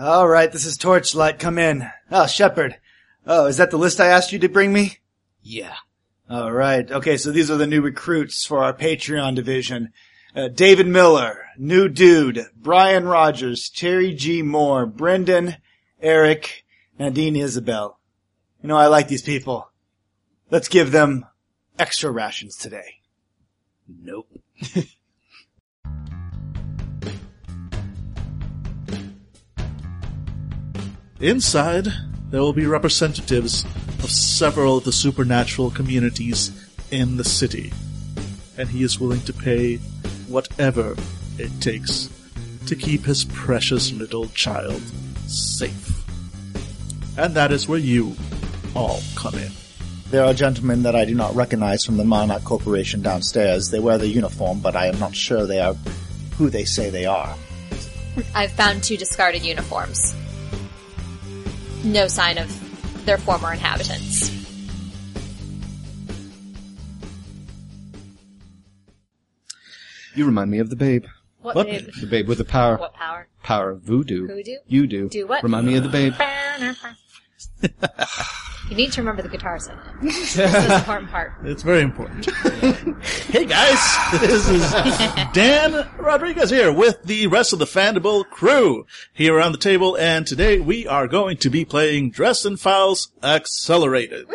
All right, this is Torchlight. Come in. Oh, Shepard. Oh, is that the list I asked you to bring me? Yeah. All right. Okay, so these are the new recruits for our Patreon division. Uh, David Miller, New Dude, Brian Rogers, Terry G. Moore, Brendan, Eric, Nadine Isabel. You know, I like these people. Let's give them extra rations today. Nope. Inside, there will be representatives of several of the supernatural communities in the city, and he is willing to pay whatever it takes to keep his precious little child safe. And that is where you all come in. There are gentlemen that I do not recognize from the Monarch Corporation downstairs. They wear the uniform, but I am not sure they are who they say they are. I've found two discarded uniforms. No sign of their former inhabitants. You remind me of the babe. What, What? babe? The babe with the power What power? power of voodoo. Voodoo? You do. Do what? Remind me of the babe. you need to remember the guitar solo. this is the important part. It's very important. hey guys, this is Dan Rodriguez here with the rest of the Fandible crew here around the table, and today we are going to be playing Dresden Files Accelerated.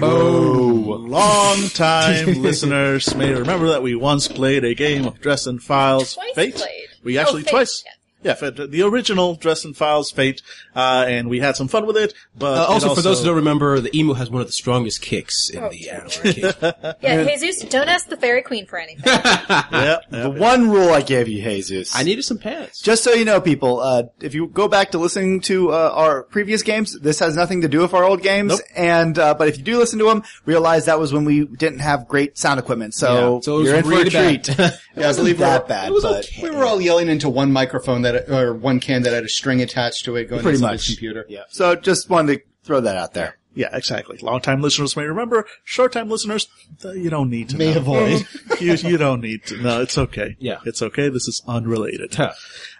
Oh, Long time listeners may remember that we once played a game of Dresden Files Twice Fate. played. We actually Oh, Fate, twice. yes. Yeah, Fate, the original Dresden Files Fate, uh, and we had some fun with it. But Uh, it also, for those who don't remember, the emo has one of the strongest kicks in the anime. Yeah, Jesus, don't ask the Fairy Queen for anything. yeah, The one rule I gave you, Jesus. I needed some pants. Just so you know, people, uh, if you go back to listening to uh, our previous games, this has nothing to do with our old games. Nope. And uh, but if you do listen to them, realize that was when we didn't have great sound equipment. So, Yeah, so it was you're in really for a treat. it wasn't that bad, It was but okay. We were all yelling into one microphone that, or one can that had a string attached to it going Pretty into much. somebody's computer. Yeah. So just wanted to throw that out there. Yeah, exactly. Long time listeners may remember. Short time listeners, you don't need to May know. avoid. you, you don't need to. No, it's okay. Yeah. It's okay. This is unrelated. Huh.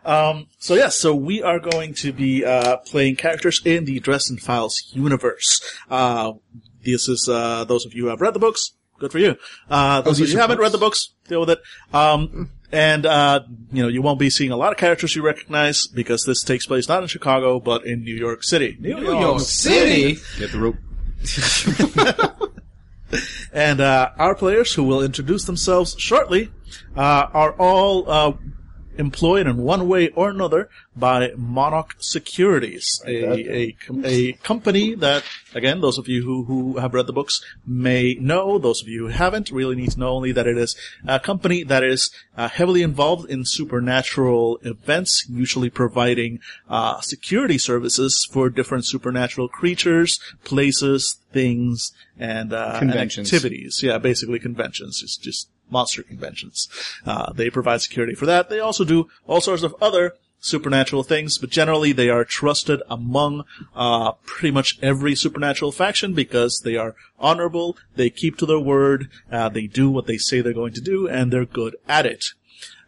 Um, so yes, so we are going to be, uh, playing characters in the Dresden Files universe. Uh, this is, uh, those of you who have read the books. Good for you. Uh, those of you who haven't read the books, deal with it. Um, and, uh, you know, you won't be seeing a lot of characters you recognize because this takes place not in Chicago, but in New York City. New New York City. Get the rope. And uh, our players, who will introduce themselves shortly, uh, are all uh, employed in one way or another by Monarch Securities, a, a, a company that, again, those of you who, who have read the books may know. Those of you who haven't really need to know only that it is a company that is uh, heavily involved in supernatural events, usually providing uh, security services for different supernatural creatures, places, things, and, uh, and Conventions. activities. Yeah, basically conventions. It's just monster conventions. Uh, they provide security for that. They also do all sorts of other supernatural things, but generally they are trusted among uh, pretty much every supernatural faction because they are honorable, they keep to their word, uh, they do what they say they're going to do, and they're good at it.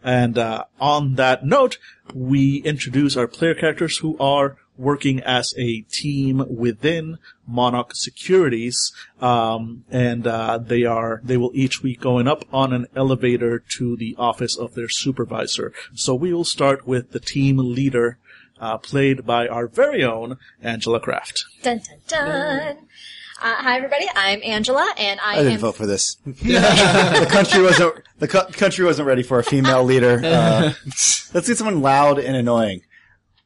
And uh, on that note, we introduce our player characters who are working as a team within Monarch Securities, um, and uh, they are they will each be going up on an elevator to the office of their supervisor. So we will start with the team leader, uh, played by our very own Angela Kraft. dun dun dun. Uh, hi everybody, I'm Angela, and I, I didn't am. vote for this. the country wasn't the co- country wasn't ready for a female leader. Uh, let's get someone loud and annoying.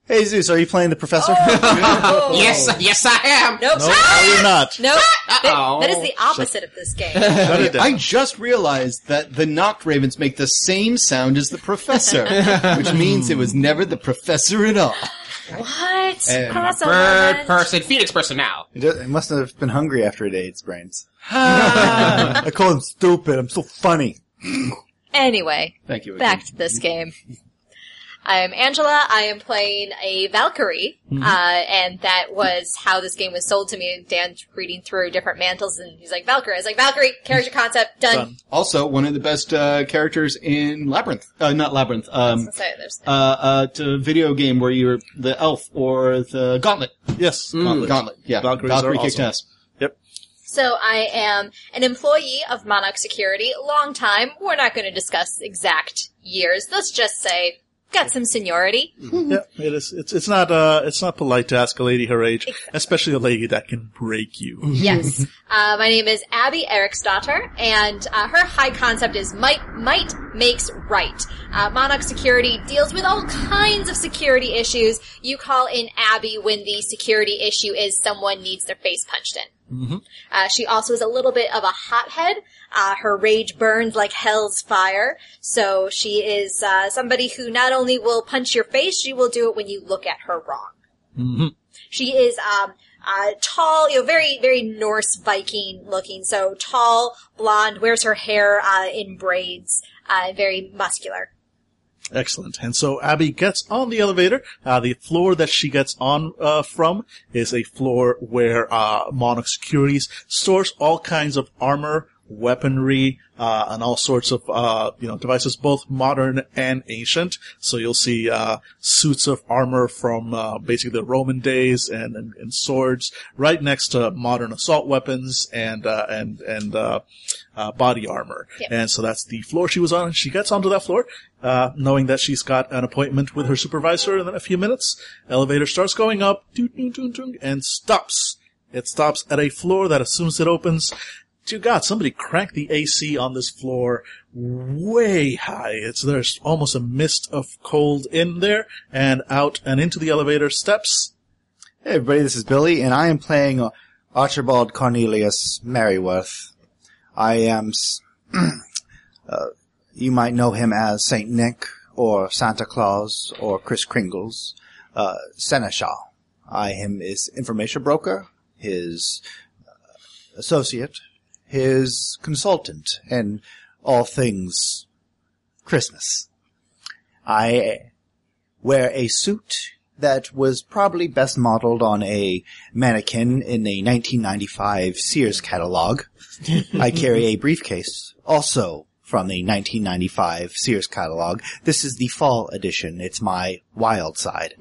Hey Zeus, are you playing the professor? Oh. Yes, yes, I am. Nope. No, no, you're not. Nope. That- that is the opposite of this game. Shut it down. I just realized that the Noct Ravens make the same sound as the professor, which means it was never the professor at all. What? And Crossover. Bird person, Phoenix person now. It just- it must have been hungry after it ate its brains. I call him stupid. I'm so funny. Anyway, Thank you. back to this game. I am Angela. I am playing a Valkyrie, Mm-hmm. uh, and that was how this game was sold to me. Dan's reading through different mantles, and he's like, Valkyrie. I was like, Valkyrie, character concept, done. Done. Also, one of the best uh, characters in Labyrinth. Uh, not Labyrinth. Um, So there's uh, uh, to video game where you're the elf or the Gauntlet. Yes. Gauntlet. Gauntlet. Yeah. Valkyries Valkyrie are kicked awesome. ass. Yep. So I am an employee of Monarch Security, long time. We're not going to discuss exact years. Let's just say got some seniority. Yeah, it is. It's it's not uh it's not polite to ask a lady her age, especially a lady that can break you. Yes. uh, my name is Abby Eriksdotter, and uh, her high concept is might might makes right. Uh, Monarch Security deals with all kinds of security issues. You call in Abby when the security issue is someone needs their face punched in. Uh, she also is a little bit of a hothead. Uh, her rage burns like hell's fire. So she is uh, somebody who not only will punch your face, she will do it when you look at her wrong. She is um, uh, tall, you know, very very Norse Viking looking. So tall, blonde, wears her hair uh, in braids, uh, very muscular. Excellent. And so Abby gets on the elevator. Uh, the floor that she gets on uh, from is a floor where uh, Monarch Securities stores all kinds of armor, weaponry, uh, and all sorts of uh, you know devices, both modern and ancient. So you'll see uh, suits of armor from uh, basically the Roman days and, and, and swords, right next to modern assault weapons and uh, and and uh, body armor. Yep. And so that's the floor she was on. She gets onto that floor, uh, knowing that she's got an appointment with her supervisor in a few minutes. Elevator starts going up, and stops. It stops at a floor that as soon as it opens, dear God, somebody cranked the AC on this floor way high. It's, there's almost a mist of cold in there and out and into the elevator steps. Hey everybody, this is Billy, and I am playing Archibald Cornelius Merryworth. I am, uh, you might know him as Saint Nick, or Santa Claus, or Kris Kringle's, uh, Seneschal. I am his information broker, his uh, associate, his consultant, and all things Christmas. I wear a suit that was probably best modeled on a mannequin in a 1995 Sears catalog. I carry a briefcase, also from the 1995 Sears catalog. This is the fall edition. It's my wild side.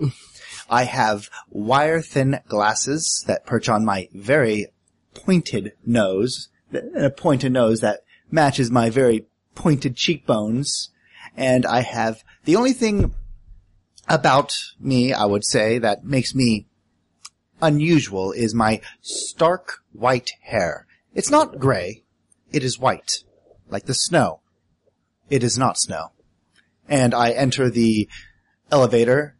I have wire thin glasses that perch on my very pointed nose, a pointed nose that matches my very pointed cheekbones. And I have the only thing about me, I would say, that makes me unusual is my stark white hair. It's not gray. It is white. Like the snow. It is not snow. And I enter the elevator,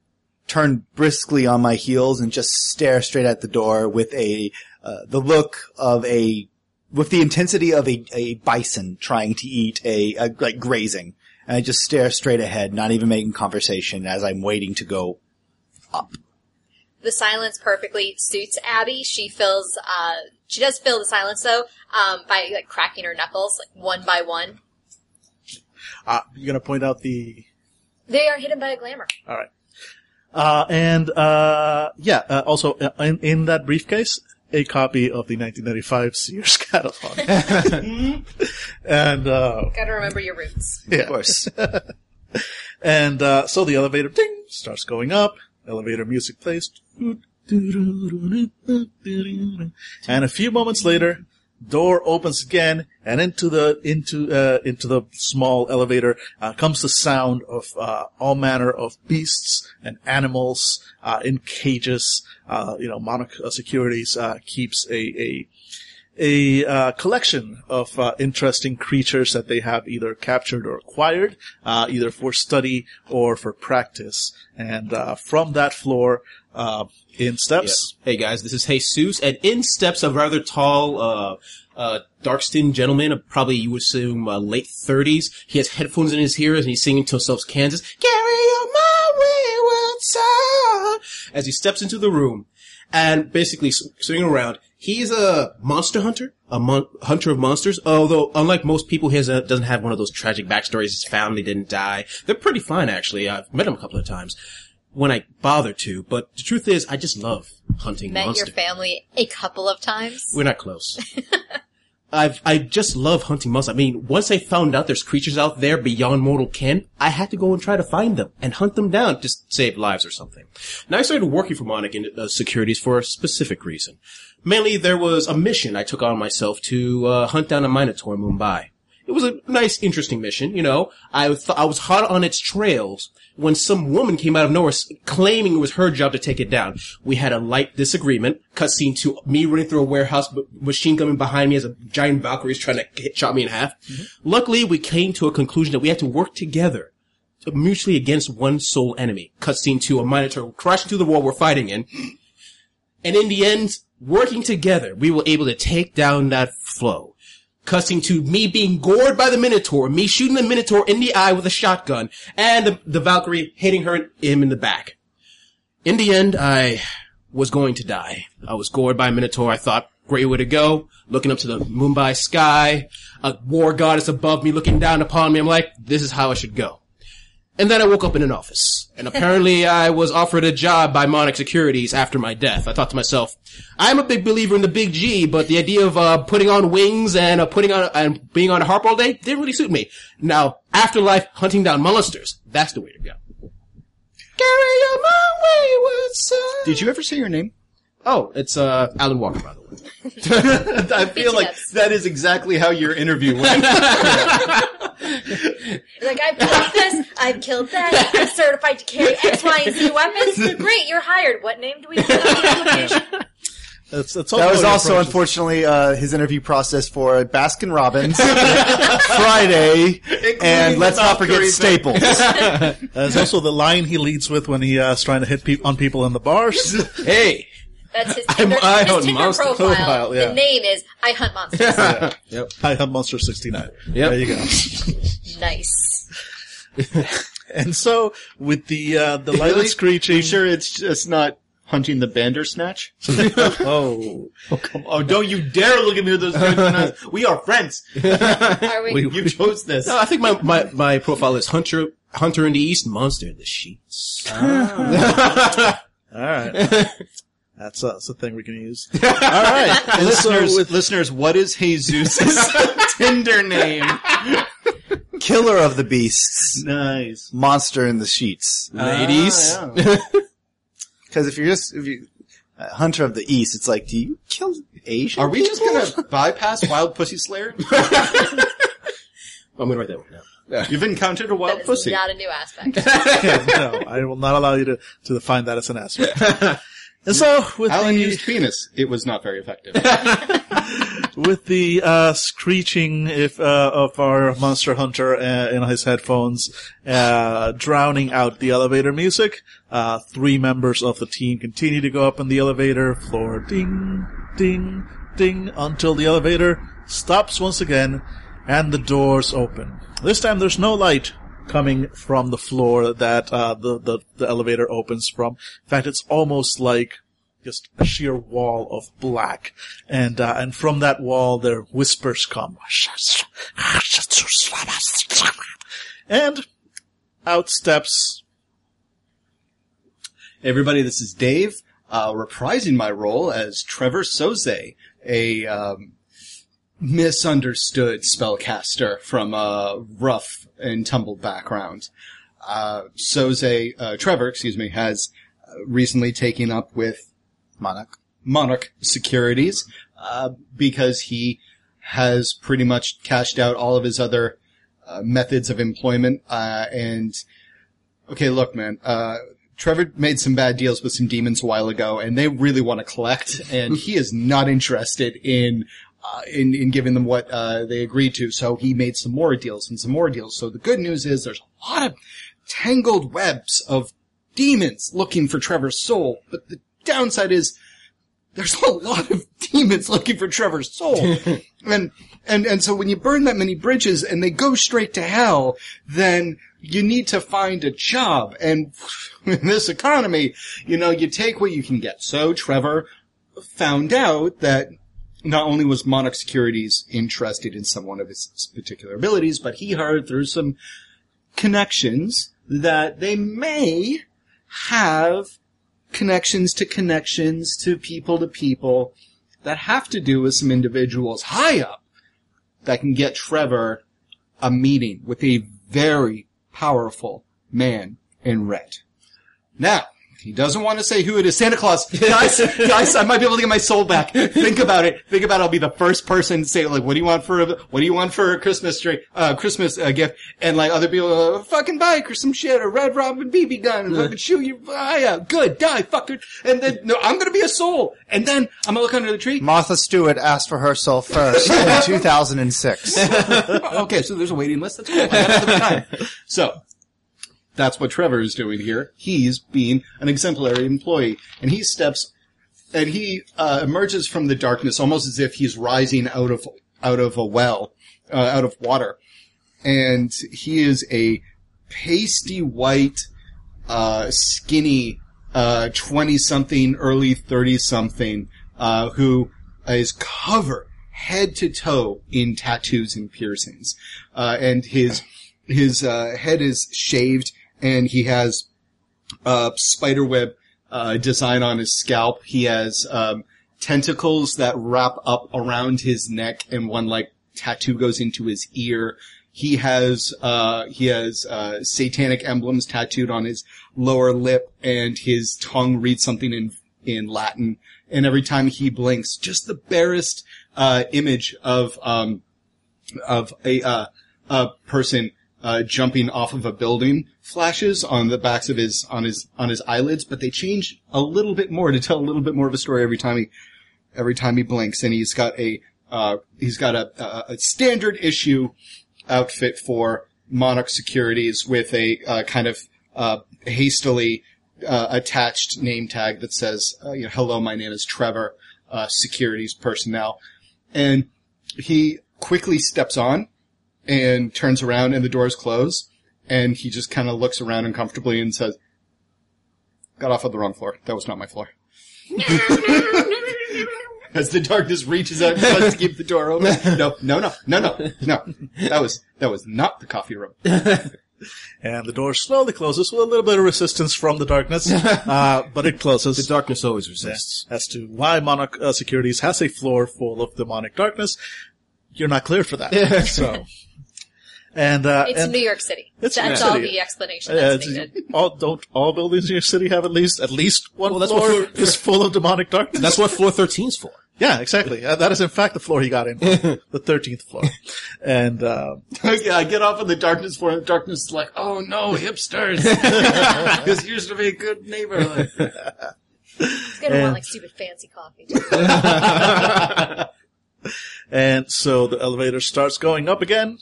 turn briskly on my heels and just stare straight at the door with a, uh, the look of a, with the intensity of a, a bison trying to eat a, a like grazing. And I just stare straight ahead, not even making conversation as I'm waiting to go up. The silence perfectly suits Abby. She feels uh, she does fill the silence though, um, by like cracking her knuckles, like one by one. Uh, you're gonna point out the They are hidden by a glamour. All right. Uh, and, uh, yeah, uh, also, uh, in, in that briefcase, a copy of the 1995 Sears catalog. and, uh, Gotta remember your roots. yeah. Of course. And, uh, so the elevator ding starts going up. Elevator music plays. And a few moments later, door opens again, and into the into uh, into the small elevator uh, comes the sound of uh, all manner of beasts and animals uh, in cages. Uh, you know, Monarch uh, Securities keeps a a a uh, collection of uh, interesting creatures that they have either captured or acquired, uh, either for study or for practice. And from that floor, uh, in steps, Hey guys, this is Jesus, and in steps a rather tall, uh, uh, dark-skinned gentleman, of probably you would assume uh, late thirties. He has headphones in his ears and he's singing to himself Kansas, "Carry on my wayward son," as he steps into the room, and basically swinging around, He's a monster hunter, a mon- hunter of monsters. Although, unlike most people, he a, doesn't have one of those tragic backstories. His family didn't die. They're pretty fine, actually. I've met him a couple of times when I bother to. But the truth is, I just love hunting monsters. Met monsters. your family a couple of times. We're not close. I've, I just love hunting monsters. I mean, once I found out there's creatures out there beyond mortal ken, I had to go and try to find them and hunt them down to save lives or something. Now I started working for Monarch in uh, securities for a specific reason. Mainly there was a mission I took on myself to uh, hunt down a Minotaur in Mumbai. It was a nice, interesting mission, you know. I th- I was hot on its trails when some woman came out of nowhere claiming it was her job to take it down. We had a light disagreement. Cutscene to me running through a warehouse, machine gunning behind me as a giant Valkyrie is trying to hit, shot me in half. Mm-hmm. Luckily, we came to a conclusion that we had to work together uh, mutually against one sole enemy. Cutscene to a Minotaur crashing through the wall we're fighting in. And in the end, working together, we were able to take down that flow. Cussing to me being gored by the Minotaur, me shooting the Minotaur in the eye with a shotgun, and the, the Valkyrie hitting her him in the back. In the end, I was going to die. I was gored by a Minotaur. I thought, great way to go. Looking up to the Mumbai sky, a war goddess above me looking down upon me. I'm like, this is how I should go. And then I woke up in an office. And apparently I was offered a job by Monarch Securities after my death. I thought to myself, I'm a big believer in the big G, but the idea of, uh, putting on wings and, uh, putting on, and being on a harp all day didn't really suit me. Now, afterlife, hunting down monsters, that's the way to go. Carry on my wayward son. Did you ever say your name? Oh, it's, uh, Alan Walker, by the way. I feel like BTS. that is exactly how your interview went. Like, I've killed this, I've killed that, I'm certified to carry X, Y, and Z weapons. Great, you're hired. What name do we put on? That's, that's That was all also, unfortunately, uh, his interview process for Baskin Robbins, Friday, and let's not forget Valkyrie thing. Staples. That's also the line he leads with when he uh, is trying to hit pe- on people in the bars. Hey! That's his I'm- Tinder, I his Tinder profile. profile, yeah. The name is I Hunt Monsters. Yep, I Hunt Monster 69. Yep. There you go. nice. And so, with the, uh, the lighted screeching. You sure it's just not hunting the Bandersnatch? Oh. Oh, don't you dare look at me with those eyes. We are friends. Are we? We- You chose this. No, I think my, my, my profile is Hunter, Hunter in the East, Monster in the Sheets. Alright. That's, uh, that's a thing we can use. Alright. And so listeners, with, listeners, what is Jesus' Tinder name? Killer of the beasts, Nice. monster in the sheets. Ladies. Ah, yeah. Because if you're just if you uh, hunter of the east, it's like, do you kill Asian? Are we just gonna bypass Wild Pussy Slayer? I'm gonna write that one down. You've encountered a wild is pussy. not a new aspect. no, I will not allow you to, to define that as an aspect. And so, with Alan the, used penis. It was not very effective. with the uh, screeching if uh, of our monster hunter uh, in his headphones, uh, drowning out the elevator music. Uh, three members of the team continue to go up in the elevator. Floor ding, ding, ding until the elevator stops once again, and the doors open. This time, there's no light coming from the floor that uh, the, the the elevator opens from. In fact, it's almost like just a sheer wall of black, and uh, and from that wall their whispers come, and out steps everybody, this is Dave, uh, reprising my role as Trevor Soze, a um, misunderstood spellcaster from a rough and tumble background. Uh, Soze, uh, Trevor, excuse me, has recently taken up with Monarch. Monarch Securities uh, because he has pretty much cashed out all of his other uh, methods of employment. Uh, and okay, look, man, uh, Trevor made some bad deals with some demons a while ago, and they really want to collect, and he is not interested in. Uh, in, in giving them what uh, they agreed to, so he made some more deals and some more deals. So the good news is there's a lot of tangled webs of demons looking for Trevor's soul, but the downside is there's a lot of demons looking for Trevor's soul. and, and, and so when you burn that many bridges and they go straight to hell, then you need to find a job. And in this economy, you know, you take what you can get. So Trevor found out that not only was Monarch Securities interested in some one of his particular abilities, but he heard through some connections that they may have connections to connections to people to people that have to do with some individuals high up that can get Trevor a meeting with a very powerful man in red. Now, he doesn't want to say who it is. Santa Claus. Guys, guys, I might be able to get my soul back. Think about it. Think about it. I'll be the first person to say, like, what do you want for a, what do you want for a Christmas tree, uh, Christmas uh, gift? And like other people, uh, fucking bike or some shit, a Red Robin BB gun, and fucking shoot your eye out. Good, die, fucker. And then, no, I'm gonna be a soul. And then I'm gonna look under the tree. Martha Stewart asked for her soul first in 2006. okay, so there's a waiting list. That's cool. I got time. So, that's what Trevor is doing here. He's being an exemplary employee, and he steps, and he uh, emerges from the darkness almost as if he's rising out of out of a well, uh, out of water, and he is a pasty white, uh, skinny, twenty something, early thirty something, uh, who is covered head to toe in tattoos and piercings, uh, and his his uh, head is shaved and he has uh, spiderweb uh, design on his scalp. He has um, tentacles that wrap up around his neck, and one like tattoo goes into his ear. He has uh, he has uh, satanic emblems tattooed on his lower lip, and his tongue reads something in in Latin. And every time he blinks, just the barest uh, image of um, of a uh, a person uh, jumping off of a building flashes on the backs of his on his on his eyelids, but they change a little bit more to tell a little bit more of a story every time he every time he blinks. And he's got a uh, he's got a, a, a standard issue outfit for Monarch Securities with a uh, kind of uh, hastily uh, attached name tag that says, uh, you know, "Hello, my name is Trevor, uh, securities personnel," and he quickly steps on and turns around and the doors close and he just kind of looks around uncomfortably and says, got off on the wrong floor. That was not my floor. As the darkness reaches out and tries to keep the door open. No, no, no, no, no, no. That was, that was not the coffee room. And the door slowly closes with a little bit of resistance from the darkness, uh, but it closes. The darkness always resists. As to why Monarch uh, Securities has a floor full of demonic darkness, you're not clear for that. so, and uh, It's and, New York City. It's That's New York all City. the explanation uh, that's it's- needed. all don't all buildings in your city have at least at least one Well, that's floor what floor- is full of demonic darkness. That's what floor 13's for. yeah, exactly. Uh, that is in fact the floor he got in, the thirteenth floor, and. Uh, yeah, I get off in the darkness floor and the darkness is like, oh no, hipsters. this used to be a good neighborhood. It's gonna and- want like stupid fancy coffee. And so the elevator starts going up again.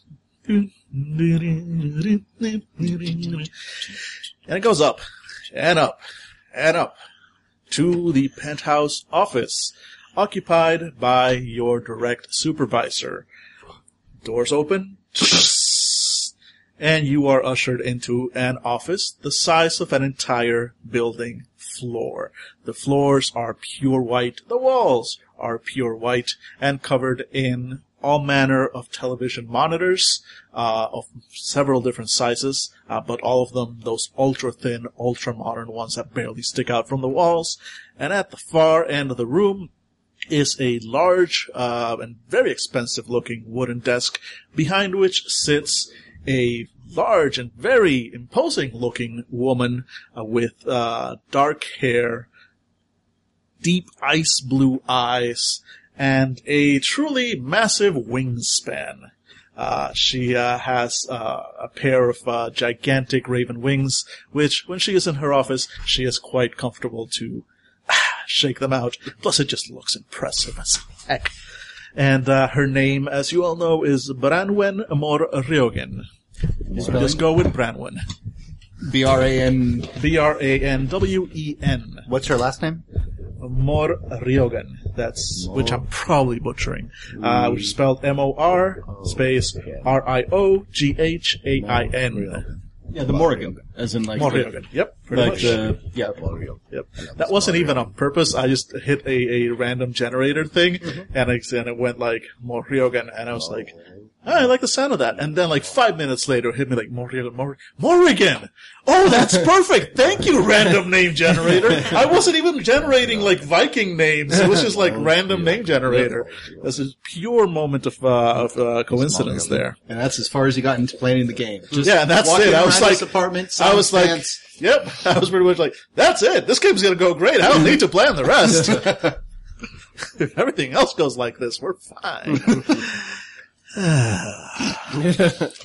And it goes up and up and up to the penthouse office occupied by your direct supervisor. Doors open and you are ushered into an office the size of an entire building floor. The floors are pure white. The walls are pure white and covered in all manner of television monitors uh, of several different sizes, uh, but all of them those ultra thin, ultra modern ones that barely stick out from the walls. And at the far end of the room is a large uh, and very expensive looking wooden desk behind which sits a large and very imposing looking woman uh, with uh, dark hair, deep ice blue eyes, and a truly massive wingspan. Uh, she uh, has uh, a pair of uh, gigantic raven wings, which, when she is in her office, she is quite comfortable to shake them out. Plus, it just looks impressive as heck. And uh, her name, as you all know, is Branwen Amor Rioghain. Just go with Branwen. B-R-A-N. B R A N W E N. What's her last name? Mor Rioghain. That's which I'm probably butchering. Uh, which is spelled M O R space R I O G H A I N. Yeah, the Morrigan, as in like Morrigan. Yep, pretty like much. the yeah. Yep. That wasn't even on purpose. I just hit a, a random generator thing, and, it, and it went like Morrigan, and I was like, "Ah, I like the sound of that. And then like five minutes later, hit me like Morrigan, Mor- Morrigan. Oh, that's perfect. Thank you, random name generator. I wasn't even generating like Viking names. It was just like random name generator. This is pure moment of, uh, of uh, coincidence there. And that's as far as he got into planning the game. Just Yeah, that's it. I was like, apartment. I was like, pants. yep. I was pretty much like, that's it. This game's gonna go great. I don't need to plan the rest. if everything else goes like this, we're fine.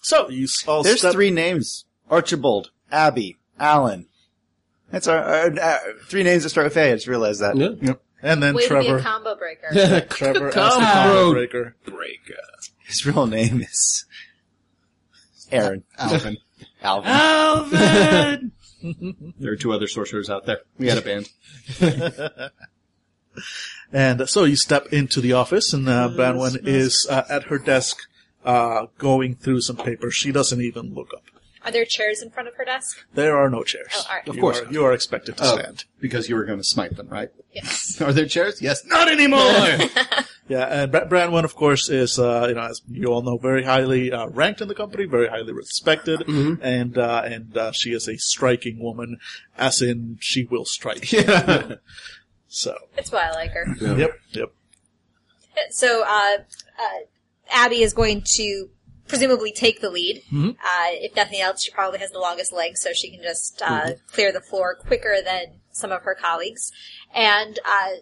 so you all There's step- three names: Archibald, Abby, Alan. That's our, our, our three names that start with A. I just realized that. Yeah. and then Way to be a Trevor. combo breaker. Trevor as the Combo combo breaker. breaker. His real name is Aaron. Alvin. Alvin. Alvin! There are two other sorcerers out there. We had a band. And so you step into the office, and uh, Branwen is uh, at her desk, uh, going through some papers. She doesn't even look up. Are there chairs in front of her desk? There are no chairs. Oh, all right. Of Of course, course you are expected to Oh, stand. because you were going to smite them, right? Yes. Are there chairs? Yes. Not anymore. Yeah, and Bra- Branwen, of course, is uh, you know as you all know, very highly uh, ranked in the company, very highly respected, Mm-hmm. and uh, and uh, she is a striking woman, as in she will strike. yeah. So, That's why I like her. yep, yep. So, uh, uh, Abby is going to presumably take the lead. Uh, if nothing else, she probably has the longest legs, so she can just uh, clear the floor quicker than some of her colleagues. And uh,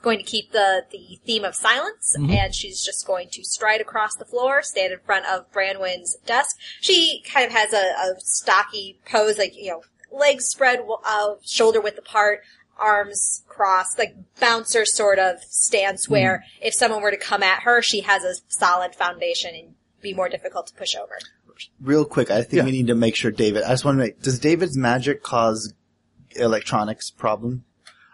going to keep the, the theme of silence, and she's just going to stride across the floor, stand in front of Branwen's desk. She kind of has a, a stocky pose, like, you know, legs spread, uh, shoulder width apart, arms crossed, like bouncer sort of stance where if someone were to come at her, she has a solid foundation and be more difficult to push over. Real quick, I think Yeah. we need to make sure David. I just want to make. Does David's magic cause electronics problem?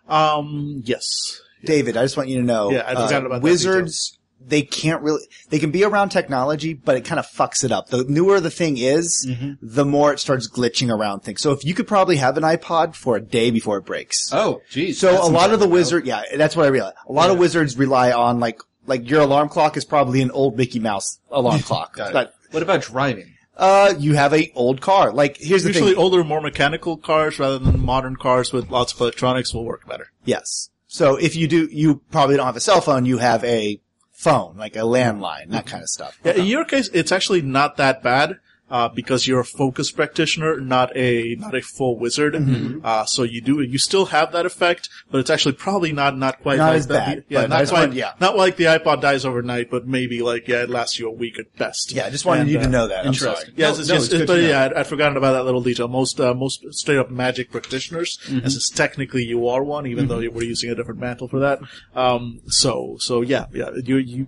Um, yes. David, I just want you to know. Yeah, I forgot uh, about that wizards. They can't really. They can be around technology, but it kind of fucks it up. The newer the thing is, Mm-hmm. the more it starts glitching around things. So if you could probably have an iPod for a day before it breaks. Oh, geez. So a lot of the wizard, yeah, that's what I realized. A lot of wizards rely on like, like your alarm clock is probably an old Mickey Mouse alarm clock. But, What about driving? Uh, you have a old car. Like, here's the Usually thing. older, more mechanical cars rather than modern cars with lots of electronics will work better. Yes. So if you do, you probably don't have a cell phone, you have a phone, like a landline, that kind of stuff. Yeah, in your case, it's actually not that bad. Uh, because you're a focus practitioner, not a not a full wizard, Mm-hmm. uh, so you do you still have that effect, but it's actually probably not not quite Not like as the- bad, yeah, not quite, wanted- yeah. not like the iPod dies overnight, but maybe like yeah, it lasts you a week at best. Yeah, I just wanted And, you to uh, know that. Interesting. Yes, No, it's no, just, it's but yeah, I'd, I'd forgotten about that little detail. Most, uh, most straight up magic practitioners, Mm-hmm. as it's technically you are one, even though we're using a different mantle for that. Um, so, so yeah, yeah, you, you,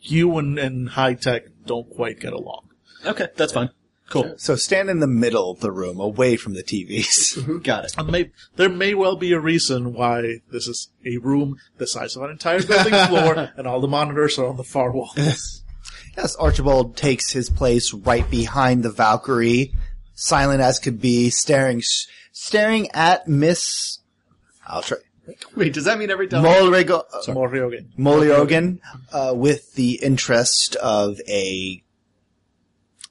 you and, and high tech don't quite get along. Okay, that's fine. Cool. So stand in the middle of the room, away from the TVs. Mm-hmm. Got it. And may, there may well be a reason why this is a room the size of an entire building floor, and all the monitors are on the far wall. yes, Archibald takes his place right behind the Valkyrie, silent as could be, staring, staring at Miss, I'll try, Wait, does that mean every time? Molrego, uh, Morriogan. Moliogan, uh, with the interest of a,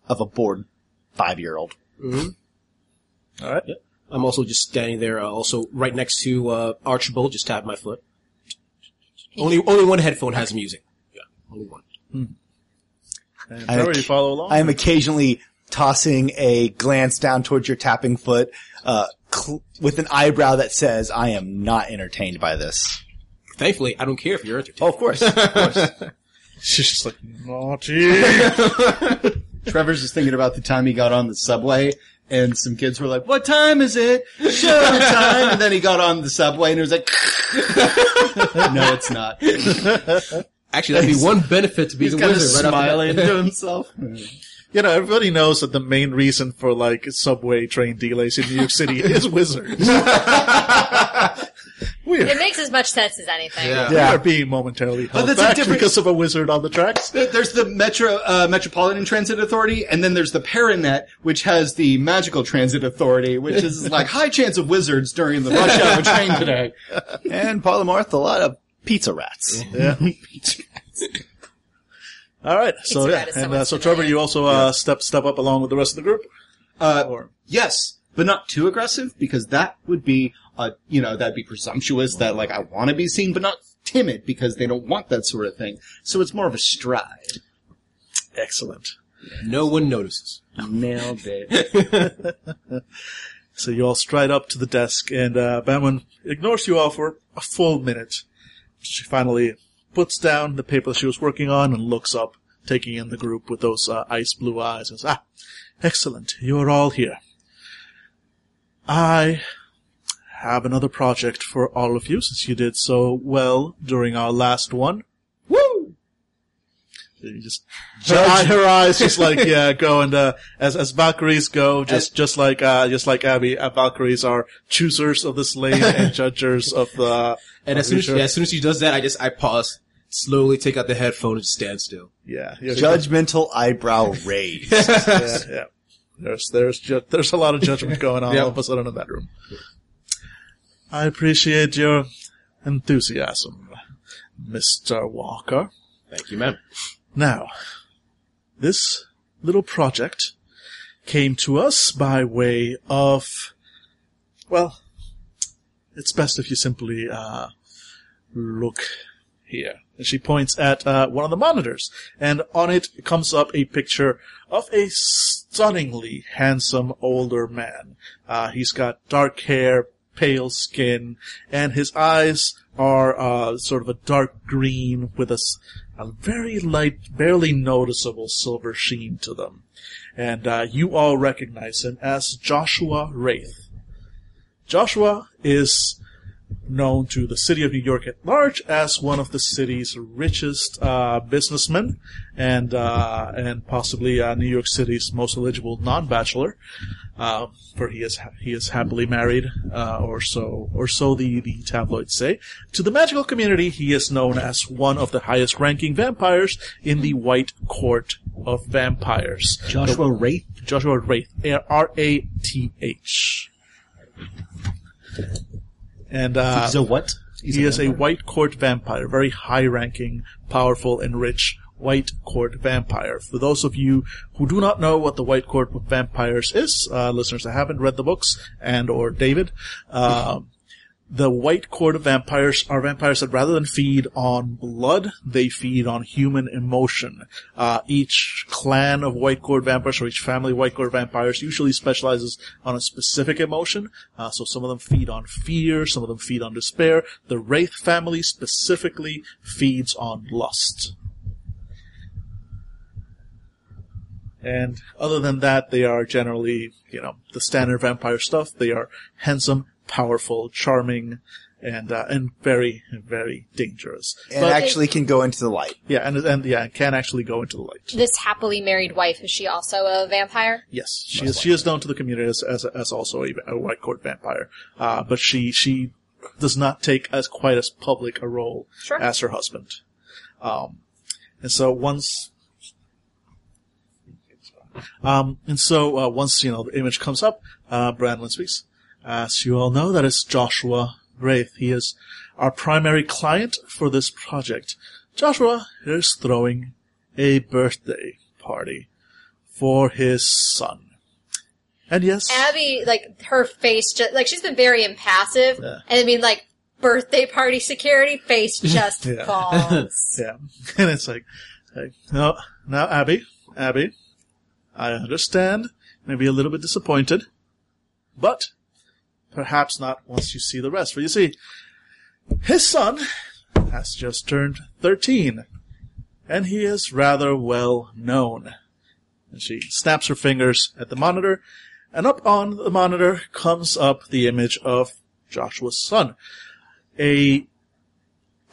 of a bored five-year-old. All right. I'm also just standing there, uh, also right next to uh, Archibald. Just tap my foot. Only only one headphone has music. Yeah, only one. And I- Trevor, you follow along? I am occasionally tossing a glance down towards your tapping foot, uh, cl- with an eyebrow that says, I am not entertained by this. Thankfully, I don't care if you're entertained. Oh, of course, of course. She's just like, naughty. Trevor's just thinking about the time he got on the subway and some kids were like, what time is it? Show time. And then he got on the subway and it was like, no, it's not. Actually, that'd be one benefit to be He's the wizard right off the smiling bat. to himself. You know, everybody knows that the main reason for like subway train delays in New York City is wizards. we weird. It makes as much sense as anything. Yeah. We are being momentarily held that's a back different- because of a wizard on the tracks. There- There's the Metro uh, Metropolitan Transit Authority, and then there's the Paranet, which has the Magical Transit Authority, which is like high chance of wizards during the rush hour train today. And Polymorph, a lot of pizza rats. Yeah. All right. So Pizza yeah, Rat is and someone's uh, so Trevor, you also uh, step step up along with the rest of the group. Uh, Or yes, but not too aggressive because that would be, uh, you know, that'd be presumptuous. That like I want to be seen, but not timid because they don't want that sort of thing. So it's more of a stride. excellent. No one notices. Nailed it. So you all stride up to the desk, and uh, Branwen ignores you all for a full minute. She finally puts down the paper she was working on and looks up, taking in the group with those uh, ice blue eyes. And says, "Ah, excellent! You are all here. I have another project for all of you, since you did so well during our last one. Woo! You just her, eye- her eyes just like yeah go and uh, as as Valkyries go just just like uh just like Abby uh, Valkyries are choosers of the slain and judgers of the And as soon as, Sure. yeah, as soon as she does that, I just I pause, slowly take out the headphone and stand still. yeah yeah Judgmental eyebrow raised. yeah, yeah. There's there's ju- there's a lot of judgment going on Yep. all of a sudden in that room. I appreciate your enthusiasm, Mister Walker. Thank you, ma'am. Now, this little project came to us by way of, well, it's best if you simply, uh, look here. And she points at, uh, one of the monitors, and on it comes up a picture of a stunningly handsome older man. Uh, he's got dark hair, pale skin, and his eyes are, uh, sort of a dark green with a very light, barely noticeable silver sheen to them. And, uh, you all recognize him as Joshua Raith. Joshua is known to the city of New York at large as one of the city's richest uh, businessmen, and uh, and possibly uh, New York City's most eligible non-bachelor, uh, for he is ha- he is happily married, uh, or so or so the the tabloids say. To the magical community, he is known as one of the highest-ranking vampires in the White Court of Vampires. Joshua Raith. Joshua Raith, R A T H. And uh, He's a what? he is a white court vampire, very high ranking, powerful, and rich white court vampire. For those of you who do not know what the white court of vampires is, uh, listeners that haven't read the books and or David, um, the white court of vampires are vampires that rather than feed on blood, they feed on human emotion. Uh, each clan of white court vampires or each family of white court vampires usually specializes on a specific emotion. Uh, so some of them feed on fear, some of them feed on despair. The Raith family specifically feeds on lust. And other than that, they are generally, you know, the standard vampire stuff. They are handsome, powerful, charming, and uh, and very, very dangerous. and But- actually can go into the light. yeah, and and yeah, can actually go into the light. This happily married wife, is she also a vampire? Yes, she is. She is known to the community as as, as also a, a white court vampire. Uh, but she she does not take as quite as public a role Sure. as her husband. Um, and so once. Um, and so, uh, once, you know, the image comes up, uh, Brandlin speaks. As you all know, that is Joshua Raith. He is our primary client for this project. Joshua is throwing a birthday party for his son. And yes, Abby, like, her face just, like, she's been very impassive. Yeah. And I mean, like, birthday party security, face just Yeah. falls. yeah, and it's like, like, no, now Abby, Abby, I understand, maybe a little bit disappointed, but perhaps not once you see the rest. For you see, his son has just turned 13, and he is rather well known. And she snaps her fingers at the monitor, and up on the monitor comes up the image of Joshua's son. A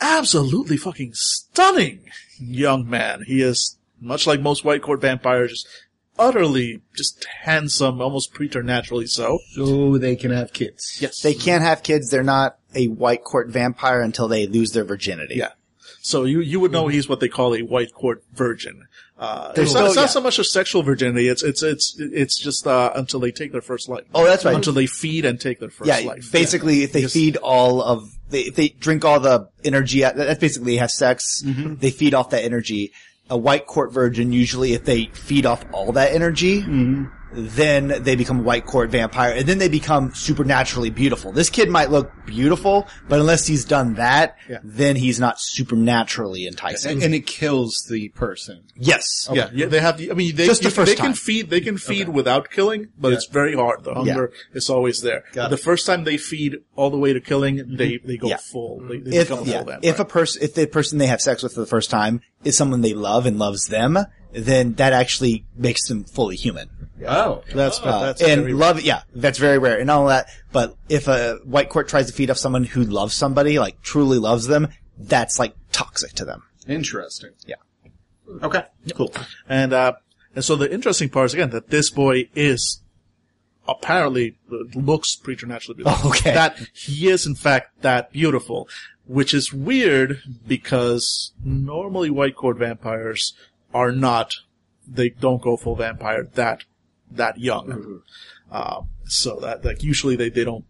absolutely fucking stunning young man. He is, much like most white court vampires, just utterly just handsome, almost preternaturally so. So they can have kids. Yes. They can't have kids. They're not a white court vampire until they lose their virginity. Yeah. So you you would know he's what they call a white court virgin. Uh, There's it's not, no- it's not yeah. so much a sexual virginity. It's it's it's it's just uh, until they take their first life. Oh, that's right. Until they feed and take their first Yeah, life. basically, if they Because- feed all of, they, if they drink all the energy, out- that's basically have sex, Mm-hmm. they feed off that energy. A white court virgin, usually if they feed off all that energy, Mm-hmm. Then they become a white court vampire, and then they become supernaturally beautiful. This kid might look beautiful, but unless he's done that, Yeah. then he's not supernaturally enticing. and, and it kills the person. yes. Yeah, yeah, they have. The, I mean, they Just the you- first they can feed. They can feed without killing, but it's very hard. The hunger is always there. Got the it. first time they feed all the way to killing, mm-hmm. they they go Yeah. full. They, they if become yeah, full vampire. if a person if the person they have sex with for the first time is someone they love and loves them, then that actually makes them fully human. Oh. that's Uh, that's and very love, yeah, that's very rare and all that. But if a white court tries to feed off someone who loves somebody, like truly loves them, that's like toxic to them. Interesting. Yeah. Okay. Cool. And uh, and so the interesting part is again that this boy is apparently uh, looks preternaturally beautiful. Oh, okay. That he is in fact that beautiful, which is weird because normally white court vampires are not. They don't go full vampire that that young. Mm-hmm. Uh, so that like usually they they don't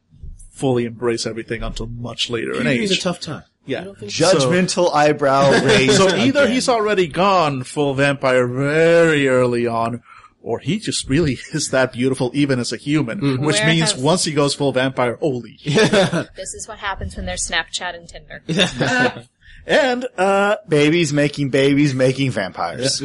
fully embrace everything until much later in He's a tough time. yeah. Judgmental eyebrow raised. So either again. he's already gone full vampire very early on, or he just really is that beautiful even as a human, which Where means have- once he goes full vampire, holy. This is what happens when there's Snapchat and Tinder. and, uh, babies making babies making vampires.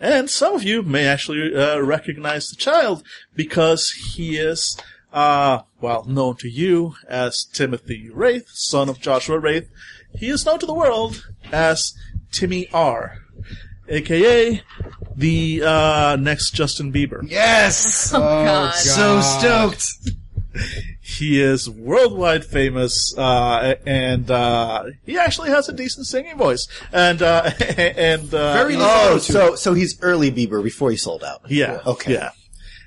And some of you may actually, uh, recognize the child because he is, uh, well, known to you as Timothy Raith, son of Joshua Raith. He is known to the world as Timmy R. AKA the, uh, next Justin Bieber. yes, Oh, God. so stoked. He is worldwide famous, uh, and, uh, he actually has a decent singing voice. And, uh, and, uh, Very Oh, so so he's early Bieber before he sold out. yeah. Okay. Yeah.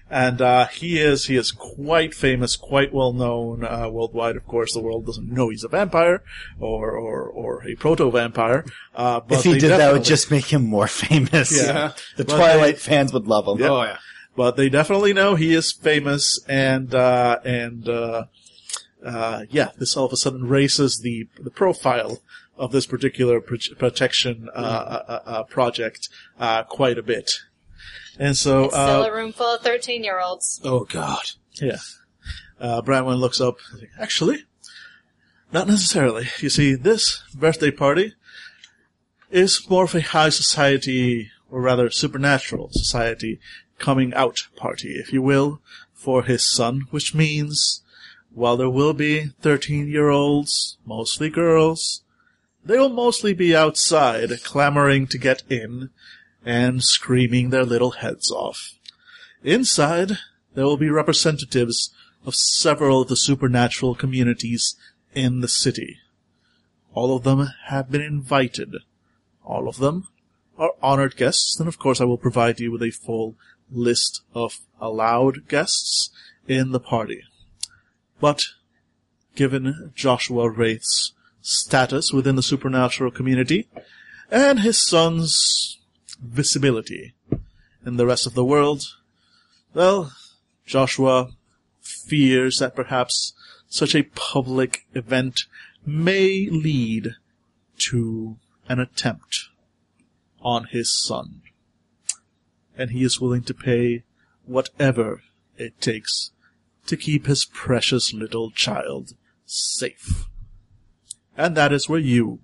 And, uh, he is, he is quite famous, quite well known, uh, worldwide. Of course, the world doesn't know he's a vampire or, or, or a proto-vampire. Uh, If he did that, would just make him more famous. Yeah. the But Twilight they- fans would love him. Oh yeah. But they definitely know he is famous and uh and uh uh yeah this all of a sudden raises the the profile of this particular pro- protection uh, uh, uh project uh quite a bit. And so It's still uh a room full of 13 year olds. Oh god. yeah. Uh Branwen looks up. Actually not necessarily. You see this birthday party is more of a high society or rather supernatural society coming out party, if you will, for his son, which means while there will be 13 year olds, mostly girls, they will mostly be outside clamoring to get in and screaming their little heads off. Inside, there will be representatives of several of the supernatural communities in the city. All of them have been invited. All of them are honored guests, and of course I will provide you with a full list of allowed guests in the party. But, given Joshua Raith's status within the supernatural community, and his son's visibility in the rest of the world, well, Joshua fears that perhaps such a public event may lead to an attempt on his son. And he is willing to pay whatever it takes to keep his precious little child safe. And that is where you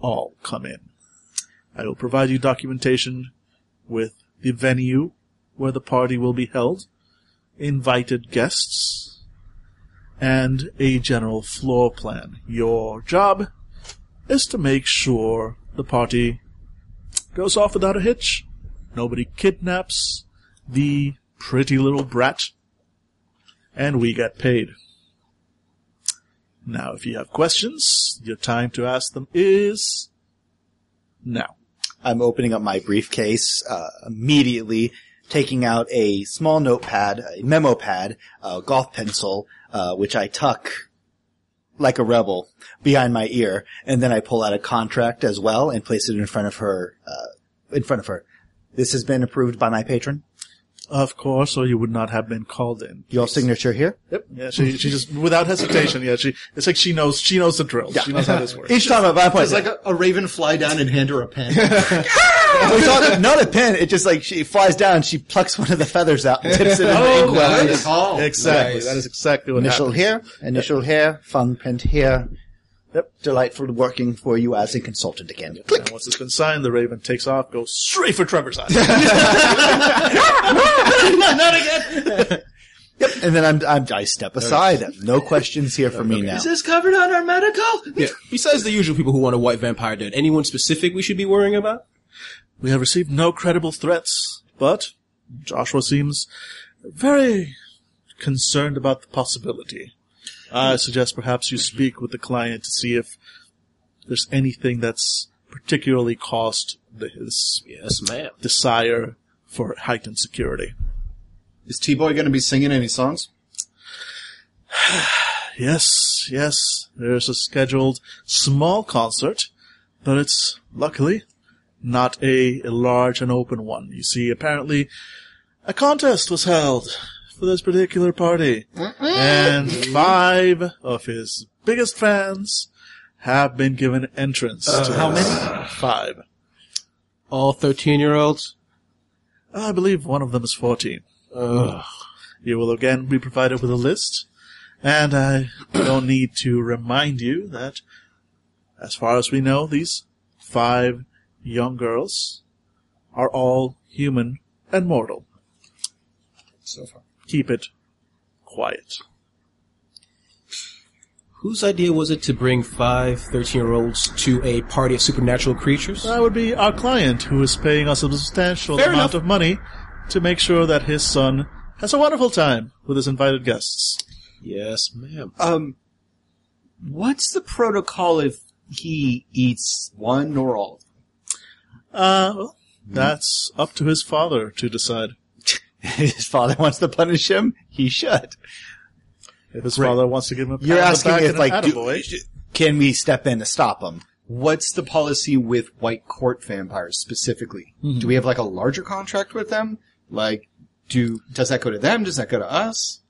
all come in. I will provide you documentation with the venue where the party will be held, invited guests, and a general floor plan. Your job is to make sure the party goes off without a hitch. Nobody kidnaps the pretty little brat. And we get paid. Now, if you have questions, your time to ask them is now. I'm opening up my briefcase uh, immediately, taking out a small notepad, a memo pad, a golf pencil, uh, which I tuck like a rebel behind my ear, and then I pull out a contract as well and place it in front of her, uh, in front of her. This has been approved by my patron. Of course, or you would not have been called in. Your signature here. Yep. Yeah, she, she just, without hesitation, yeah, she, it's like she knows, she knows the drill. She knows how this works. Each time at my point, It's like a, a raven fly down and hand her a pen. it's not, not a pen. It just like she flies down, she plucks one of the feathers out and tips it in the oh, ink well. nice. Oh, Exactly. nice. That is exactly what Initial happened. here, initial here, fun print here. Yep. Delightful working for you as a consultant again. And once it's been signed, the raven takes off, goes straight for Trevor's eye. Yep. And then I'm, I'm I step aside. No questions here for me now. Is this covered on our medical? Yeah. Besides the usual people who want a white vampire dead, anyone specific we should be worrying about? we have received no credible threats, but Joshua seems very concerned about the possibility. I suggest perhaps you speak with the client to see if there's anything that's particularly caused the, his Yes, ma'am. desire for heightened security. Is T-Boy going to be singing any songs? Yes, yes, there's a scheduled small concert, but it's luckily not a, a large and open one. You see, apparently a contest was held for this particular party, and five of his biggest fans have been given entrance uh, to how many? Five. All 13 year olds? I believe one of them is 14. You will again be provided with a list, and I don't need to remind you that, as far as we know, these five young girls are all human and mortal. So far. Keep it quiet. Whose idea was it to bring five 13 year olds to a party of supernatural creatures? That would be our client who is paying us a substantial Fair amount enough. of money to make sure that his son has a wonderful time with his invited guests. yes, ma'am. Um, what's the protocol if he eats one or all? Uh, well, that's up to his father to decide. His father wants to punish him. He should. If his father wants to give him a You're asking if like, do, can we step in to stop him? What's the policy with white court vampires specifically? Do we have like a larger contract with them? Like, do does that go to them? Does that go to us?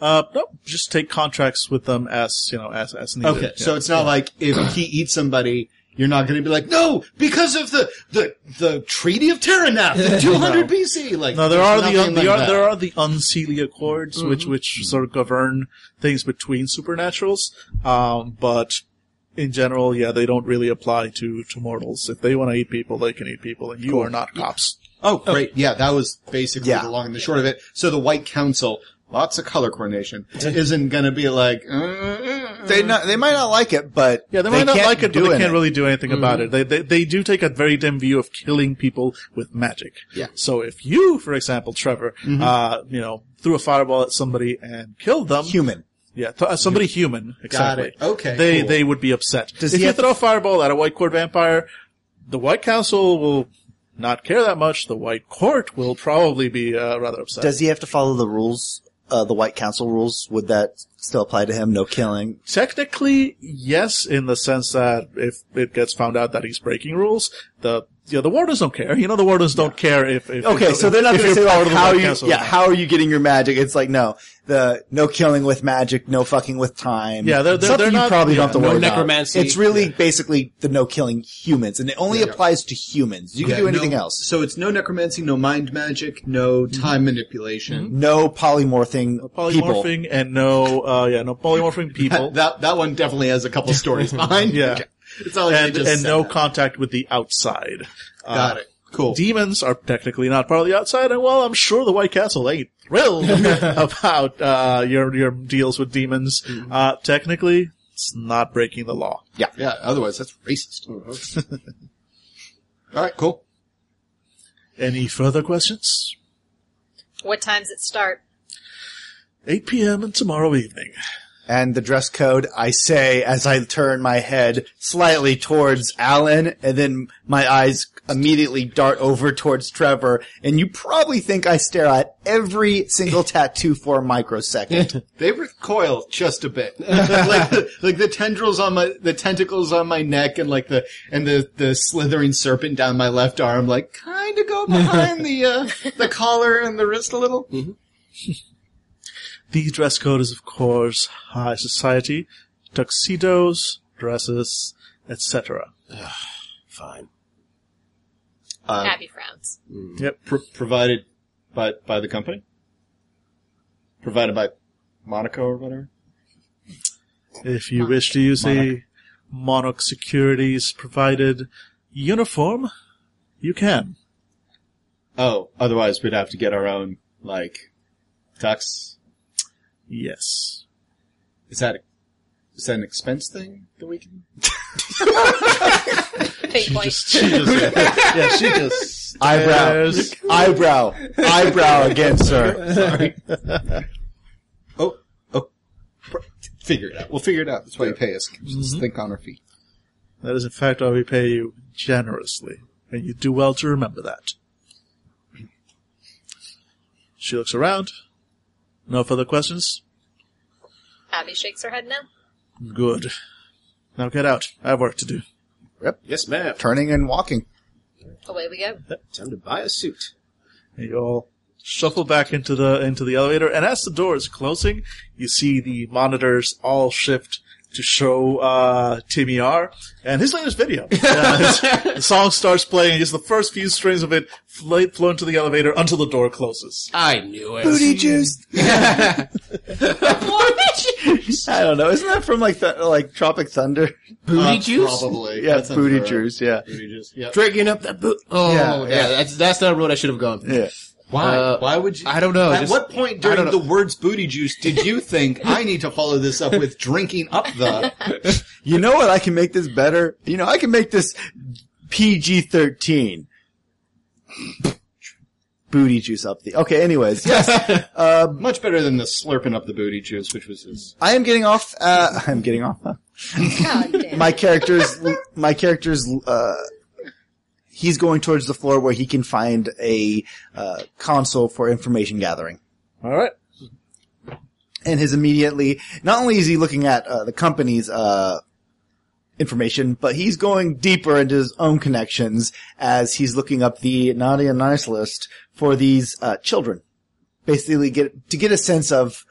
uh, no, just take contracts with them as you know as as needed. Okay, Yeah. so it's not like if he eats somebody, you're not going to be like, no, because of the the the Treaty of Terranap, the 200 BC. Like, no, there are the un, like there, are. Mm-hmm. there are the Unseelie Accords, which which sort of govern things between supernaturals. Um, but in general, yeah, they don't really apply to to mortals. If they want to eat people, they can eat people, and you are not cops. Oh, great. Yeah, that was basically Yeah. the long and the short of it. So the White Council, lots of color coordination, isn't going to be like, uh, They not, they might not like it, but Yeah, they might not can't like it, but they can't anything. really do anything about it. They, they they do take a very dim view of killing people with magic. Yeah. So if you, for example, Trevor, uh, you know, threw a fireball at somebody and killed them, human. yeah, th- uh, somebody human, exactly. it. Okay, They cool. they would be upset. Does if he you have throw a fireball at a white court vampire, the White Council will not care that much. The White Court will probably be uh, rather upset. Does he have to follow the rules, uh, the White Council rules? Would that still apply to him? No killing. Technically, yes, in the sense that if it gets found out that he's breaking rules, the yeah, the wardens don't care. You know, the wardens don't care if, if Okay, if, so they're not going to say part like, the how White you, Council or yeah, not. how are you getting your magic? It's like, no, the no killing with magic, no fucking with time. Yeah, they're- they're- Something they're you not- probably yeah, don't have to no worry necromancy. about. It's really basically the no killing humans, and it only applies to humans. You can Yeah, do anything no- else. So it's no necromancy, no mind magic, no time manipulation. No polymorphing, people. polymorphing and no, uh, yeah, no polymorphing people. That that one definitely has a couple stories behind. Yeah. Okay. It's not like and just and no that. contact with the outside. Uh, Got it. Cool. Demons are technically not part of the outside, and well, I'm sure the White Castle ain't thrilled about uh, your your deals with demons. Mm-hmm. Uh, technically, it's not breaking the law. yeah. Yeah. Otherwise, that's racist. All right. Cool. Any further questions? What time's it start? 8 p.m. and tomorrow evening. And the dress code, I say as I turn my head slightly towards Alan, and then my eyes immediately dart over towards Trevor, and you probably think I stare at every single tattoo for a microsecond. They recoil just a bit, like the, like the tendrils on my, the tentacles on my neck, and like the and the the slithering serpent down my left arm, like kind of go behind the uh, the collar and the wrist a little. The dress code is, of course, high society, tuxedos, dresses, etc. Fine. Uh, Abby frowns. Yep. pr- provided by by the company, provided by Monaco or whatever. If you wish to use a Monarch Securities provided uniform, you can. Oh, otherwise we'd have to get our own like tux. Yes. Is that a, is that an expense thing that we can? Fate point. She just, yeah, she just eyebrow, stares. eyebrow, eyebrow again, sir. Sorry. oh, oh, pr- figure it out. We'll figure it out. That's why you pay us. Just mm-hmm. think on our feet. That is in fact why we pay you generously, and you do well to remember that. She looks around. No further questions? Abby shakes her head no. Good. Now get out. I have work to do. Yep. Yes, ma'am. Turning and walking. Away we go. Time to buy a suit. And you all shuffle back into the into the elevator, and as the door is closing, you see the monitors all shift to show uh, Timmy R and his latest video. Uh, his- the song starts playing, and just the first few strings of it flow, flow into the elevator until the door closes. I knew it. Booty juice. I don't know. Isn't that from like the, like Tropic Thunder? Booty Uh, juice? Probably. Yeah, That booty juice. Yeah, Booty juice. Yeah. Drinking up that boot. Oh, Yeah, yeah, yeah. That's that's not a road I should have gone. yeah. Why? Uh, Why would you? I don't know, At just- what point during the words "booty juice" did you think I need to follow this up with drinking up the? You know what? I can make this better. You know, I can make this PG thirteen. Booty juice up the. Okay. Anyways, yes, Much better than the slurping up the booty juice, which was his. I am getting off. Uh, I'm getting off. huh? God damn. my character's my character's uh he's going towards the floor where he can find a uh, console for information gathering All right. and his immediately not only is he looking at uh, the company's uh information but he's going deeper into his own connections as he's looking up the naughty and nice list for these uh children basically get to get a sense of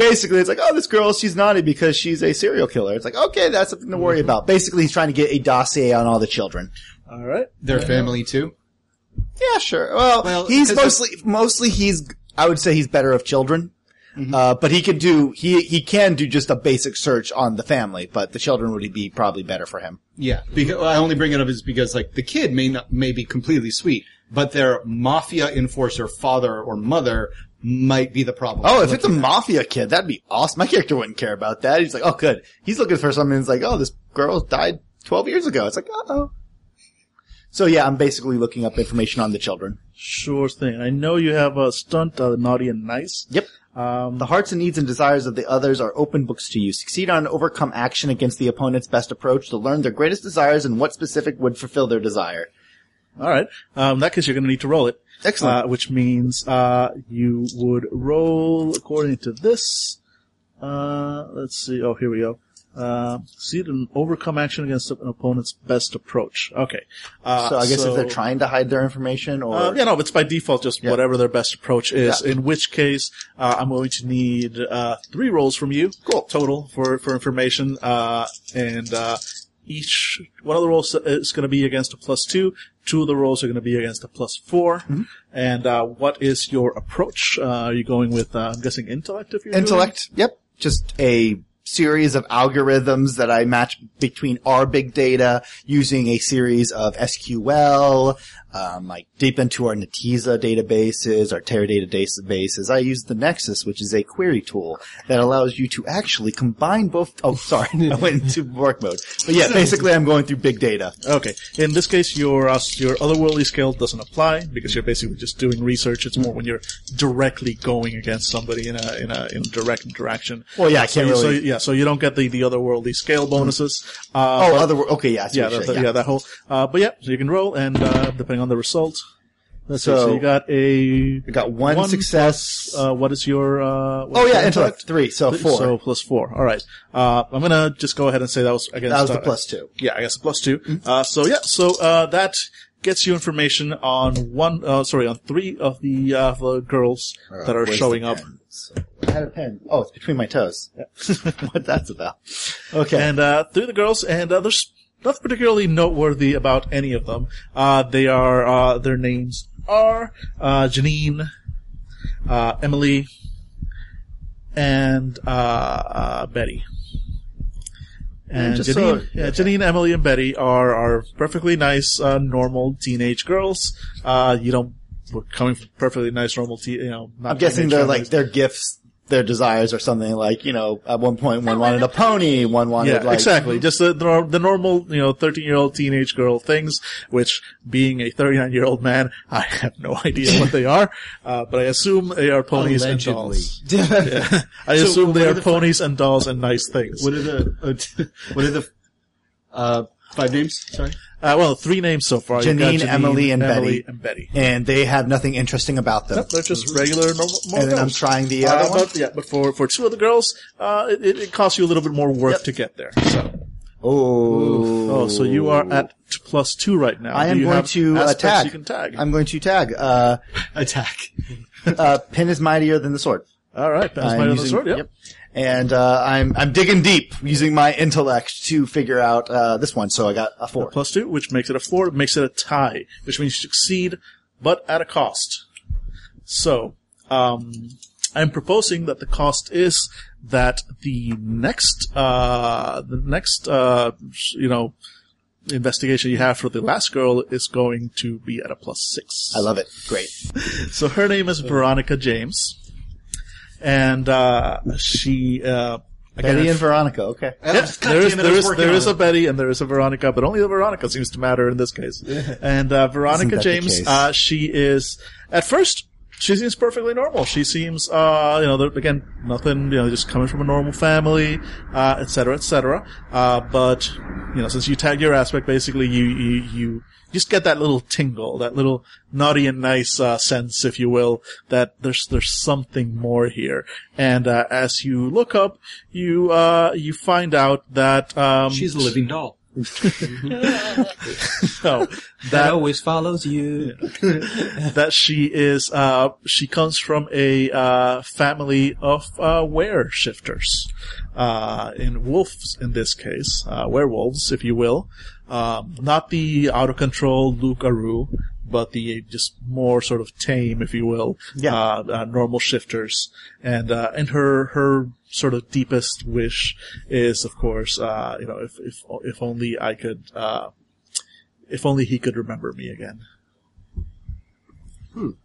basically it's like, oh, this girl, she's naughty because she's a serial killer. It's like, okay, that's something to worry about. Basically, he's trying to get a dossier on all the children. All right. Their family too. Yeah, sure. Well, Well, he's 'cause mostly, mostly he's, I would say he's better of children. Uh, but he could do, he, he can do just a basic search on the family, but the children would be probably better for him. Yeah, because I only bring it up is because like the kid may not may be completely sweet, but their mafia enforcer father or mother might be the problem. Oh, if it's a mafia kid, that'd be awesome. My character wouldn't care about that. He's like, oh, good. He's looking for something. It's like, oh, this girl died 12 years ago. It's like, uh oh. So yeah, I'm basically looking up information on the children. Sure thing. I know you have a stunt, uh, naughty and nice. Yep. Um, The hearts and needs and desires of the others are open books to you. Succeed on overcome action against the opponent's best approach to learn their greatest desires and what specific would fulfill their desire. all right. Um, in that case, you're going to need to roll it. Excellent. Uh, which means uh, you would roll according to this. Uh, let's see. Oh, here we go. Uh, succeed and overcome action against an opponent's best approach. Okay. Uh, so I guess so- if they're trying to hide their information or Uh, yeah, no, it's by default just Yeah. whatever their best approach is. Yeah. In which case, uh, I'm going to need uh, three rolls from you, cool, total for for information, uh, and uh, each one of the rolls is going to be against a plus two. Two of the rolls are going to be against a plus 4 Mm-hmm. And uh, what is your approach? Uh, are you going with? Uh, I'm guessing intellect. If you're doing intellect. Yep. Just a series of algorithms that I match between our big data using a series of SQL, um, like deep into our Netezza databases, our Teradata databases, I use the Nexus, which is a query tool that allows you to actually combine both. Oh, sorry, I went into work mode. But yeah, basically, I'm going through big data. Okay. In this case, your uh, your otherworldly skill doesn't apply because you're basically just doing research. It's more when you're directly going against somebody in a in a in direct interaction. Well, yeah, I So, can't you- so really- yeah, so you don't get the the otherworldly scale bonuses. Uh, Oh, other okay, yeah, yeah, what you're that, saying, yeah, that whole. Uh, but yeah, so you can roll, and uh, depending on the result. Let's see. So- So you got a. I got one, success. plus, uh, what is your? Uh, what oh is yeah, intellect three, so four. So plus four. All right. Uh, I'm gonna just go ahead and say that was against. that was the uh, plus two. yeah, I guess a plus two. Uh, so yeah, so uh, that gets you information on one, uh, sorry, on three of the, uh, the girls that are showing up. So, I had a pen. Oh, it's between my toes. what that's about. Okay. And uh, three the girls, and uh, there's nothing particularly noteworthy about any of them. Uh, they are uh, their names are uh, Janine, uh, Emily, and uh, uh, Betty. And just Janine, so- yeah, Janine, Emily, and Betty are are perfectly nice, uh, normal teenage girls. Uh, you don't. We're coming from perfectly nice, normal, te- you know. I'm guessing they're like their gifts, their desires, or something like you know. At one point, one wanted a pony, one wanted Yeah, like exactly. Just the, the normal, you know, 13 year old teenage girl things, which being a 39 year old man, I have no idea what they are, uh, but I assume they are ponies and Allegedly. dolls. I So assume they are are the- ponies and dolls and nice things. What are the uh, what are the uh, five names? Sorry. Uh, well, three names so far. You've got Janine, Emily, and Emily Betty. and Betty. and they have nothing interesting about them. Yep, they're just regular normal, normal And then I'm girls. trying the Uh, other one. but, yeah, but for, for two of the girls, uh, it, it, it costs you a little bit more work to get there. So, Oh, oh, so you are at t- plus two right now. I Do am you going have to uh, aspects tag. You can tag. I'm going to tag. Uh, Attack. uh, pin is mightier than the sword. All right, that's I'm my other using- sword. Yep. And uh, I'm I'm digging deep using my intellect to figure out uh, this one. So I got a four. Plus two, which makes it a four, makes it a tie, which means you succeed, but at a cost. So, um, I'm proposing that the cost is that the next, uh, the next, uh, you know, investigation you have for the last girl is going to be at a plus six. I love it. Great. So her name is Veronica James, and uh, she uh, Betty and Veronica. Okay. yeah, there is there is there is a Betty and there is a Veronica, but only the Veronica seems to matter in this case. And uh, Veronica Isn't that the James, uh, she is at first she seems perfectly normal. She seems, uh, you know, there- again, nothing, you know, just coming from a normal family, uh, et cetera, et cetera. Uh, but you know, since you tag your aspect, basically, you you you just get that little tingle, that little naughty and nice uh, sense, if you will, that there's there's something more here. And uh, as you look up, you uh, you find out that um, She's a living doll. no, That that always follows you. that she is uh, she comes from a uh, family of uh, were shifters, uh, in wolves in this case, uh, werewolves, if you will, um, not the out of control loup-garou, but the just more sort of tame, if you will, Yeah. uh, uh, normal shifters, and uh, and her her sort of deepest wish is, of course, uh, you know, if if if only I could. Uh, if only he could remember me again. And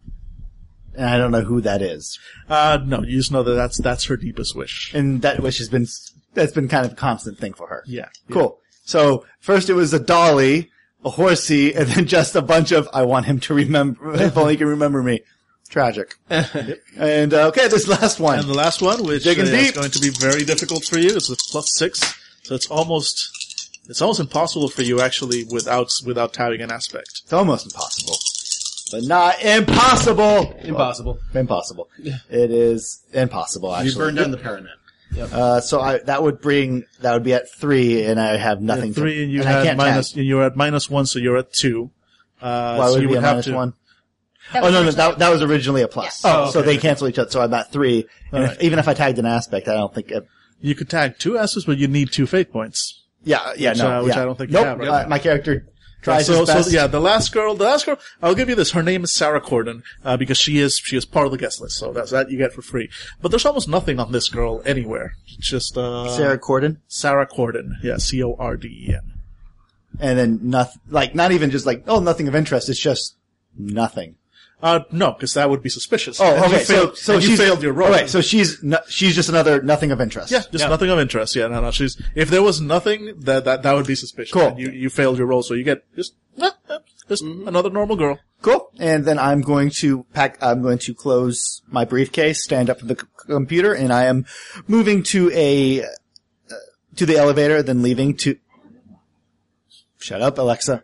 I don't know who that is. Uh, no, you just know that that's, that's her deepest wish. And that wish has been that's been kind of a constant thing for her. Yeah. Cool. So first it was a dolly, a horsey, and then just a bunch of I want him to remember. If only he can remember me. Tragic. and uh, okay, this last one. And the last one, which uh, is going to be very difficult for you, is a plus six. So it's almost, it's almost impossible for you actually without, without having an aspect. It's almost impossible, but not impossible. Impossible. Impossible. It is impossible. Actually, You burned down the Paranet. Uh, so I, that would bring that would be at three, and I have nothing. And three, to, and you I had can't minus, tag. and you're at minus one, so you're at two. Uh, Why so would you it be would a have minus to, one? Oh no, no, that, that was originally a plus. Yeah. Oh, so okay. they cancel each other. So I'm at three. And if, Alright. even if I tagged an aspect, I don't think. It, you could tag two S's, but you need two fate points. yeah, yeah, Which, no, uh, which yeah. I don't think you nope. have right uh, now. my character tries so, his best. so yeah, the last girl, the last girl, I'll give you this. Her name is Sarah Corden, uh, because she is, she is part of the guest list. So that's, that you get for free. But there's almost nothing on this girl anywhere. It's just, uh, Sarah Corden. Sarah Corden. Yeah, C-O-R-D-E-N. and then nothing, like not even just like oh nothing of interest. It's just nothing. Uh, no, because that would be suspicious. Oh, And you okay. So failed- so and you she's failed your roll. Right. So she's no, she's just another nothing of interest. yeah, just nothing of interest. Yeah, no, no. She's if there was nothing, that that that would be suspicious. Cool. And you you failed your roll, so you get just eh, eh, just another normal girl. Cool. And then I'm going to pack, I'm going to close my briefcase, stand up at the c- computer, and I am moving to a, uh, to the elevator, then leaving to, shut up, Alexa.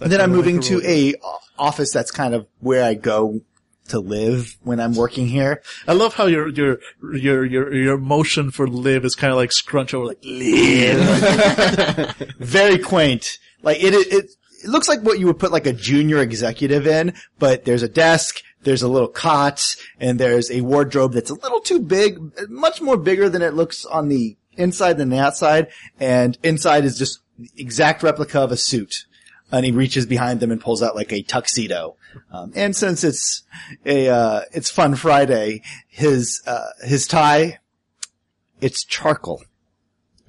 And then I'm moving to a o- office that's kind of where I go to live when I'm working here. I love how your your your your your motion for live is kind of like scrunch over, like live. Very quaint. Like it, it, it looks like what you would put like a junior executive in, but there's a desk, there's a little cot, and there's a wardrobe that's a little too big, much more bigger than it looks on the inside than the outside, and inside is just exact replica of a suit. And he reaches behind them and pulls out like a tuxedo. Um, and since it's a, uh, it's Fun Friday, his, uh, his tie, it's charcoal.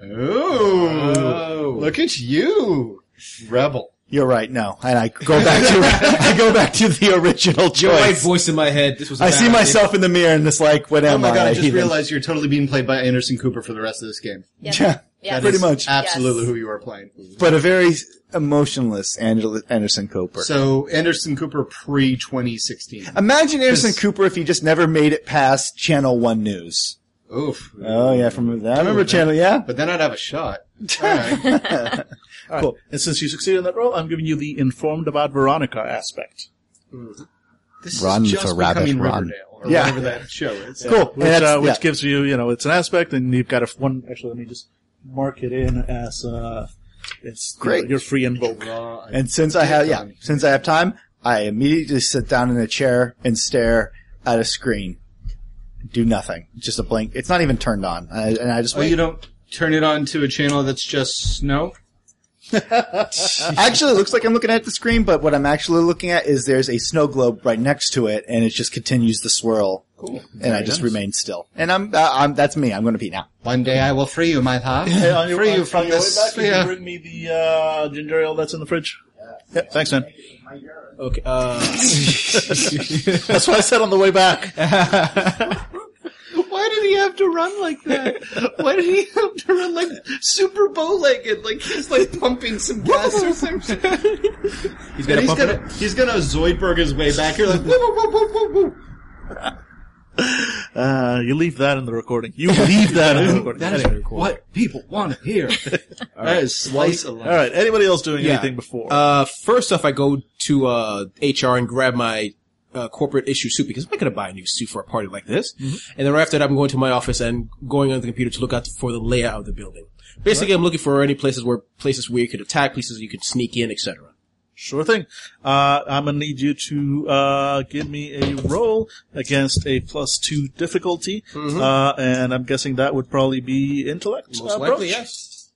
Oh, look at you, rebel. You're right. No, and I go back to I go back to the original Your right choice. voice in my head. This was. a I see idea. myself in the mirror and it's like, what Oh am my god! I? I just heathen? realized you're totally being played by Anderson Cooper for the rest of this game. Yes. Yeah, Yes. pretty much. Absolutely, Yes. who you are playing. But a very emotionless Angela Anderson Cooper. So Anderson Cooper pre 2016. Imagine Anderson Cooper if he just never made it past Channel One News. Oof. Oh yeah, from that. I remember Ooh, Channel. Yeah, But then I'd have a shot. All right. All right. And since you succeeded in that roll, I'm giving you the informed about Veronica aspect. This Run, is just little rabbit, becoming run. Riverdale, or Yeah. whatever that show is. cool. Which, uh, which yeah. gives you, you know, it's an aspect, and you've got a f- one. Actually, let me just mark it in as uh, it's you know, Great. you're free and vote. And since I have, yeah, since I have time, I immediately sit down in a chair and stare at a screen. Do nothing. Just a blank. It's not even turned on. I, and I just Oh, wait. you don't turn it on to a channel that's just snow? Actually, it looks like I'm looking at the screen, but what I'm actually looking at is there's a snow globe right next to it, and it just continues to swirl. Cool. And I just remain still. And I'm, uh, I'm, that's me. I'm going to pee now. One day I will free you, my heart. Hey, on your, free on, you from on your this way back, can you bring me the uh, ginger ale that's in the fridge? Yeah, thanks, man. Okay. Uh, That's what I said on the way back. Why did he have to run like that? Why did he have to run like super bow-legged? Like he's like pumping some gas or something. he's gonna he's gonna he's gonna Zoidberg his way back here like. Uh, you leave that in the recording. You leave that in the recording. That is Anyway. what people want to hear. That is slice of life. All right. Anybody else doing Yeah. anything before? Uh, first off, I go to uh, HR and grab my uh, corporate issue suit because I'm not going to buy a new suit for a party like this. And then right after that, I'm going to my office and going on the computer to look out for the layout of the building. Basically, I'm looking for any places where places where you could attack, places you could sneak in, etc. Sure thing. Uh, I'm gonna need you to, uh, give me a roll against a plus two difficulty. Uh, and I'm guessing that would probably be intellect. Most uh, likely, yes.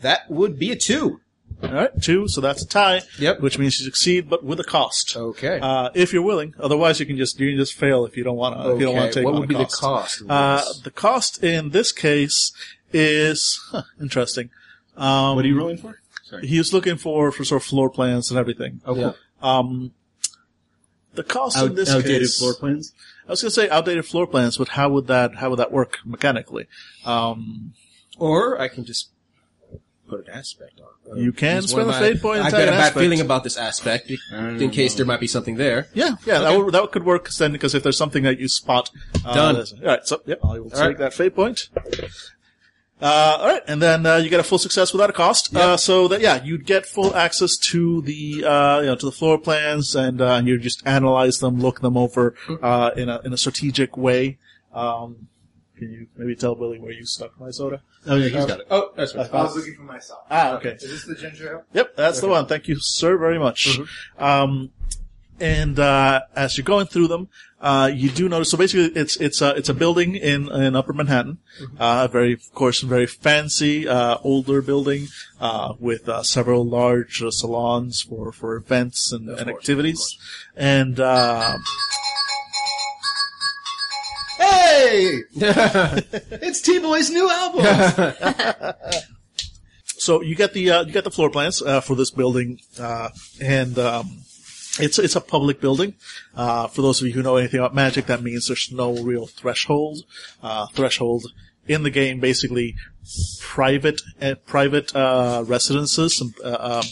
That would be a two. Alright, two, so that's a tie. Yep. Which means you succeed, but with a cost. Okay. Uh, if you're willing. Otherwise you can just, you can just fail if you don't wanna, if you don't wanna Okay, take what on would be the cost. cost of Uh, this? the cost in this case is, huh, interesting. Um, What are you rolling for? Sorry. he was looking for, for sort of floor plans and everything. Okay. Yeah. Um, the cost in Out, this outdated case, floor plans. I was going to say outdated floor plans, but how would that how would that work mechanically? Um, Or I can just put an aspect on. You can use spend one a of my- fate point and I've tag got a an bad aspect. feeling about this aspect be- in case there might be something there. yeah, yeah, that would, that could work then because if there's something that you spot, uh, Done. All right, so yeah, I will take right. that fate point. Uh, all right, and then uh, you get a full success without a cost. Uh, so that yeah, you get full access to the uh, you know to the floor plans, and uh, and you just analyze them, look them over uh, in a in a strategic way. Um, can you maybe tell Billy where you stuck my soda? Oh yeah, he's got it. Oh, that's right. I was looking for myself. Ah, okay. Is this the ginger ale? Yep, that's the one. Thank you, sir, very much. Um, and uh, as you're going through them, uh, you do notice. So basically, it's it's a it's a building in in Upper Manhattan, uh, very of course very fancy, uh, older building uh, with uh, several large uh, salons for for events and, and activities, and. Uh, Hey! it's T-Boy's new album! so you get the uh, you get the floor plans uh, for this building, uh, and um, it's it's a public building. Uh, for those of you who know anything about Magic, that means there's no real threshold. Uh, threshold in the game, basically, private uh, private uh, residences uh, um,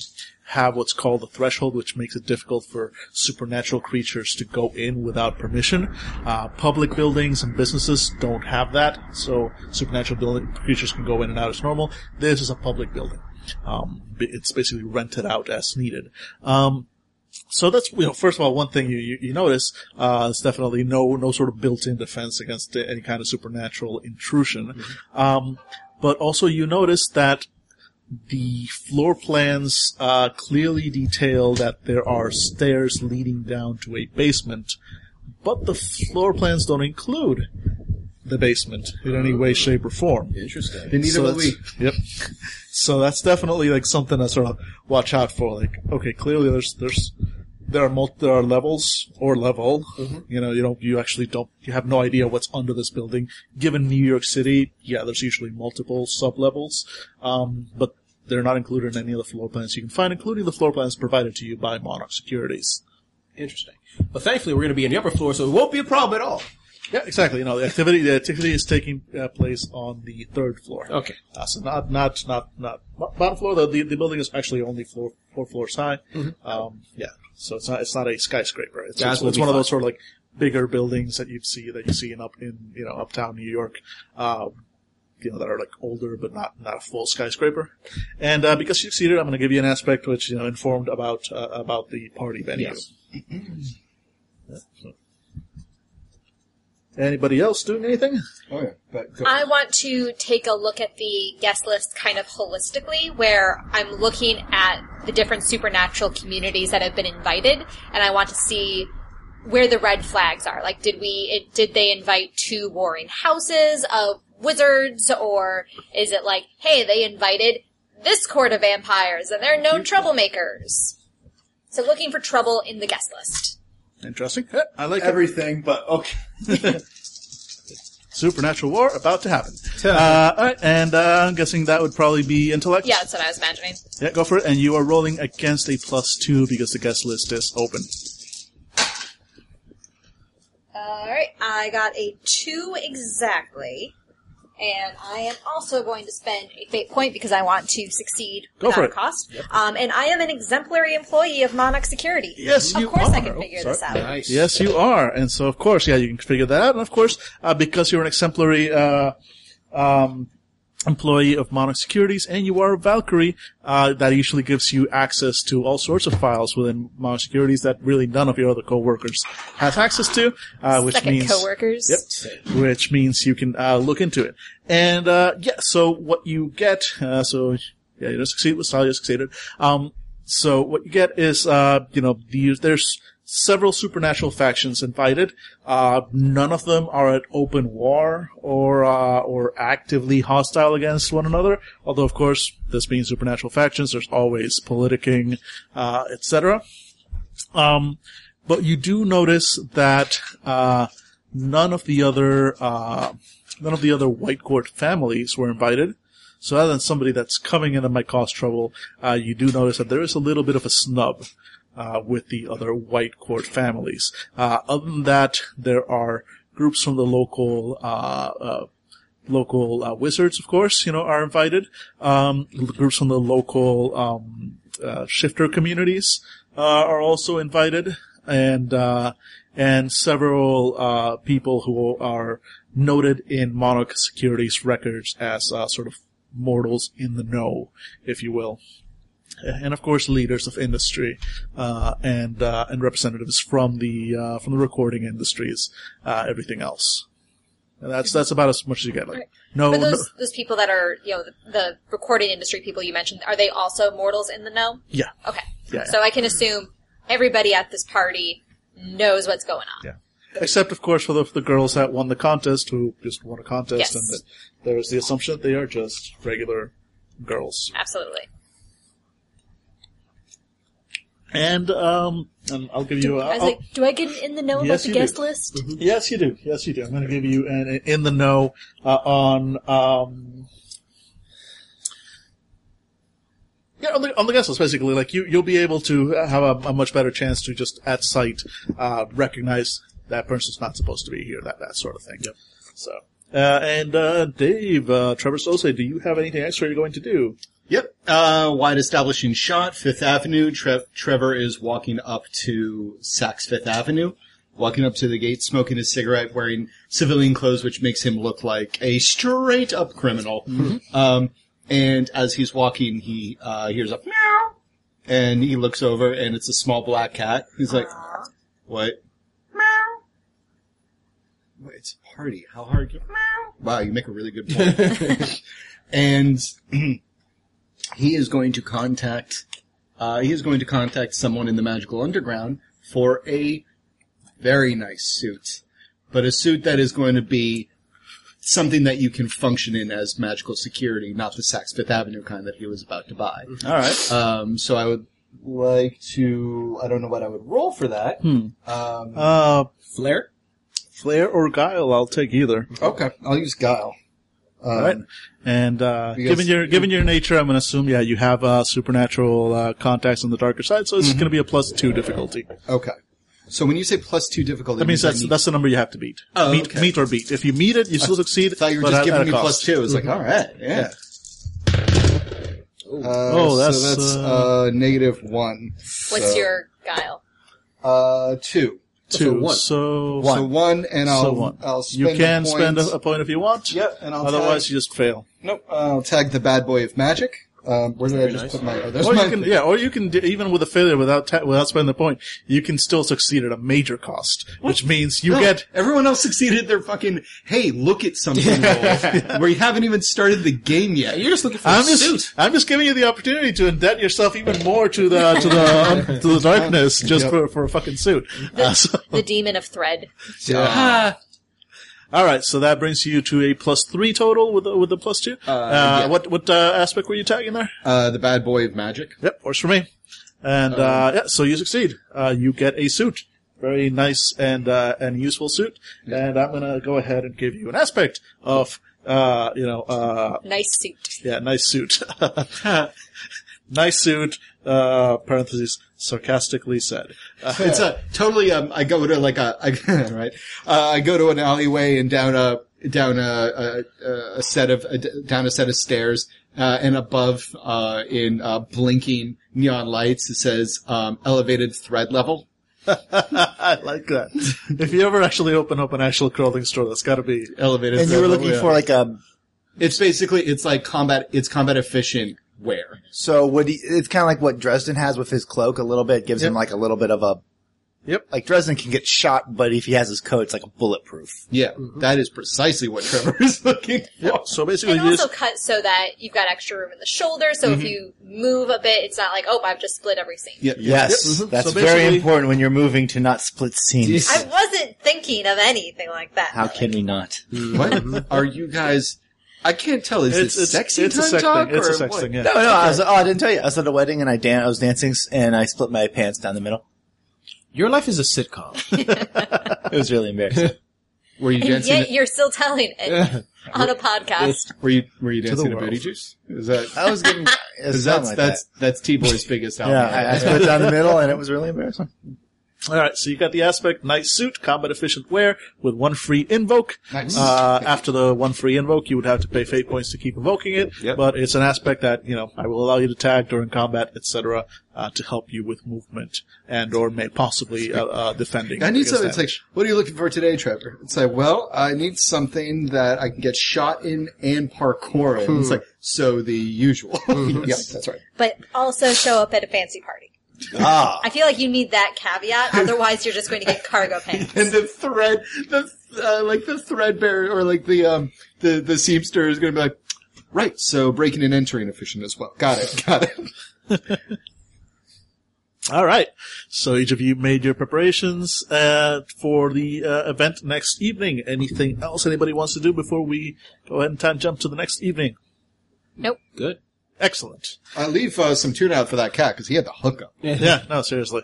have what's called the threshold, which makes it difficult for supernatural creatures to go in without permission. Uh, public buildings and businesses don't have that, so supernatural building creatures can go in and out as normal. This is a public building. Um, it's basically rented out as needed. Um, so that's you know first of all one thing you you, you notice uh, is definitely no no sort of built-in defense against any kind of supernatural intrusion, um, but also you notice that the floor plans uh, clearly detail that there are stairs leading down to a basement, but the floor plans don't include the basement in any way, shape, or form. Interesting. They need So a that's- we. Yep. So that's definitely like something to sort of watch out for. Like, okay, clearly there's there's there are mul- there are levels or level. You know, you don't you actually don't you have no idea what's under this building. Given New York City, yeah, there's usually multiple sub levels, um, but they're not included in any of the floor plans you can find, including the floor plans provided to you by Monarch Securities. Interesting. But thankfully, we're going to be in the upper floor, so it won't be a problem at all. Yeah, exactly. You know, the activity the activity is taking uh, place on the third floor. Okay. Uh, so not not not not bottom floor. The, the the building is actually only floor four floors high. Um, yeah. So it's not it's not a skyscraper. It's, it's, it's one of those sort of like bigger buildings that you see that you see in up in you know uptown New York. Um, you know that are like older but not not a full skyscraper. And uh, because you succeeded, I'm going to give you an aspect which you know informed about uh, about the party venue. Yes. Yeah, so. Anybody else doing anything? Oh yeah. But go- I want to take a look at the guest list kind of holistically, where I'm looking at the different supernatural communities that have been invited, and I want to see where the red flags are. Like, did we, it, did they invite two warring houses of wizards, or is it like, hey, they invited this court of vampires, and they're known troublemakers? So looking for trouble in the guest list. Interesting. Yeah, I like it. Everything, but okay. Supernatural war about to happen. Uh, all right, and uh, I'm guessing that would probably be intellect. Yeah, that's what I was imagining. Yeah, go for it. And you are rolling against a plus two because the guest list is open. Alright, I got a two exactly. And I am also going to spend a fate point because I want to succeed Go without for a it. cost. Um, and I am an exemplary employee of Monarch Security. Yes, of you course I can Oh, figure sorry. this out. Nice. Yes, you are. And so, of course, yeah, you can figure that out. And of course, uh, because you're an exemplary uh, um, employee of Monarch Securities and you are a Valkyrie, uh, that usually gives you access to all sorts of files within Monarch Securities that really none of your other coworkers has access to, uh, which Second means coworkers. Yep. Which means you can uh, look into it. And uh, yeah, so what you get, uh, so yeah, you just succeed with style, you succeeded. Um, so what you get is, uh, you know, the, there's several supernatural factions invited. Uh, none of them are at open war or uh, or actively hostile against one another. Although, of course, this being supernatural factions, there's always politicking, uh, etc. Um, but you do notice that uh, none of the other uh, none of the other White Court families were invited. So other than somebody that's coming in that might cause trouble, uh, you do notice that there is a little bit of a snub uh, with the other White Court families. Uh, other than that, there are groups from the local uh, uh, local uh, wizards, of course, you know, are invited. Um, groups from the local um, uh, shifter communities uh, are also invited, and uh, and several uh, people who are noted in Monarch Securities records as sort of mortals in the know, if you will. And of course, leaders of industry uh, and uh, and representatives from the uh, from the recording industries, uh, everything else. And that's that's about as much as you get. Like no, But no those those people that are you know the, the recording industry people you mentioned are they also mortals in the know? yeah, Okay, Yeah. so I can assume everybody at this party knows what's going on. Yeah. Except, of course, for the, the girls that won the contest, who just won a contest, Yes. and that there's the assumption that they are just regular girls. Absolutely. And um, and I'll give you. I A, was like, do I get in the know Yes, about the you do. guest list? yes, you do. Yes, you do. I'm going to give you an in the know uh, on um, Yeah, on the, on the guest list, basically, like you, you'll be able to have a, a much better chance to just at sight uh, recognize that person's not supposed to be here, that that sort of thing. Yep. So, uh, and uh, Dave, uh, Trevor Stolze, do you have anything extra you're going to do? Yep. Uh, wide establishing shot, Fifth Avenue. Trev- Trevor is walking up to Saks Fifth Avenue, walking up to the gate, smoking a cigarette, wearing civilian clothes, which makes him look like a straight up criminal. Um, and as he's walking, he, uh, hears a meow, and he looks over, and it's a small black cat. He's like, what? Meow. Wait, It's a party. How hard? Can- Wow, you make a really good point. and he is going to contact uh, he is going to contact someone in the magical underground for a very nice suit but a suit that is going to be something that you can function in as magical security not the Saks Fifth Avenue kind that he was about to buy All right. um, so I would like to I don't know what I would roll for that um, Uh, Flair? Flair or Guile, I'll take either. okay I'll use Guile um, All right. And uh, because- given your given your nature, I'm going to assume yeah you have uh, supernatural uh, contacts on the darker side, so it's Mm-hmm. going to be a plus two difficulty. okay so when you say plus two difficulty That means I that's need- that's the number you have to beat. Oh, meat, okay. meet or beat. If you meet it, you still succeed. I thought you were just giving me cost. plus two. It's like, all right, yeah. Uh, Oh, that's, so that's uh, uh, negative one. What's So, your guile? uh two? Two. one. So So one, and I'll So one. I'll spend you can a point. spend a, a point if you want. Yep, and I'll Otherwise, tag, you just fail. nope. I'll tag the bad boy of magic. Um, where did I just nice. put my? Oh, there's Or my you can, yeah, or you can do, even with a failure without ta- without spending the point, you can still succeed at a major cost, which means you No, get everyone else succeeded their fucking hey look at something roll where you haven't even started the game yet. You're just looking for I'm a just, suit. I'm just giving you the opportunity to indent yourself even more to the to the to the darkness just Yep. for, for a fucking suit. Uh, so, The demon of thread. Ah, all right, so that brings you to a plus three total with the, with the plus two. Uh, yeah. What what uh, aspect were you tagging there? Uh, the bad boy of magic. Yep, works for me. And uh, yeah, so you succeed. Uh, you get a suit, very nice and uh, and useful suit. And I'm gonna go ahead and give you an aspect of uh, you know uh, Nice suit. yeah, nice suit, nice suit. Uh, parentheses sarcastically said. Uh, It's a totally. Um, I go to like a I, right. Uh, I go to an alleyway and down a down a a, a set of a, down a set of stairs, uh, and above uh, in uh, blinking neon lights it says um, elevated thread level. I like that. if you ever actually open up an actual clothing store, that's got to be Elevated. And you were level, looking yeah. for like a It's basically it's like combat. It's combat efficient wear. so would he, it's kind of like what Dresden has with his cloak a little bit gives him like a little bit of a Yep. like Dresden can get shot but if he has his coat it's like a bulletproof. Yeah, mm-hmm. that is precisely what Trevor is looking for. So basically, And you also just, cut so that you've got extra room in the shoulder, so if mm-hmm. you move a bit, it's not like, oh, I've just split every scene. Yeah, Yes, Yep. that's mm-hmm. So very important when you're moving to not split scenes. I wasn't thinking of anything like that. How can we not? What are you guys? I can't tell. Is It's- it it's- sexy it's a time sex talk thing. It's a sex what? thing, yeah. No, no, I was, oh, I didn't tell you. I was at a wedding and I dan- I was dancing and I split my pants down the middle. your life is a sitcom. It was really embarrassing. Were you And dancing? yet you're still telling it on a podcast. Were you were you dancing to world. booty juice? Is that? I was getting, it was Because something that's like that's that's T Boy's biggest album. Yeah, I, I split down the middle and it was really embarrassing. All right. So you got the aspect, nice suit, combat efficient wear with one free invoke. Nice. Uh, after the one free invoke, you would have to pay fate points to keep invoking it. Yep. But it's an aspect that you know I will allow you to tag during combat, etc., uh, to help you with movement and or may possibly uh, uh, defending. I need against something. It's like, what are you looking for today, Trevor? It's like, well, I need something that I can get shot in and parkour in. It's like, so the usual. yep, that's right. But also show up at a fancy party. Ah, I feel like you need that caveat, otherwise you're just going to get cargo pants. And the thread, the uh, like the threadbare or like the um the the seamster is going to be like, right. So breaking and entering efficient as well. Got it. Got it. All right. So each of you made your preparations uh, for the uh, event next evening. Anything else anybody wants to do before we go ahead and time jump to the next evening? Nope. Good. Excellent. I leave uh, some tune out for that cat because he had the hookup. Yeah, no, seriously.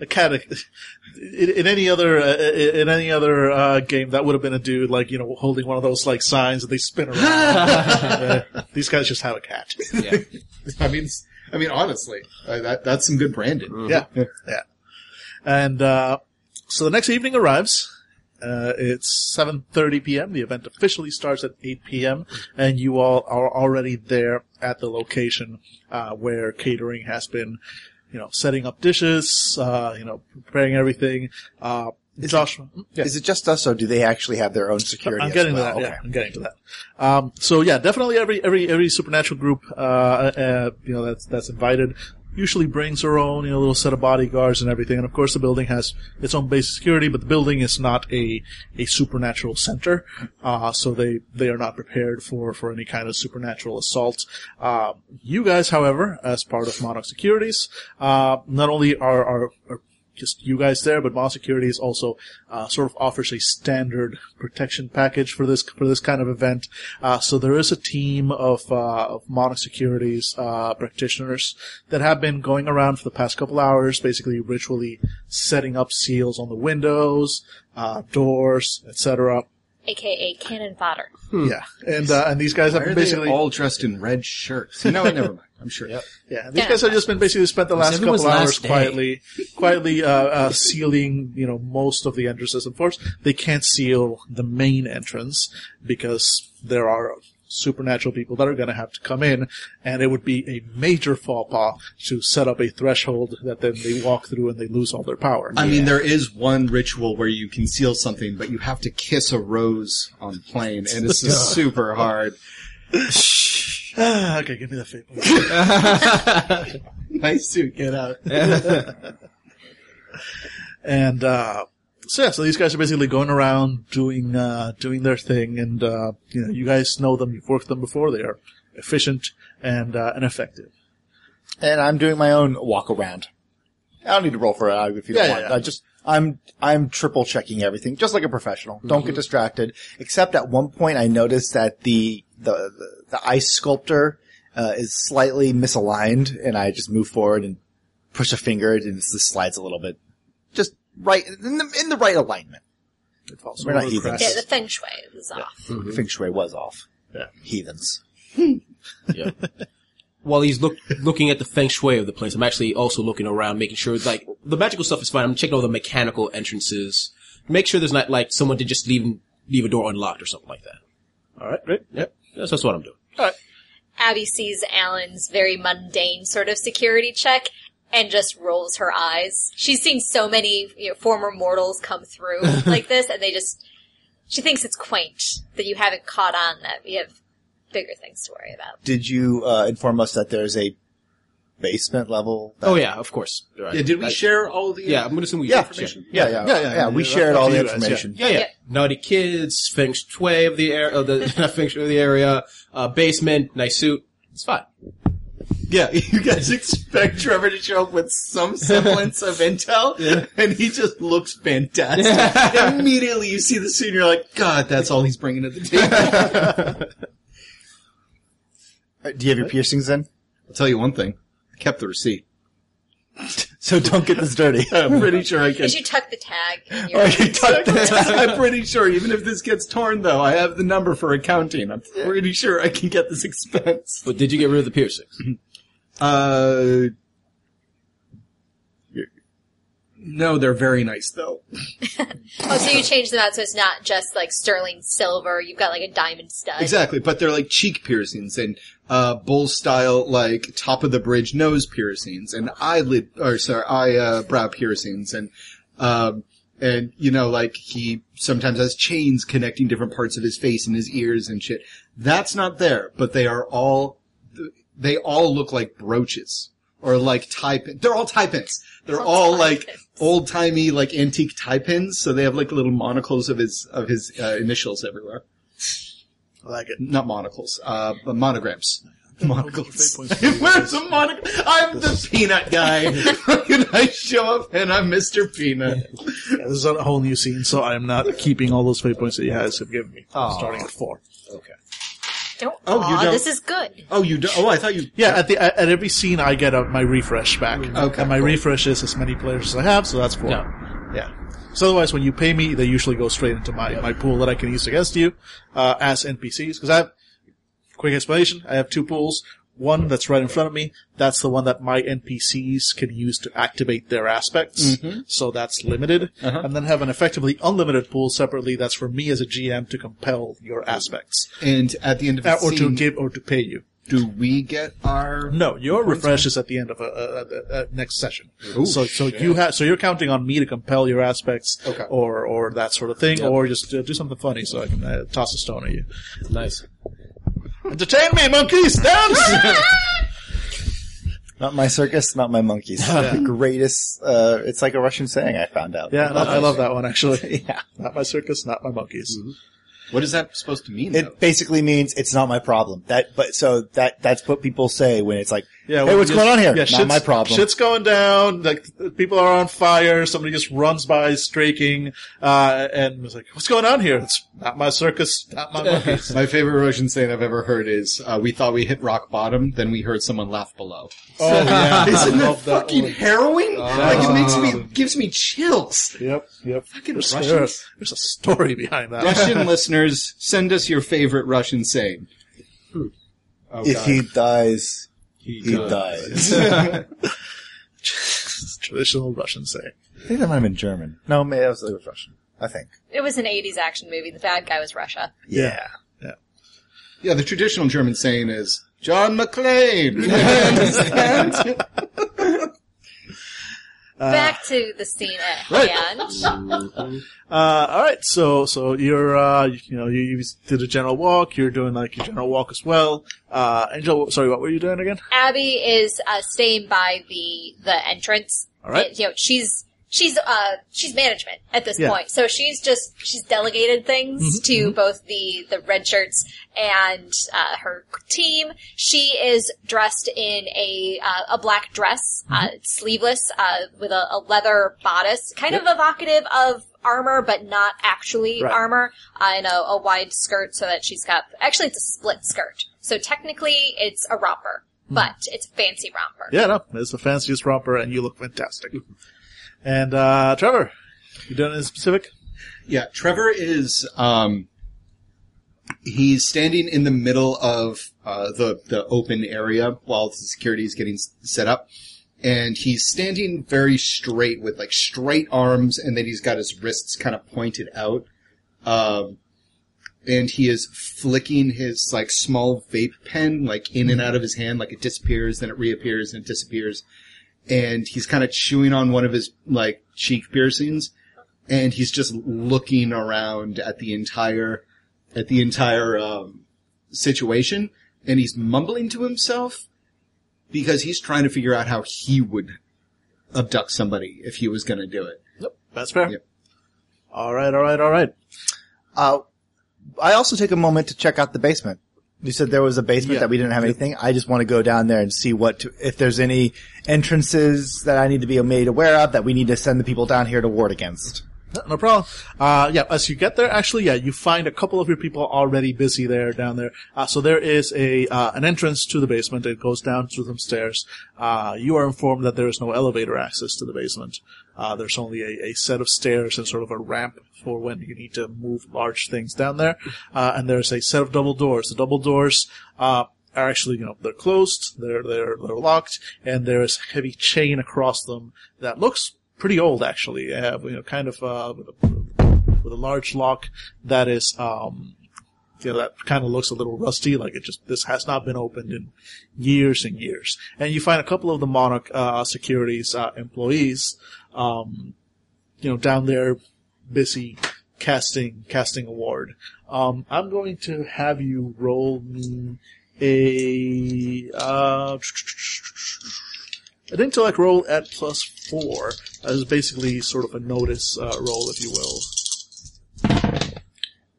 a cat. In, in any other uh, in any other uh, game, that would have been a dude like you know holding one of those like signs that they spin around. Uh, these guys just have a cat. Yeah. I mean, s- I mean, honestly, uh, that that's some good branding. Yeah, yeah. And uh, so the next evening arrives. Uh, it's 7:30 p.m. The event officially starts at 8 p.m. and you all are already there at the location uh, where catering has been, you know, setting up dishes, uh, you know, preparing everything. Uh, Joshua, yeah. Is it just us, or do they actually have their own security? I'm getting to that. Okay. Yeah, I'm getting to that. Um, so yeah, definitely every every every supernatural group, uh, uh, you know, that's that's invited usually brings her own, you know, little set of bodyguards and everything. And of course, the building has its own base security, but the building is not a a supernatural center, uh, so they they are not prepared for for any kind of supernatural assault. Uh, you guys, however, as part of Monarch Securities, uh, not only are are, are just you guys there, but Moss Securities also uh, sort of offers a standard protection package for this for this kind of event. Uh, so there is a team of uh, of Monarch uh, practitioners that have been going around for the past couple hours, basically ritually setting up seals on the windows, uh, doors, etc. aka cannon fodder. Yeah, and uh, and these guys Why have are been they basically all dressed in red shirts? You know what? Never mind. I'm sure. Yeah, these Yeah. guys have just been basically spent the last couple everyone's hours day. quietly, quietly uh, uh, sealing, you know, most of the entrances. Of course, they can't seal the main entrance because there are supernatural people that are going to have to come in, and it would be a major faux pas to set up a threshold that then they walk through and they lose all their power. I mean, there is one ritual where you conceal something, but you have to kiss a rose on the plane, and it's just super hard. Okay, give me the fate. Nice to get out. And uh, so yeah, so these guys are basically going around doing uh, doing their thing, and uh, you know, you guys know them, you've worked them before. They are efficient and uh, and effective. And I'm doing my own walk around. I don't need to roll for it if you don't Yeah, want. yeah, yeah. I just I'm I'm triple checking everything, just like a professional. Don't Mm-hmm. get distracted. Except at one point, I noticed that the the the, the ice sculptor uh, is slightly misaligned, and I just move forward and push a finger, and it just slides a little bit, just right in the in the right alignment. It falls We're not over heathens. Yeah, the feng shui is off. Mm-hmm. Feng Shui was off. Yeah. Heathens. Yeah. While he's look, looking at the feng shui of the place, I'm actually also looking around, making sure like the magical stuff is fine. I'm checking all the mechanical entrances, make sure there's not like someone did just leave leave a door unlocked or something like that. All right, great. Yep, that's, that's what I'm doing. All right. Abby sees Alan's very mundane sort of security check and just rolls her eyes. She's seen so many you know, former mortals come through like this, and they just she thinks it's quaint that you haven't caught on that we have bigger things to worry about. Did you uh, inform us that there's a basement level? that- Oh yeah, of course. Right. Yeah, did we I- share all the? Yeah, I'm gonna assume we Yeah, information. yeah, yeah, Yeah, yeah, yeah, We yeah, shared all the to guys, information. Yeah, yeah. Yeah. Naughty kids, feng shui of the area, uh, the not feng shui of the area, uh, basement, nice suit. It's fine. Yeah, you guys expect Trevor to show up with some semblance of intel, and he just looks fantastic. Immediately you see the scene, you're like, God, that's all he's bringing to the table. Uh, Do you have your piercings then? I'll tell you one thing. I kept the receipt. So don't get this dirty. I'm pretty sure I can. Did you tuck the tag? In your Or you tuck the- I'm pretty sure, even if this gets torn though, I have the number for accounting. I'm pretty sure I can get this expense. But did you get rid of the piercings? Uh, no, they're very nice though. oh, so you changed them out so it's not just like sterling silver. You've got like a diamond stud. Exactly, but they're like cheek piercings and uh, bull style, like top of the bridge nose piercings and eyelid, or sorry, eye uh, brow piercings and um, and you know, like he sometimes has chains connecting different parts of his face and his ears and shit. That's not there, but they are all they all look like brooches or like tie pins. They're all tie pins. They're all tie like pins. old timey, like antique tie pins. So they have like little monocles of his of his uh, initials everywhere I like it. not monocles, uh, but monograms. Monocles. Where's the monoc? I'm the peanut guy. and I show up and I'm Mr. Peanut. Yeah, this is a whole new scene, so I am not keeping all those fate points that you guys have given me. Aw. Starting at four. Okay. Don't. Oh, you aw, don't- This is good. Oh, you don't. Oh, I thought you. Yeah, at the at, at every scene, I get a, my refresh back. Okay, and my cool. refresh is as many players as I have, so that's four. Yeah. Yeah. So otherwise, when you pay me, they usually go straight into my, my pool that I can use against you uh, as NPCs. Because I have quick explanation. I have two pools. One that's right in front of me. That's the one that my NPCs can use to activate their aspects. So that's limited. Uh-huh. And then have an effectively unlimited pool separately. That's for me as a GM to compel your aspects, And at the end of the Uh, or to give or to pay you. do we get our? No, your refresh is at the end of a, a, a, a next session. Ooh, so, so you have, so you're counting on me to compel your aspects, Okay. or or that sort of thing, or just uh, do something funny so I can uh, toss a stone at you. Nice. Entertain me, monkeys! Dance! Not my circus, not my monkeys. the greatest, uh, it's like a Russian saying I found out. yeah, no, I love that one actually. Yeah. Not my circus, not my monkeys. What is that supposed to mean? though? It basically means it's not my problem. That, but so that, that's what people say when it's like, Yeah, hey, what's just- going on here? Yeah, not shit's- my problem. Shit's going down. Like people are on fire. Somebody just runs by, streaking, uh, and was like, "What's going on here?" It's not my circus, not my monkeys. My favorite Russian saying I've ever heard is, uh, "We thought we hit rock bottom, then we heard someone laugh below." oh yeah, Isn't that love that fucking one. harrowing? like it makes me, gives me chills. Yep, yep. Fucking there's, Russians. there's- there's a story behind that. Russian listeners, send us your favorite Russian saying. Oh, if God. he dies, he, he does. dies. Traditional Russian saying. I think that might have been German. No, maybe it was, it was Russian. I think. It was an '80s action movie. The bad guy was Russia. Yeah. Yeah. Yeah, the traditional German saying is John McClane. Understand? Back to the scene at right. hand. Uh, all right. So, so you're, uh, you, you know, you, you did a general walk. You're doing like your general walk as well. Uh, Angel, sorry, what were you doing again? Abby is uh, staying by the the entrance. All right. And, you know, she's she's uh she's management at this Yeah. point, so she's just she's delegated things to both the the red shirts and uh, her team. She is dressed in a uh, a black dress, uh, sleeveless, uh, with a, a leather bodice, kind of evocative of armor, but not actually Right. armor, uh, and a, a wide skirt, so that she's got actually it's a split skirt. So technically, it's a romper. But it's a fancy romper. Yeah, no, it's the fanciest romper, and you look fantastic. And uh, Trevor, you doing anything specific? Yeah, Trevor is um he's standing in the middle of uh, the the open area while the security is getting set up, and he's standing very straight with like straight arms, and then he's got his wrists kind of pointed out, um, and he is flicking his like small vape pen like in and out of his hand, like it disappears, then it reappears, and it disappears, and he's kind of chewing on one of his like cheek piercings and he's just looking around at the entire at the entire um, situation, and he's mumbling to himself because he's trying to figure out how he would abduct somebody if he was going to do it. Yep, that's fair. Yep. All right, all right, all right. Uh, I also take a moment to check out the basement. You said there was a basement Yeah. that we didn't have anything. I just want to go down there and see what, to, if there's any entrances that I need to be made aware of that we need to send the people down here to ward against. No, problem. Uh, yeah, as you get there, actually, yeah, you find a couple of your people already busy there, down there. Uh, so there is a, uh, an entrance to the basement. It goes down through some stairs. Uh, you are informed that there is no elevator access to the basement. Uh, there's only a, a set of stairs and sort of a ramp for when you need to move large things down there. Uh, and there's a set of double doors. The double doors, uh, are actually, you know, they're closed, they're, they're, they're locked, and there's a heavy chain across them that looks pretty old actually. Uh, you know, kind of, uh, with a, with a large lock that is, um, you know, that kind of looks a little rusty, like it just, this has not been opened in years and years. And you find a couple of the Monarch, uh, securities, uh, employees, um, you know, down there busy casting, casting a ward. Um, I'm going to have you roll me a, uh, an intellect roll at plus four as basically sort of a notice, uh, roll, if you will.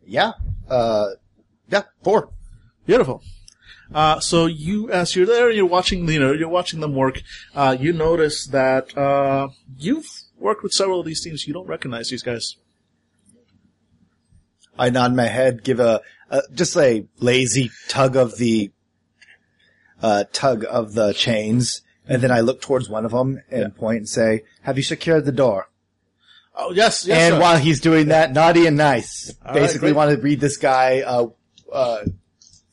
Yeah. Uh, yeah, four. Beautiful. Uh, so you, as you're there, you're watching, you know, you're watching them work. Uh, you notice that uh, you've worked with several of these teams. You don't recognize these guys. I nod my head, give a, a just a lazy tug of the uh, tug of the chains, and then I look towards one of them and point and say, "Have you secured the door?" Oh yes, yes. and sir. while he's doing that, naughty and nice, All right, basically great. want to read this guy, uh, uh,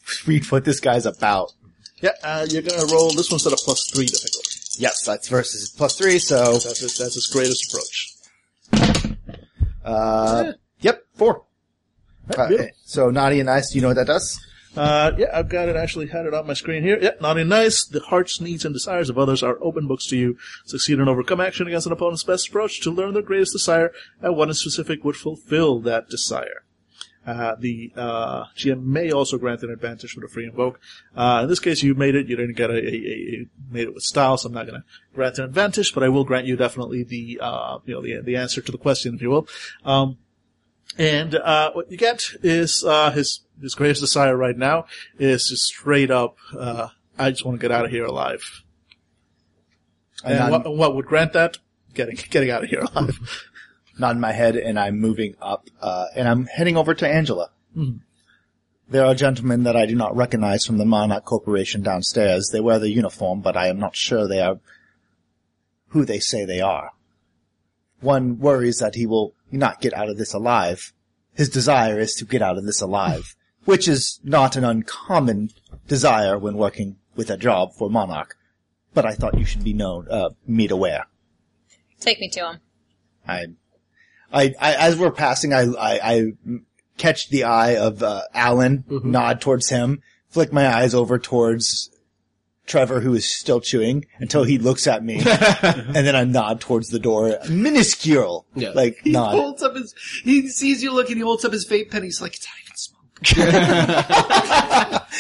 read what this guy's about. yeah, uh, you're gonna roll. This one's at a plus three difficulty. Yes, that's versus plus three, so That's his, that's his greatest approach. uh, yep, four. Uh, so naughty and nice, do you know what that does? Uh, yeah, I've got it. Actually, had it on my screen here. Yep, naughty and nice. The hearts, needs, and desires of others are open books to you. Succeed and overcome action against an opponent's best approach to learn their greatest desire, and one in specific would fulfill that desire. Uh, the uh, GM may also grant an advantage for the free invoke. Uh, in this case, you made it. You didn't get a, a, a, made it with style, so I'm not going to grant an advantage, but I will grant you definitely the uh, you know the the answer to the question, if you will. Um, and uh, what you get is uh, his his greatest desire right now is just straight up. Uh, I just want to get out of here alive. And, I'm- what, what would grant that? Getting getting out of here alive. Nod my head and I'm moving up, uh, and I'm heading over to Angela. There are gentlemen that I do not recognize from the Monarch Corporation downstairs. They wear the uniform, but I am not sure they are who they say they are. One worries that he will not get out of this alive. His desire is to get out of this alive, which is not an uncommon desire when working with a job for Monarch. But I thought you should be known, uh, made aware. Take me to him. I, I, I as we're passing, I, I, I catch the eye of uh, Alan, nod towards him, flick my eyes over towards Trevor, who is still chewing, until he looks at me, and then I nod towards the door, minuscule, Yeah. like nod. He nod. holds up his, he sees you looking, he holds up his vape pen, he's like, it's not even smoke.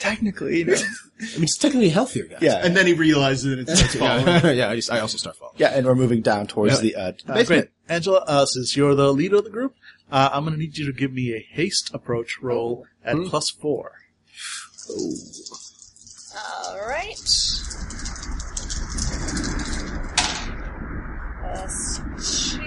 Technically, you know. I mean, it's technically healthier, guys. yeah, And then he realizes that it's falling. yeah. yeah I, just, I also start falling. yeah, and we're moving down towards Yeah. the uh, basement. great. Angela, uh, since you're the leader of the group, uh, I'm going to need you to give me a haste approach roll at plus four. All right. Plus two.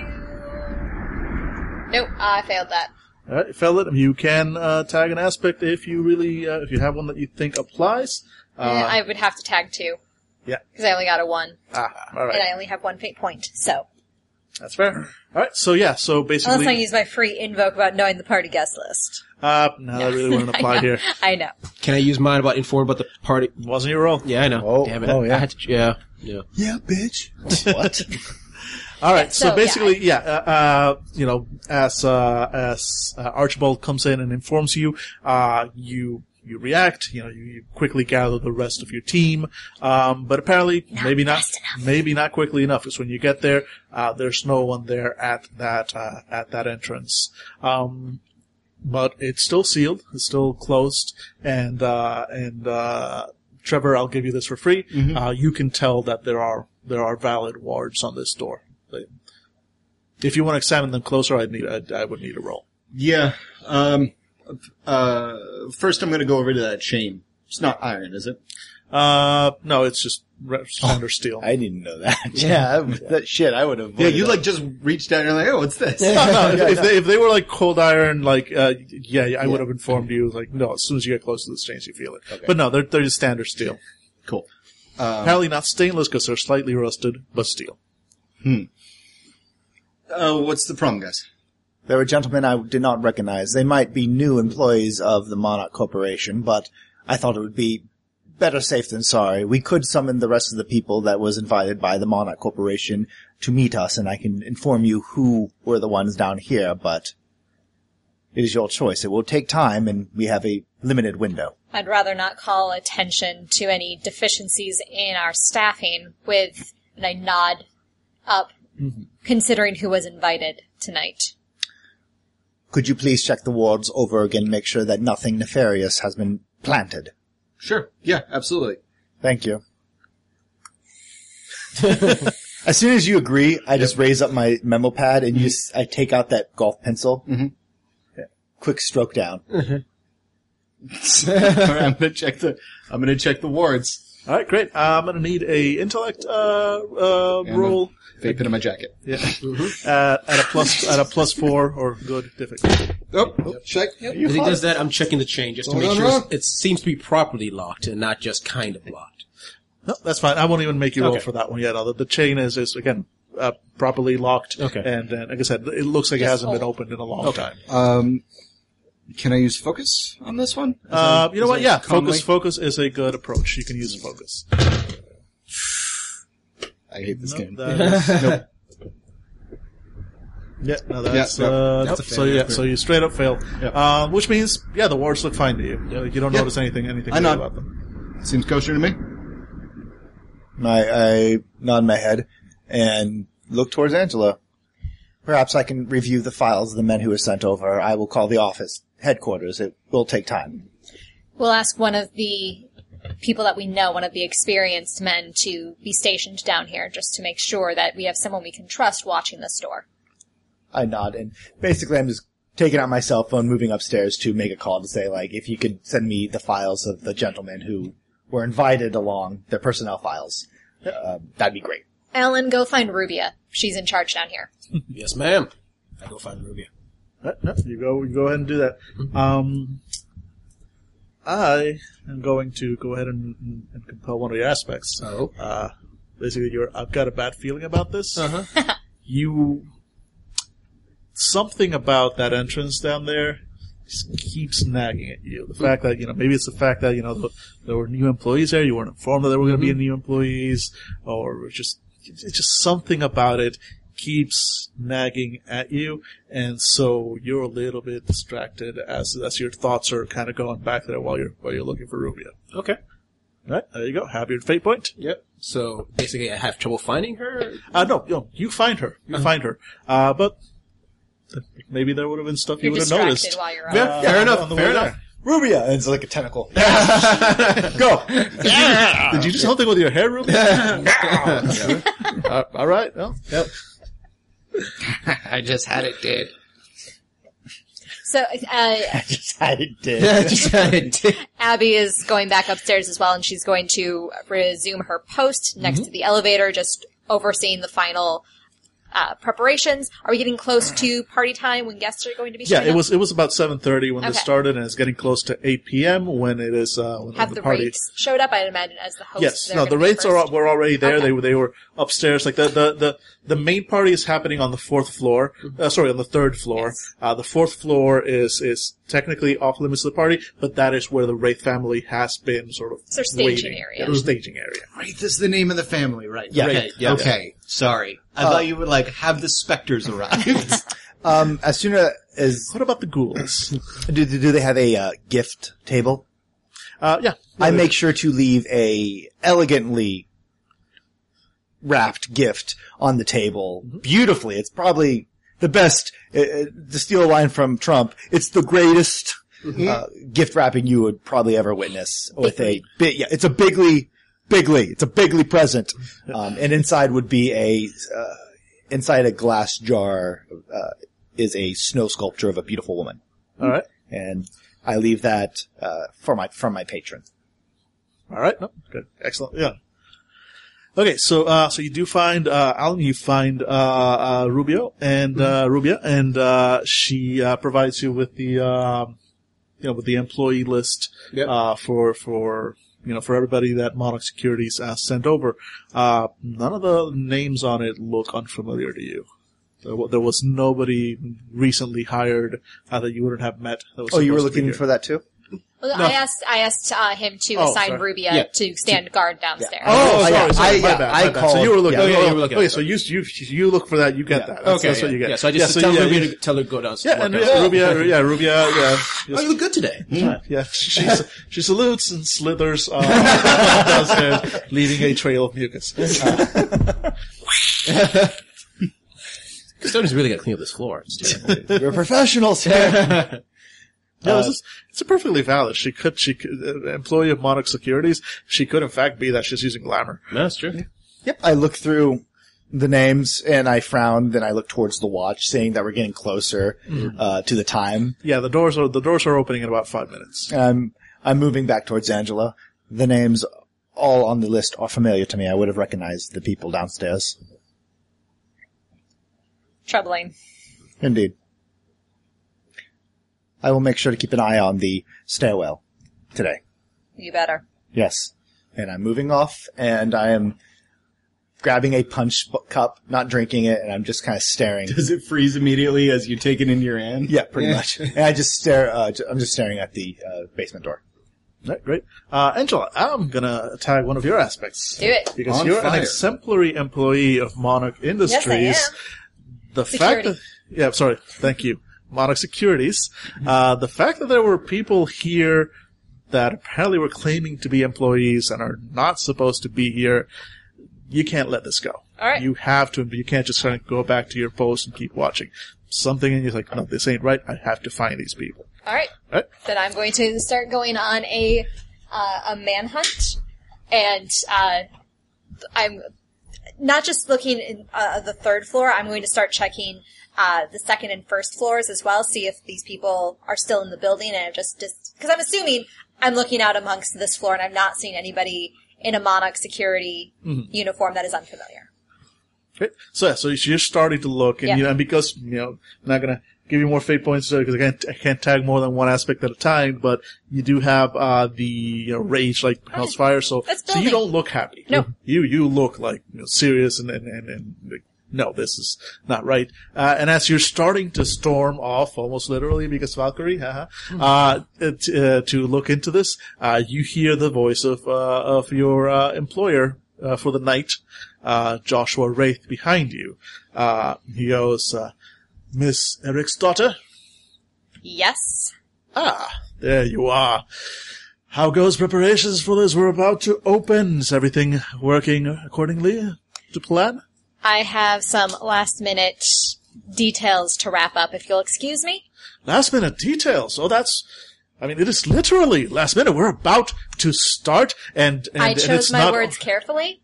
Nope, I failed that. All right, failed it. You can uh, tag an aspect if you really, uh, if you have one that you think applies. Eh, Uh, I would have to tag two. Yeah. Because I only got a one, ah, all and I only have one fate point. So, that's fair. All right, so yeah, so basically, unless I basically, use my free invoke about knowing the party guest list. uh, no, that really wouldn't apply here. I know. Can I use mine about inform about the party? Wasn't your roll. Yeah, I know. Oh, Damn it. oh, yeah. I had to, yeah. Yeah. Yeah, bitch. what? All right, so, so, yeah, basically, yeah, uh, uh, you know, as uh, as uh, Archibald comes in and informs you, uh, you you react. You know, you, you quickly gather the rest of your team, um, but apparently, maybe not, enough. maybe not quickly enough. Because when you get there, uh, there's no one there at that uh, at that entrance. Um, but it's still sealed. It's still closed, and uh, and uh, Trevor, I'll give you this for free. Uh, you can tell that there are there are valid wards on this door. If you want to examine them closer, I'd need I'd, I would need a roll. Yeah. Um, uh, first I'm going to go over to that chain. It's not iron, is it? Uh, no, it's just re- standard steel. I didn't know that. Yeah, that shit, I would have. Yeah, you like just reached down and you're like, oh, what's this? no, no, if, if they if they were like cold iron, like uh, yeah, I would have informed you. Like no, as soon as you get close to this chains, you feel it. But no, they're they're just standard steel. Cool. Apparently not stainless because they're slightly rusted, but steel. Hmm. Uh, what's the problem, guys? There were gentlemen I did not recognize. They might be new employees of the Monarch Corporation, but I thought it would be better safe than sorry. We could summon the rest of the people that was invited by the Monarch Corporation to meet us, and I can inform you who were the ones down here, but it is your choice. It will take time, and we have a limited window. I'd rather not call attention to any deficiencies in our staffing with, and I nod up, mm-hmm. considering who was invited tonight. Could you please check the wards over again, and make sure that nothing nefarious has been planted? Sure. Yeah, absolutely. Thank you. as soon as you agree, I just raise up my memo pad and you s I take out that golf pencil. Mm-hmm. Quick stroke down. Right, I'm gonna check the. I'm gonna check the wards. All right, great. I'm going to need a intellect uh, uh, roll vape pen in my jacket. yeah. uh, at a plus at a plus four or good difficulty. Oh, check. Yep. As he does that, I'm checking the chain just to Hold make sure Ron. it seems to be properly locked and not just kind of locked. No, that's fine. I won't even make you roll Okay. for that one yet. Although the chain is is again uh, properly locked. Okay. And uh, like I said, it looks like it hasn't been opened in a long time. Um, can I use focus on this one? Uh, that- you know what? Yeah, calmly? focus. Focus is a good approach. You can use focus. I hate this game. That is- Nope. Yeah, no, that's Yeah, uh, That's nope. a so yeah, so you straight up fail. Uh, which means yeah, the wards look fine to you. You, know, you don't Yeah. notice anything anything I nod. about them. Seems kosher to me. I, I nod my head and look towards Angela. Perhaps I can review the files of the men who were sent over. I will call the office headquarters. It will take time. We'll ask one of the people that we know, one of the experienced men, to be stationed down here just to make sure that we have someone we can trust watching the store. I nod and basically I'm just taking out my cell phone, moving upstairs to make a call to say like, if you could send me the files of the gentlemen who were invited along, their personnel files, uh, that'd be great. Alan, go find Rubia. She's in charge down here. Yes, ma'am. I go find Rubia. No, no, you go, you go ahead and do that. Um, I am going to go ahead and, and compel one of your aspects. Oh. Uh, basically, you're, I've got a bad feeling about this. Uh-huh. You, something about that entrance down there just keeps nagging at you. The fact that, you know, maybe it's the fact that, you know, th- there were new employees there, you weren't informed that there were going to be new employees, or just, it's just something about it keeps nagging at you, and so you're a little bit distracted as, as your thoughts are kind of going back there while you're, while you're looking for Rubia. Okay. Right, there you go. Have your fate point. Yep. So basically, I have trouble finding her. Uh, no, no, you find her. You find her. Uh, but maybe there would have been stuff you You're would have noticed. while you're Yeah, out. fair enough. Fair enough. there. Rubia! And it's like a tentacle. Go! Did you just do something with your hair, Ruby? uh, all right. Well, yep. I just had it dead. So, uh, I just had it did. I just had it dead. Abby is going back upstairs as well, and she's going to resume her post next to the elevator, just overseeing the final uh, preparations. Are we getting close to party time when guests are going to be Yeah, showing it up? was it was about seven thirty when Okay. this started, and it's getting close to eight p.m. when it is uh, when Have the, the party. Raiths showed up? I'd imagine as the host. Yes, no, the gonna Raiths are were already there. Okay. They were they were upstairs. Like the the the, the main party is happening on the fourth floor. Uh, sorry, on the third floor. Yes. Uh, the fourth floor is is technically off limits to the party, but that is where the Raith family has been sort of It's their staging waiting. area. Yeah, their staging area. Right, this is the name of the family, right? Yeah. Okay, Right, yeah. okay. Sorry. I thought you would like have the specters arrive. Um, as soon as, What about the ghouls? do, do they have a uh, gift table? Uh, yeah, I make sure to leave a elegantly wrapped gift on the table, beautifully. It's probably the best. Uh, uh, to steal a line from Trump, it's the greatest uh, gift wrapping you would probably ever witness. With a big, yeah, it's a bigly, bigly, it's a bigly present, um, and inside would be a uh, inside a glass jar uh, is a snow sculpture of a beautiful woman, All right, and I leave that uh, for my from my patron. all right, no, good, excellent, yeah. Okay, so uh, so you do find uh, Alan, you find uh, uh, Rubio and uh, Rubia, and uh, she uh, provides you with the um, you know with the employee list Yep. uh, for for you know for everybody that Monarch Securities uh, sent over. Uh, none of the names on it look unfamiliar to you. There, wa- there was nobody recently hired uh, that you wouldn't have met. That was Oh, you were supposed to be looking for that too? Well, No. I asked I asked uh, him to Oh, assign sorry. Rubia Yeah. to stand guard downstairs. Oh, Oh, sorry, yeah, sorry, I- my yeah, bad, I my bad. So you were looking. yeah. oh, Yeah, you were looking Okay, at so you you you look for that. You get Yeah. that. That's, Okay, that's yeah. what you get. Yeah, so I just yeah, tell yeah, Rubia yeah. to tell her to go downstairs. Yeah, and downstairs. Rubia, yeah, Rubia, yeah, Oh, you look good today. yeah. She she salutes and slithers uh, downstairs, leaving a trail of mucus. Custodian's really got to clean up this floor. It's terrible. We're professionals here. No, this is, it's perfectly valid. She could, she could, uh, employee of Monarch Securities. She could, in fact, be that she's using glamour. that's true. yep. I look through the names and I frown. Then I look towards the watch, saying that we're getting closer uh, to the time. Yeah, the doors are the doors are opening in about five minutes. I'm I'm moving back towards Angela. The names all on the list are familiar to me. I would have recognized the people downstairs. Troubling. Indeed. I will make sure to keep an eye on the stairwell today. You better. Yes. And I'm moving off, and I am grabbing a punch cup, not drinking it, and I'm just kind of staring. Does it freeze immediately as you take it in your hand? yeah, pretty much. And I just stare. Uh, I'm just staring at the uh, basement door. Right, great. Uh, Angela, I'm gonna tag one of your aspects. Do it. Because On you're fire. an exemplary employee of Monarch Industries. Yes, I am. The Security. fact that, yeah, sorry, thank you. Monarch Securities. Uh, the fact that there were people here that apparently were claiming to be employees and are not supposed to be here, you can't let this go. All right. You have to, you can't just kind of go back to your post and keep watching. Something in you's like, no, this ain't right. I have to find these people. All right. Right? Then I'm going to start going on a uh, a manhunt, and uh, I'm not just looking in uh, the third floor. I'm going to start checking uh, the second and first floors as well, see if these people are still in the building, and just just because I'm assuming I'm looking out amongst this floor, and I'm not seeing anybody in a Monarch security uniform that is unfamiliar. Okay. So yeah, so you're starting to look, and, Yeah. you know, and because you know, I'm not gonna give you more fate points because I can't, I can't tag more than one aspect at a time. But you do have uh the you know, rage like Hell's Fire, so so you don't look happy. No. you you look like you know, serious and and and, and like, no, this is not right. Uh, and as you're starting to storm off, almost literally, because Valkyrie, haha, uh, it, uh, to look into this, uh, you hear the voice of uh, of your uh, employer uh, for the night, uh, Joshua Raith, behind you. Uh, he goes, uh, Miss Eric's daughter. Yes. Ah, there you are. How goes preparations for this? We're about to open. Is everything working accordingly to plan? I have some last minute details to wrap up, if you'll excuse me. Last minute details. Oh, that's. I mean, it is literally last minute. We're about to start, and, and I and chose it's my not. words carefully.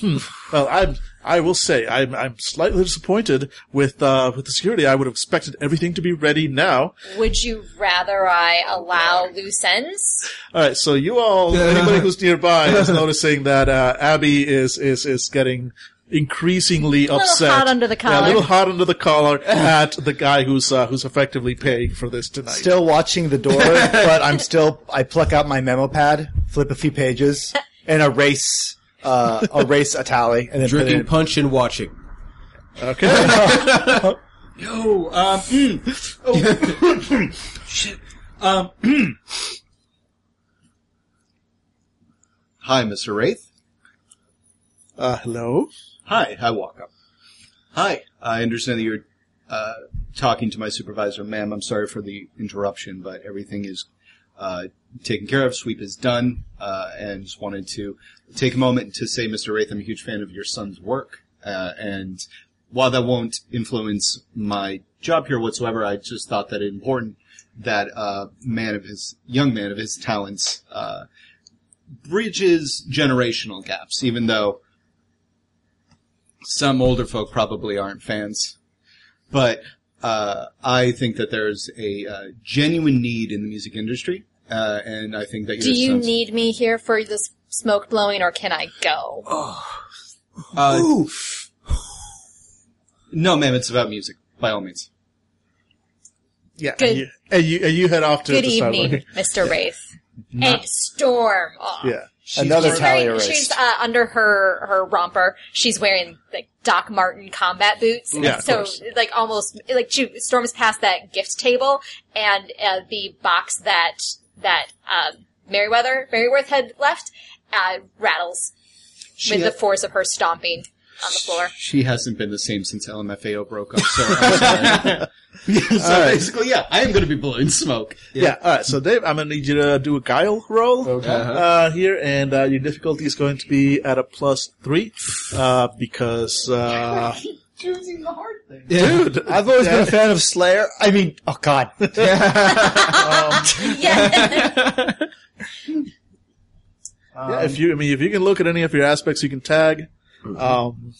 Hmm. Well, I'm. I will say I'm. I'm slightly disappointed with uh with the security. I would have expected everything to be ready now. Would you rather I allow loose ends? All right, so you all, anybody who's nearby is noticing that uh, Abby is is is getting increasingly little upset. hot under the collar. Yeah, a little hot under the collar at the guy who's uh, who's effectively paying for this tonight. Still watching the door, but I'm still. I pluck out my memo pad, flip a few pages, and erase uh, erase a tally, and then Drinking punch and watching. Okay. Yo, um, mm, oh, shit. Um, Hi, Mr. Raith. uh, hello. Hi, I walk up. Hi, I understand that you're uh, talking to my supervisor, ma'am. I'm sorry for the interruption, but everything is uh, taken care of. Sweep is done, uh, and just wanted to take a moment to say, Mr. Raith, I'm a huge fan of your son's work, uh, and while that won't influence my job here whatsoever, I just thought that it important that uh, man of his young man of his talents uh, bridges generational gaps, even though some older folk probably aren't fans, but uh, I think that there's a uh, genuine need in the music industry, uh, and I think that Do you son's- need me here for this smoke blowing or can I go? Uh, no, ma'am. It's about music, by all means. Yeah. Good. And you, and you and you head off to Good to start evening, looking. Mr. Raith. And storm off. Yeah. Another She's, tally wearing, erased. she's uh, under her her romper. She's wearing like Doc Martin combat boots. Yeah, so like almost like she storms past that gift table and uh, the box that that um, Merriworth had left uh, rattles with the force of her stomping on the floor. She hasn't been the same since LMFAO broke up. So, I'm sorry. so basically, yeah, I am going to be blowing smoke. Yeah. All right. So Dave, I'm gonna need you to do a guile roll Okay. uh, here, and uh, your difficulty is going to be at a plus three uh, because uh, Choosing the hard thing. dude, I've always been a fan of Slayer. I mean, oh god. Yeah. yeah, if you, I mean, if you can look at any of your aspects, you can tag. Um,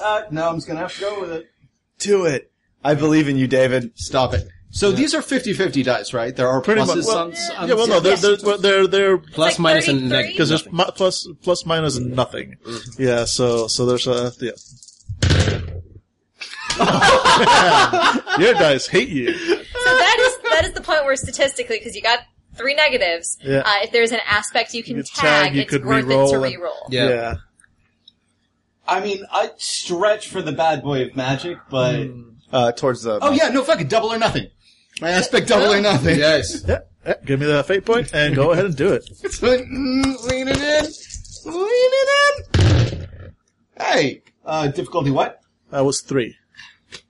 Uh, no, I'm just going to have to go with it. Do it. I believe in you, David. Stop it. So these are 50-50 dice, right? There are Pretty much. pluses Well, on, on yeah, well, no, they're, they're, well, they're, they're, Plus, like minus, and 33? negative. because there's mi- plus, plus, minus, and nothing. Yeah, so, so there's a, yeah. Your dice hate you. So that is that is the point where statistically, because you got three negatives, Yeah. uh, if there's an aspect you can You tag, tag, you it's could worth it re-roll to and- re-roll. Yeah. Yeah. I mean, I stretch for the bad boy of magic, but Uh, towards the. oh yeah, no, fuck it, double or nothing. My aspect double or nothing. Yes. Yeah, yeah, give me that fate point and go ahead and do it. Mm, Lean it in, lean it in. Hey, uh, difficulty what? That was three.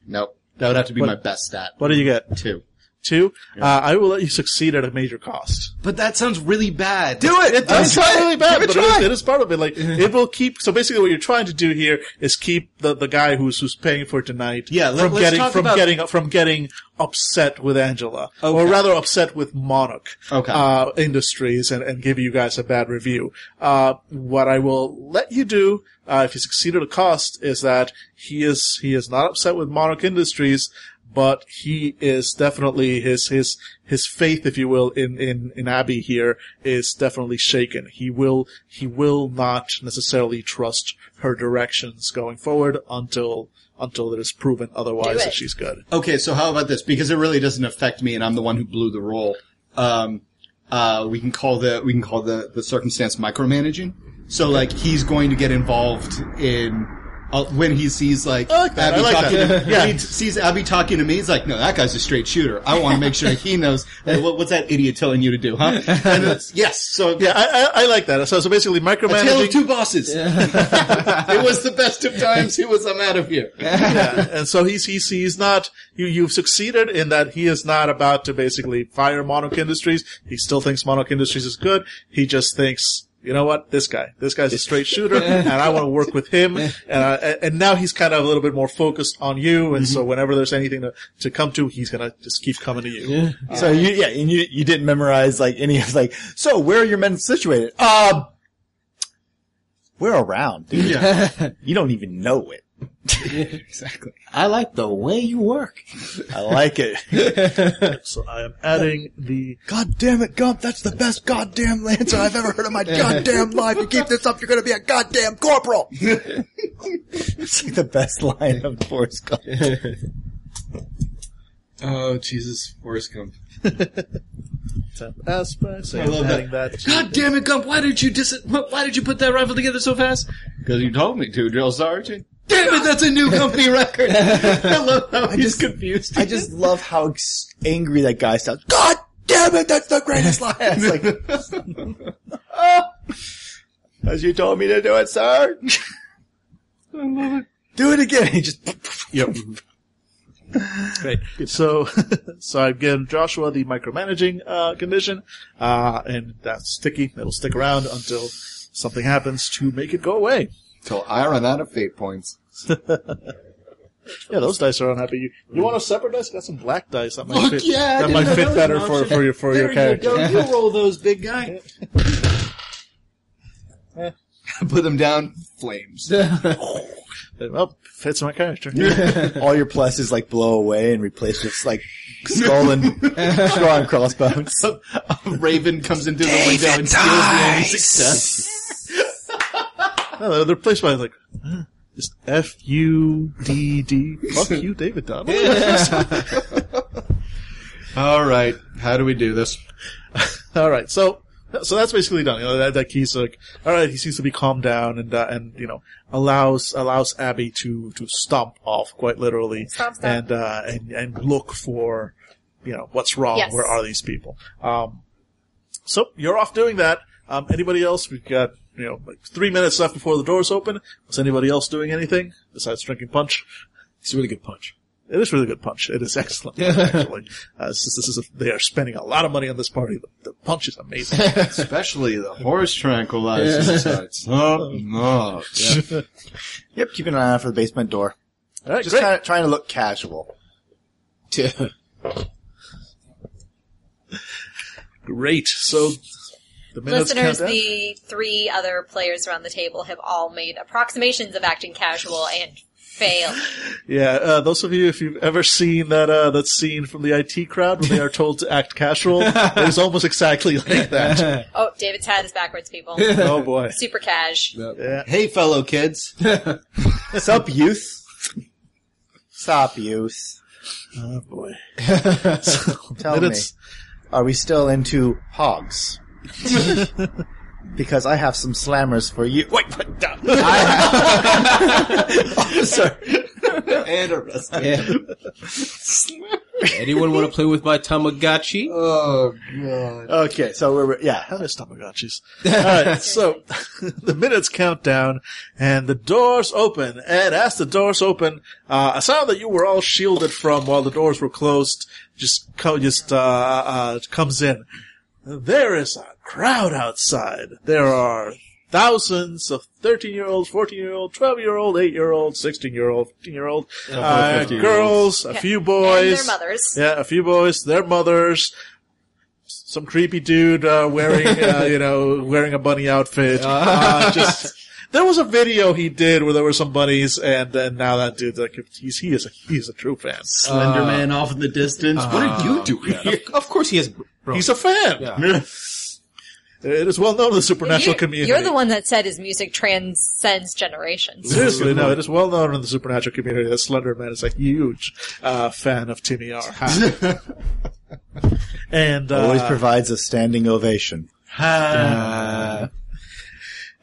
Nope, that would have to be What- my best stat. What do you get? Two. Two. Uh, I will let you succeed at a major cost. But that sounds really bad. Do it. It does sound really bad, Give it but a It, is, it is part of it. Like it will keep. So basically, what you're trying to do here is keep the, the guy who's who's paying for tonight. Yeah, let- from getting from about- getting from getting upset with Angela, or rather upset with Monarch Okay. uh, Industries, and, and give you guys a bad review. Uh, what I will let you do, uh, if you succeed at a cost, is that he is he is not upset with Monarch Industries. But he is definitely his his his faith, if you will, in in in Abby here is definitely shaken. He will he will not necessarily trust her directions going forward until until it is proven otherwise that she's good. Okay, so how about this? Because it really doesn't affect me, and I'm the one who blew the roll. Um, uh, we can call the we can call the the circumstance micromanaging. So like he's going to get involved in. Uh, when he sees like, like that. Abby like talking, that. to, Yeah. when he sees Abby talking to me, he's like, "No, that guy's a straight shooter. I want to make sure he knows hey, what, what's that idiot telling you to do, huh?" And it's, yes, so Yeah, I, I, I like that. So so basically, a tale of micromanaging. two bosses. it was the best of times. He was, I'm out of here. yeah, and so he's he's he's not you you've succeeded in that he is not about to basically fire Monarch Industries. He still thinks Monarch Industries is good. He just thinks. You know what? This guy, this guy's a straight shooter, and I want to work with him. And, uh, and now he's kind of a little bit more focused on you. And so whenever there's anything to, to come to, he's gonna just keep coming to you. So you, yeah, and you, you didn't memorize like any of like, so where are your men situated? Um, we're around, dude. you don't even know it. Exactly. I like the way you work. I like it. So I am adding the God damn it, Gump, that's the best goddamn answer I've ever heard in my goddamn life. You keep this up, you're gonna be a goddamn corporal. it's like the best line of Forrest Gump. Oh, Jesus. Forrest Gump. temp aspects. I I love am that. adding that. God damn it, Gump. Why did you dis- why did you put that rifle together so fast? Because you told me to, Drill Sergeant. Damn it, that's a new company record. I love how he's just- confused. I just love how ex- angry that guy sounds. God damn it, that's the greatest line. It's like, as you told me to do it, sir. I love it. Do it again. He just, Yep. Great. So, so I give Joshua the micromanaging uh, condition, uh, and that's sticky. It'll stick around until something happens to make it go away. Till I run out of fate points. Yeah, those dice are unhappy. You, you want a separate dice? Got some black dice that might Fuck fit. yeah, I that didn't might know fit was better an for option. for your for your There you character. go. You roll those, big guy. Put them down, flames. Well, fits my character. all your pluses like blow away and replace with like skull and skull and crossbones. Raven comes into the window and steals the only success. No, they're, they're placed by like huh, just F U D D. Fuck you, David Dunn. All right, how do we do this? All right, so so that's basically done. You know that, that he's like, all right, he seems to be calmed down and uh, and you know allows allows Abby to to stomp off quite literally Stomp, stomp. and uh and and look for you know what's wrong. Yes. Where are these people? Um, so you're off doing that. Um, anybody else? We've got you know like three minutes left before the doors open. Was anybody else doing anything besides drinking punch? It's a really good punch. It is really good punch. It is excellent. actually, uh, this is, this is a, they are spending a lot of money on this party. The, the punch is amazing. Especially the horse tranquilizer. It's top notch. Yep, keeping an eye out for the basement door. All right, Just great. trying, trying to look casual. Great. So the minutes Listeners, the three other players around the table have all made approximations of acting casual and Fail. Yeah, uh, those of you, if you've ever seen that uh, that scene from the IT crowd when they are told to act casual, it is almost exactly like that. Oh, David's hat is backwards, people. Oh boy. Super cash. Yeah. Hey, fellow kids. Sup, youth? Sup, youth? Oh boy. Tell me, it's- are we still into pogs? because I have some slammers for you. Wait, what? oh, sorry. and arrested. Yeah. Anyone want to play with my Tamagotchi? Oh, God. Okay, so we're, yeah. How does Tamagotchis? Alright, so the minutes count down and the doors open. And as the doors open, uh, a sound that you were all shielded from while the doors were closed just co- just uh, uh, comes in. There is a crowd outside. There are thousands of 13 year olds, 14 year old, 12 year old, 8 year old, 16 year old, 15 year old, uh, girls, a few boys. And their mothers. Yeah, a few boys, their mothers, some creepy dude uh, wearing, uh, you know, wearing a bunny outfit. Uh, just there was a video he did where there were some bunnies, and then now that dude, like, he's he is a he's a true fan. Slender Man off in the distance. what are you doing here? Of course he is. Bro. He's a fan. Yeah. It is well known in the supernatural You're, community. you're the one that said his music transcends generations. Seriously, no, it is well known in the supernatural community that Slender Man is a huge uh, fan of Timmy R. and uh, Always provides a standing ovation.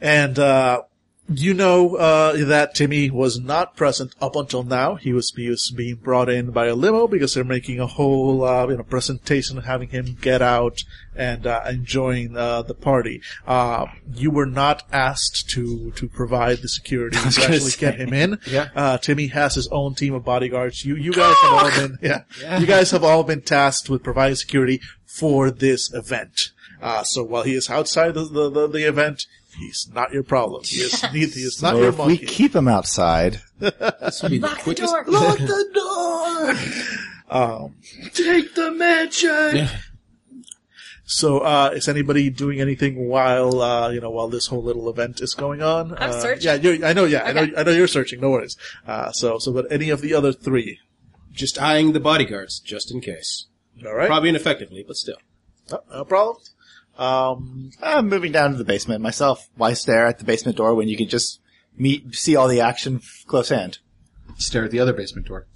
And, uh, you know, uh, that Timmy was not present up until now. He was, he was being brought in by a limo because they're making a whole, uh, you know, presentation of having him get out and, uh, enjoying, uh, the party. Uh, you were not asked to, to provide the security to actually say. get him in. Yeah. Uh, Timmy has his own team of bodyguards. You, you guys have all been, yeah, you guys have all been tasked with providing security for this event. Uh, so while he is outside the, the, the, the event, he's not your problem. He is, he is not Or your if we keep him outside, This would be Lock the quickest. door. Lock the door! Um, Take the mansion! Yeah. so, uh, is anybody doing anything while, uh, you know, while this whole little event is going on? I'm uh, searching. Yeah, you're, I know, yeah, I know, I know you're searching, no worries. Uh, so, so, but any of the other three? Just eyeing the bodyguards, just in case. Alright? Probably ineffectively, but still. No, no problem. Um, I'm moving down to the basement myself. Why stare at the basement door when you can just meet, see all the action f- close hand? Stare at the other basement door.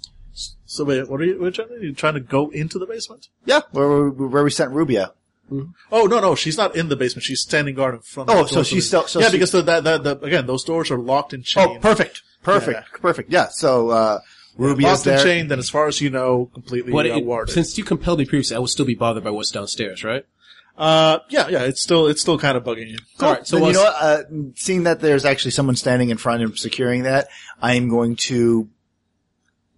so wait, what are you, what are you trying to do? You trying to go into the basement? Yeah, where, where, where we sent Rubia. Oh no, no, she's not in the basement. She's standing guard in front. of Oh, the so she's still- so yeah, she- because the, that, that, the, again, those doors are locked and chained. Oh, perfect. Perfect. Yeah. Perfect. Yeah, so, uh, Rubia's locked and there. chained, and as far as you know, completely But uh, it, warded. since you compelled me previously, I would still be bothered by what's downstairs, right? Uh, yeah, yeah, it's still, it's still kind of bugging you. All right. So So you know what? Uh, seeing that there's actually someone standing in front and securing that, I am going to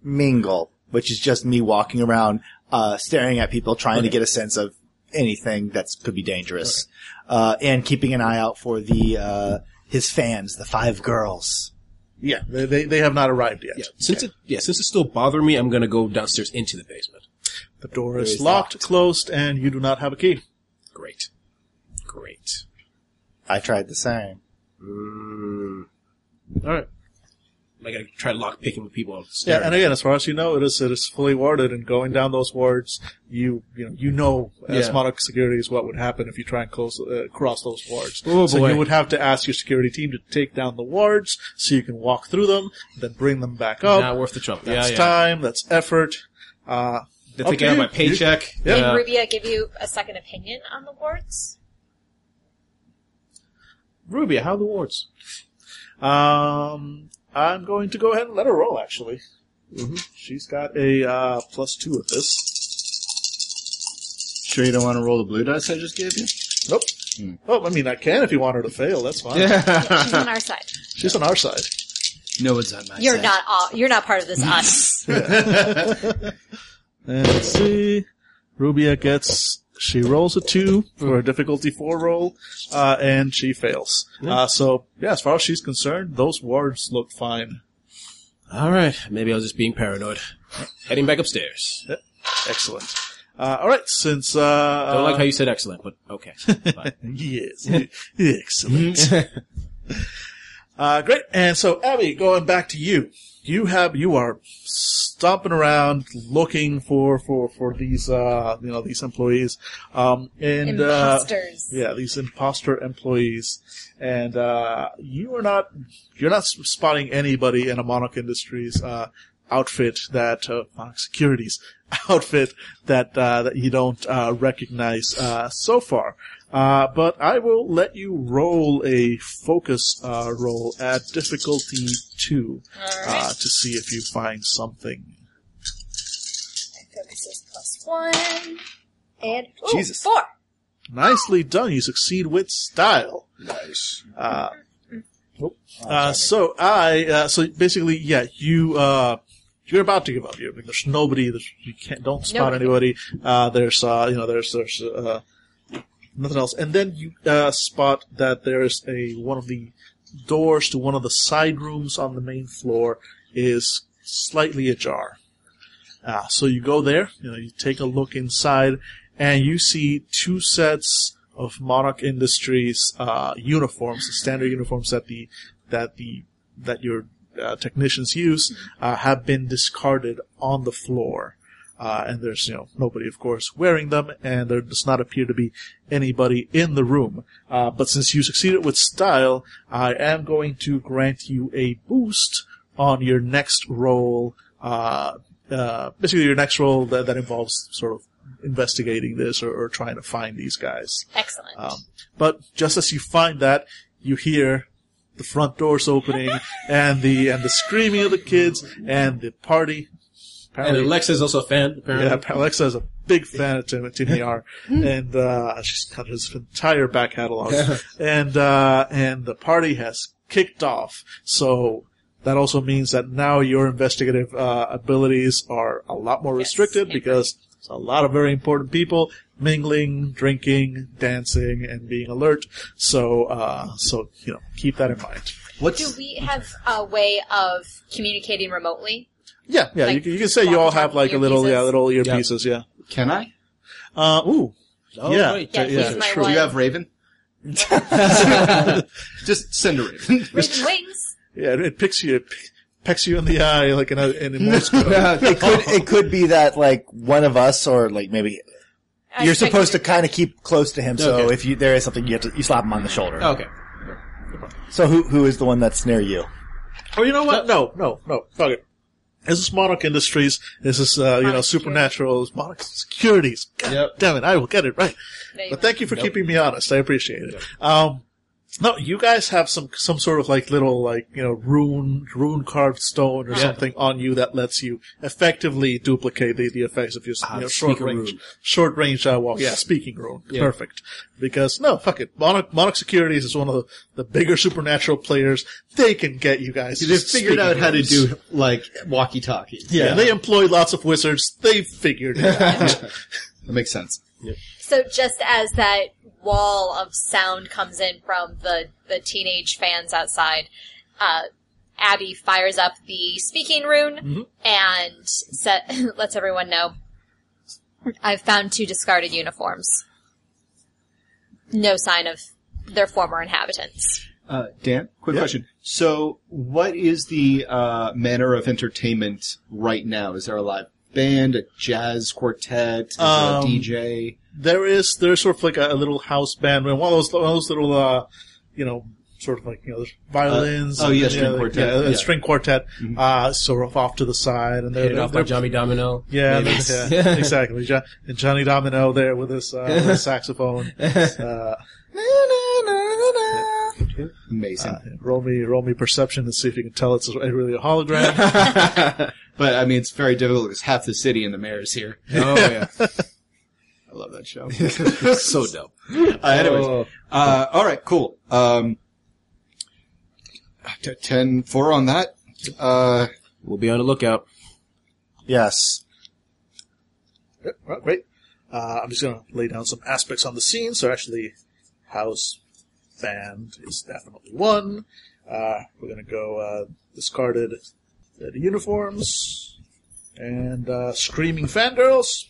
mingle, which is just me walking around, uh, staring at people, trying to get a sense of anything that could be dangerous, uh, and keeping an eye out for the uh, his fans, the five girls. Yeah, they, they, they have not arrived yet. Yeah, since it yeah, since it's still bothering me, I'm gonna go downstairs into the basement. The door is is locked, locked. closed, and you do not have a key. Great, great. I tried the same. Mm, All right. I gotta try lock picking with people. Yeah, and again, as far as you know, it is it is fully warded. And going down those wards, you you know you know as Yeah. Monarch Securities what would happen if you try and close uh, cross those wards. Oh, so boy. you would have to ask your security team to take down the wards so you can walk through them, then bring them back up. not worth the trouble. that's yeah, yeah. time. That's effort. Uh, They up take it out of you. my paycheck. Yeah. Did Yeah. Rubia give you a second opinion on the wards? Ruby, how are the wards? Um, I'm going to go ahead and let her roll. Actually, she's got a uh, plus two of this. Sure you don't want to roll the blue dice I just gave you? Nope. Oh, I mean, I can if you want her to fail. That's fine. Yeah, she's on our side. She's on our side. No one's on my You're side. not all, you're not part of this us. And let's see. Rubia gets, she rolls a two for a difficulty four roll, uh, and she fails. Uh, so, yeah, as far as she's concerned, those wards look fine. All right, maybe I was just being paranoid. Heading back upstairs. Excellent. Uh, alright, since, uh, Don't like how you said excellent, but okay. Fine. yes, excellent. uh, great. And so, Abby, going back to you. You have you are stomping around looking for for for these uh you know these employees um and uh yeah these imposter employees. And uh you are not you're not spotting anybody in a monarch industries uh outfit that uh, monarch securities outfit that uh that you don't uh recognize uh so far uh, but I will let you roll a focus uh, roll at difficulty two uh, to see if you find something. Focus is plus one. And ooh, Jesus. four. Nicely done. You succeed with style. Nice. Uh, uh, so I, uh, so basically, yeah, you, uh, you're about to give up. You, there's nobody. There's, you can't. Don't spot Nobody. anybody. Uh, there's, uh, you know, there's, there's, uh, nothing else. And then you uh, spot that there's a one of the doors to one of the side rooms on the main floor is slightly ajar. Uh, so you go there. You know, you take a look inside, and you see two sets of Monarch Industries uh, uniforms, the standard uniforms that the that the that your uh, technicians use, uh, have been discarded on the floor. Uh, and there's, you know, nobody, of course, wearing them, and there does not appear to be anybody in the room. Uh, but since you succeeded with style, I am going to grant you a boost on your next roll, uh, uh, basically your next roll that, that involves sort of investigating this or, or trying to find these guys. Excellent. Um, but just as you find that, you hear the front doors opening and the and the screaming of the kids and the party. And Apparently, Alexa's also a fan, apparently. yeah, Alexa is a big fan of Tim, Tim Yar, and uh, she's got his entire back catalog, and uh, and the party has kicked off. So that also means that now your investigative uh, abilities are a lot more restricted because there's a lot of very important people mingling, drinking, dancing, and being alert. So uh, so you know keep that in mind. What's Do we have a way of communicating remotely? Yeah, yeah. Like you, can- you can say you all have like a little, yeah, earpieces? little earpieces. Yeah. can I? Uh, ooh. Oh, yeah. right. Yeah, yeah, he's true. Do you have Raven? Just send a Raven. Raven wings. Yeah, it, it picks you, it pecks you in the eye like in a, in a Morse code. it could it could be that like one of us or like maybe I you're supposed to kind of keep close to him. So Okay. if you there is something, you have to you slap him on the shoulder. Okay. So who who is the one that's near you? Oh, you know what? No, no, no. Fuck it. Is this is Monarch Industries. Is this is, uh, you know, Supernatural. This is Monarch Securities. God Yep. damn it. I will get it right. There you But go. thank you for keeping me honest. I appreciate it. Um, no, you guys have some, some sort of like little, like, you know, rune, rune carved stone or something on you that lets you effectively duplicate the, the effects of your, you know, short range, rune. short range, uh, walk. Yeah, speaking rune. Yeah. Perfect. Because, no, fuck it. Monarch, Monarch Securities is one of the, the bigger supernatural players. They can get you guys. They've figured speaking out how to do like walkie-talkie. Yeah, they employ lots of wizards. They figured it out. that makes sense. So just as that wall of sound comes in from the, the teenage fans outside, uh, Abby fires up the speaking rune and set, lets everyone know I've found two discarded uniforms. No sign of their former inhabitants. Uh, Dan, quick question. So, what is the uh, manner of entertainment right now? Is there a live band, a jazz quartet, Um, a DJ? there is there's sort of like a, a little house band, and one of those one of those little uh, you know, sort of like you know, there's violins. Uh, oh, and, yeah, string like, quartet, Yeah, a yeah. Mm-hmm. string quartet, uh, sort of off to the side, and they're, Hit it they're, off by Johnny Domino. yeah, yeah, exactly. Jo- and Johnny Domino there with his, uh, with his saxophone. Uh, Amazing. uh, roll me, roll me perception and see if you can tell it's really a hologram. but I mean, it's very difficult because half the city and the mayor is here. Oh, yeah. I love that show. so dope. Uh, anyways, Oh. uh, all right, cool. Um, t- 10 4 on that. Uh, We'll be on the lookout. Yes. Yep, right, great. Uh, I'm just going to lay down some aspects on the scene. So actually, house band is definitely one. Uh, we're going to go uh, discarded uh, uniforms and uh, screaming fangirls.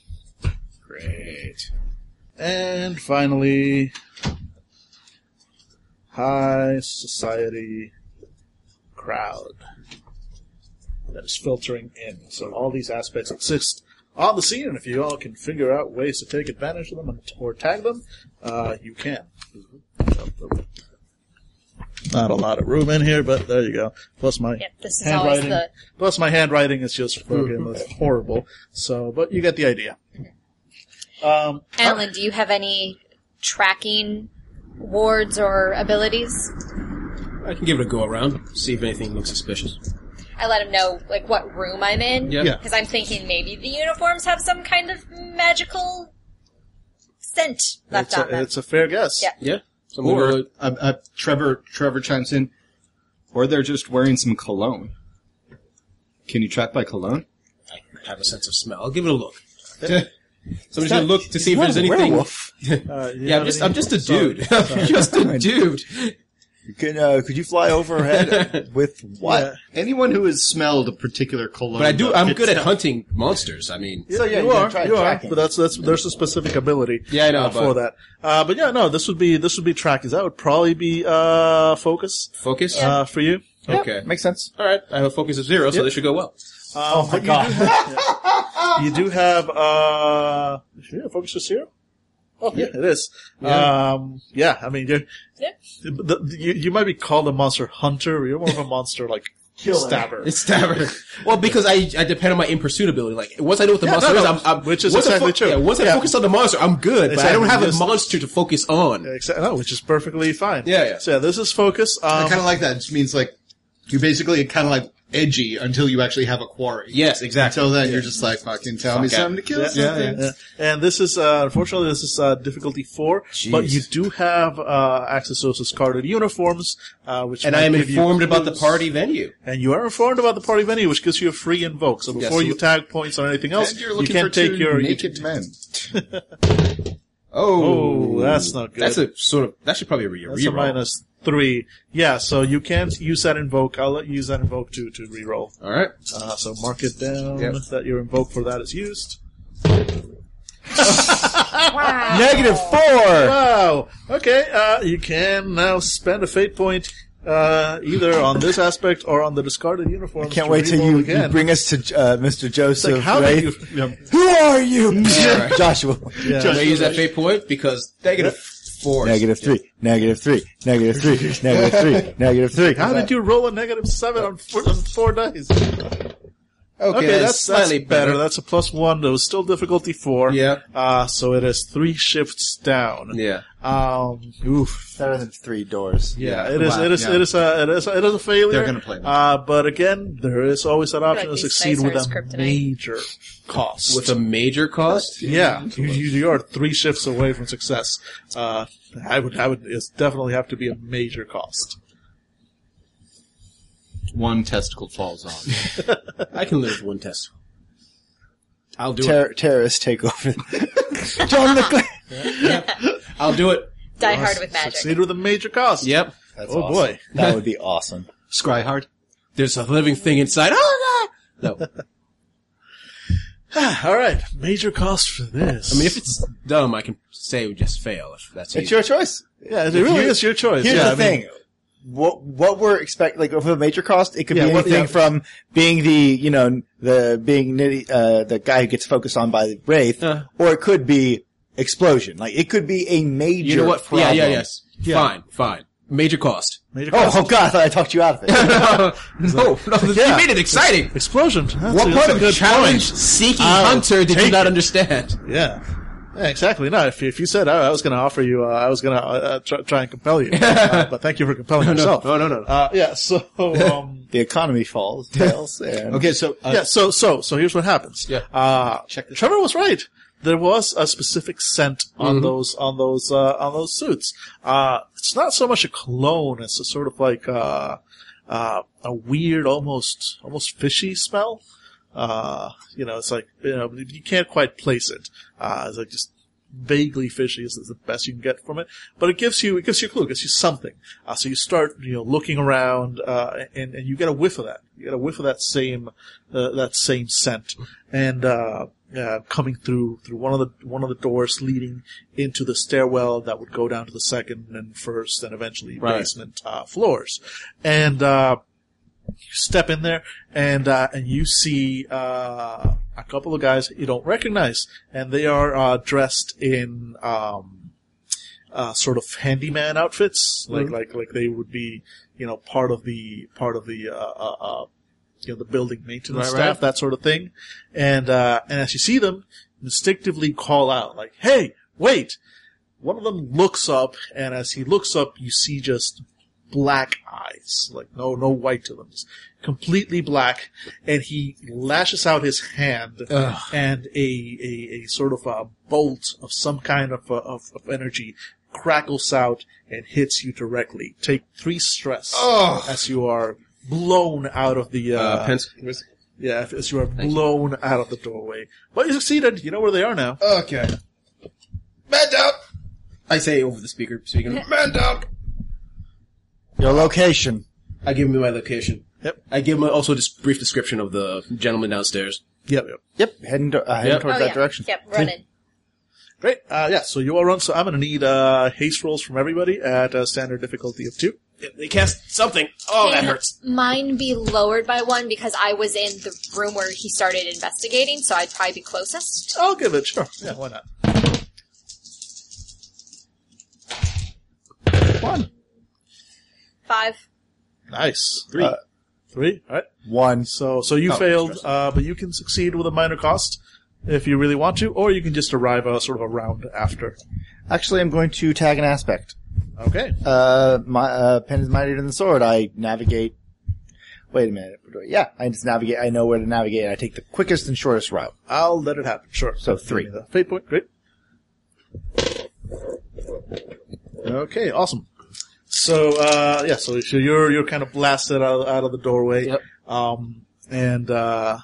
Great. And finally, high society crowd. that is filtering in. So all these aspects exist on the scene, and if you all can figure out ways to take advantage of them or tag them, uh, you can. Not a lot of room in here, but there you go. Plus my Yep, this is always handwriting. the Plus my handwriting is just fucking horrible. So, but you get the idea. Um, Alan, do you have any tracking wards or abilities? I can give it a go around, see if anything looks suspicious. I let him know like what room I'm in. Yeah. Yeah. Because I'm thinking maybe the uniforms have some kind of magical scent left it's, on a, them. it's a fair guess. Yeah. Yeah. So Or go- uh, uh, Trevor Trevor chimes in, or they're just wearing some cologne. Can you track by cologne? I have a sense of smell. I'll give it a look. Somebody's gonna look to see if there's anything. Uh, Yeah, I'm just, any- I'm just a dude. I'm just a dude. Can, uh, could you fly overhead with what? Yeah. Anyone who has smelled a particular cologne, But I do. I'm good at hunting monsters. I mean, Yeah, So, yeah, you, you are. try you are, tracking. but that's that's there's a specific ability. Yeah, I know, uh, for that. Uh, but yeah, no, this would be this would be tracking. That would probably be uh focus focus. uh, for you. Okay. Makes sense. All right. I have a focus of zero, so Yep. this should go well. oh my God. You do have uh, yeah, focus for zero. Oh yeah, it is. Yeah. Um, yeah, I mean, you're, Yeah. the, the- you you might be called a monster hunter. You're more of a monster like stabber. It's stabber. well, because I I depend on my in pursuit ability. Like once I know what the Yeah, monster no, is, I'm, I'm which is once I exactly true. Yeah, once I focus on the monster, I'm good. But I don't have just- a monster to focus on. Exa- no, which is perfectly fine. Yeah, yeah. So yeah, this is focus. I Um, kind of like that. It just means like you basically kind of like edgy until you actually have a quarry. Yes, exactly. Until then, you're just like fucking tell me Fuck it. something to kill Yeah, yeah, something. yeah. And this is, uh, unfortunately, this is uh, difficulty four. But you do have uh, access to those discarded uniforms, uh, which and I am informed about the party venue. And you are informed about the party venue, which gives you a free invoke. So before so- you tag points or anything else, you're you looking can for take two your. you naked can- men. oh, that's not good. That's a sort of that should probably be a That's a reroll. minus three. Yeah, so you can't use that invoke. I'll let you use that invoke to to reroll. All right. Uh, so mark it down Yep. that your invoke for that is used. Negative four! Wow. Okay. Uh, you can now spend a fate point uh, either on this aspect or on the discarded uniform. Can't wait till you, you again. bring us to uh, Mr. Joseph. Like, how right? did you? Yeah. Who are you? right. Joshua. Yeah. Can I use that fate point because negative four. Negative three. Negative three. Negative three. Negative three. Negative three. How did you roll a negative seven on four, on four dice? Okay, Okay, that's, that's, slightly that's better. better. That's a plus one. That was still difficulty four. Yeah. Uh, so it is three shifts down. Yeah. Um, oof. Better than three doors. Yeah, it is. Wow, It is. yeah. It is a. It is. A, it is a failure. They're gonna play that. Uh, but again, there is always that option like to succeed with a kryptonite. major cost. With a major cost. yeah, you, you you are three shifts away from success. Uh, I would. I would. It's definitely have to be a major cost. One testicle falls off. I can live with one testicle. I'll do Ter- terrorists take over. John McClane. it. I'll do it. Die hard with magic. Succeed with a major cost. Yep. That's Oh awesome. boy. That would be awesome. Scry hard. There's a living thing inside. Oh God! No. All right, major cost for this. I mean, if it's dumb, I can say we just fail. If that's It's easy. your choice. yeah, it really you- is your choice. Here's yeah, the I mean, thing. What what we're expect like for a major cost, it could Yeah, be what- anything yeah. from being the you know the being nitty, uh, the guy who gets focused on by the wraith, Uh. or it could be explosion. Like it could be a major. You know what? Problem. Yeah, yeah, yes. Fine, fine. Major cost. Major Oh, cost. oh god! I thought I talked you out of it. no, no, Yeah. you made it exciting. Explosion. That's What a, part of good challenge point. seeking I'll hunter did you not it. understand? Yeah. Yeah, exactly. No, if, if you said I, I was going to offer you, uh, I was going to uh, uh, try, try and compel you, uh, but thank you for compelling yourself. no, no, no. Uh, yeah. So, um, the economy falls, tails. And Okay, so uh, yeah. So, so, so here's what happens. Yeah. Uh, Check this Trevor was right. There was a specific scent on Mm-hmm. those, on those, uh, on those suits. Uh, it's not so much a cologne. It's a sort of like, uh, uh, a weird, almost, almost fishy smell. Uh, you know, it's like, you know, you can't quite place it. Uh, it's like just vaguely fishy is the best you can get from it. But it gives you, it gives you a clue, it gives you something. Uh, so you start, you know, looking around, uh, and, and you get a whiff of that. You get a whiff of that same, uh, that same scent. And, uh, uh, coming through, through one of the, one of the doors leading into the stairwell that would go down to the second and first and eventually Right. basement, uh, floors. And, uh, you step in there and uh, and you see uh, a couple of guys you don't recognize, and they are uh, dressed in um, uh, sort of handyman outfits, like like like they would be you know part of the part of the uh, uh, uh, you know the building maintenance Right, staff, right. that sort of thing, and uh, and as you see them, instinctively call out like, "Hey, wait!" One of them looks up, and as he looks up, you see just black eyes, like no no white to them, just completely black. And he lashes out his hand, and a, a a sort of a bolt of some kind of, uh, of of energy crackles out and hits you directly. Take three stress as you are blown out of the uh, Uh, Pence. yeah as you are blown out of the doorway. But you succeeded. You know where they are now. Okay. Man down! I say over the speaker. Speaking. Man down! Your location. I give him my location. Yep. I give him also this brief description of the gentleman downstairs. Yep. yep. Yep, heading, to, uh, heading Yep. towards oh that yeah. direction. Yep, running. Great. Uh, yeah, so you all run. So I'm going to need uh, haste rolls from everybody at a standard difficulty of two. They cast something. Oh, that Can hurts. Mine be lowered by one because I was in the room where he started investigating, so I'd probably be closest. I'll give it. Sure. Yeah, why not? One. Five. Nice. Three. Uh, three. All right. One. So so you Oh, failed, stress. uh, but you can succeed with a minor cost if you really want to, or you can just arrive a sort of a round after. Actually, I'm going to tag an aspect. Okay. Uh, my, uh, pen is mightier than the sword. I navigate. Wait a minute. Yeah, I just navigate. I know where to navigate. I take the quickest and shortest route. I'll let it happen. Sure. So three. Give me the Fate point. Great. Okay. Awesome. So uh, yeah, so, so you're you're kind of blasted out, out of the doorway, Yep. um, and uh,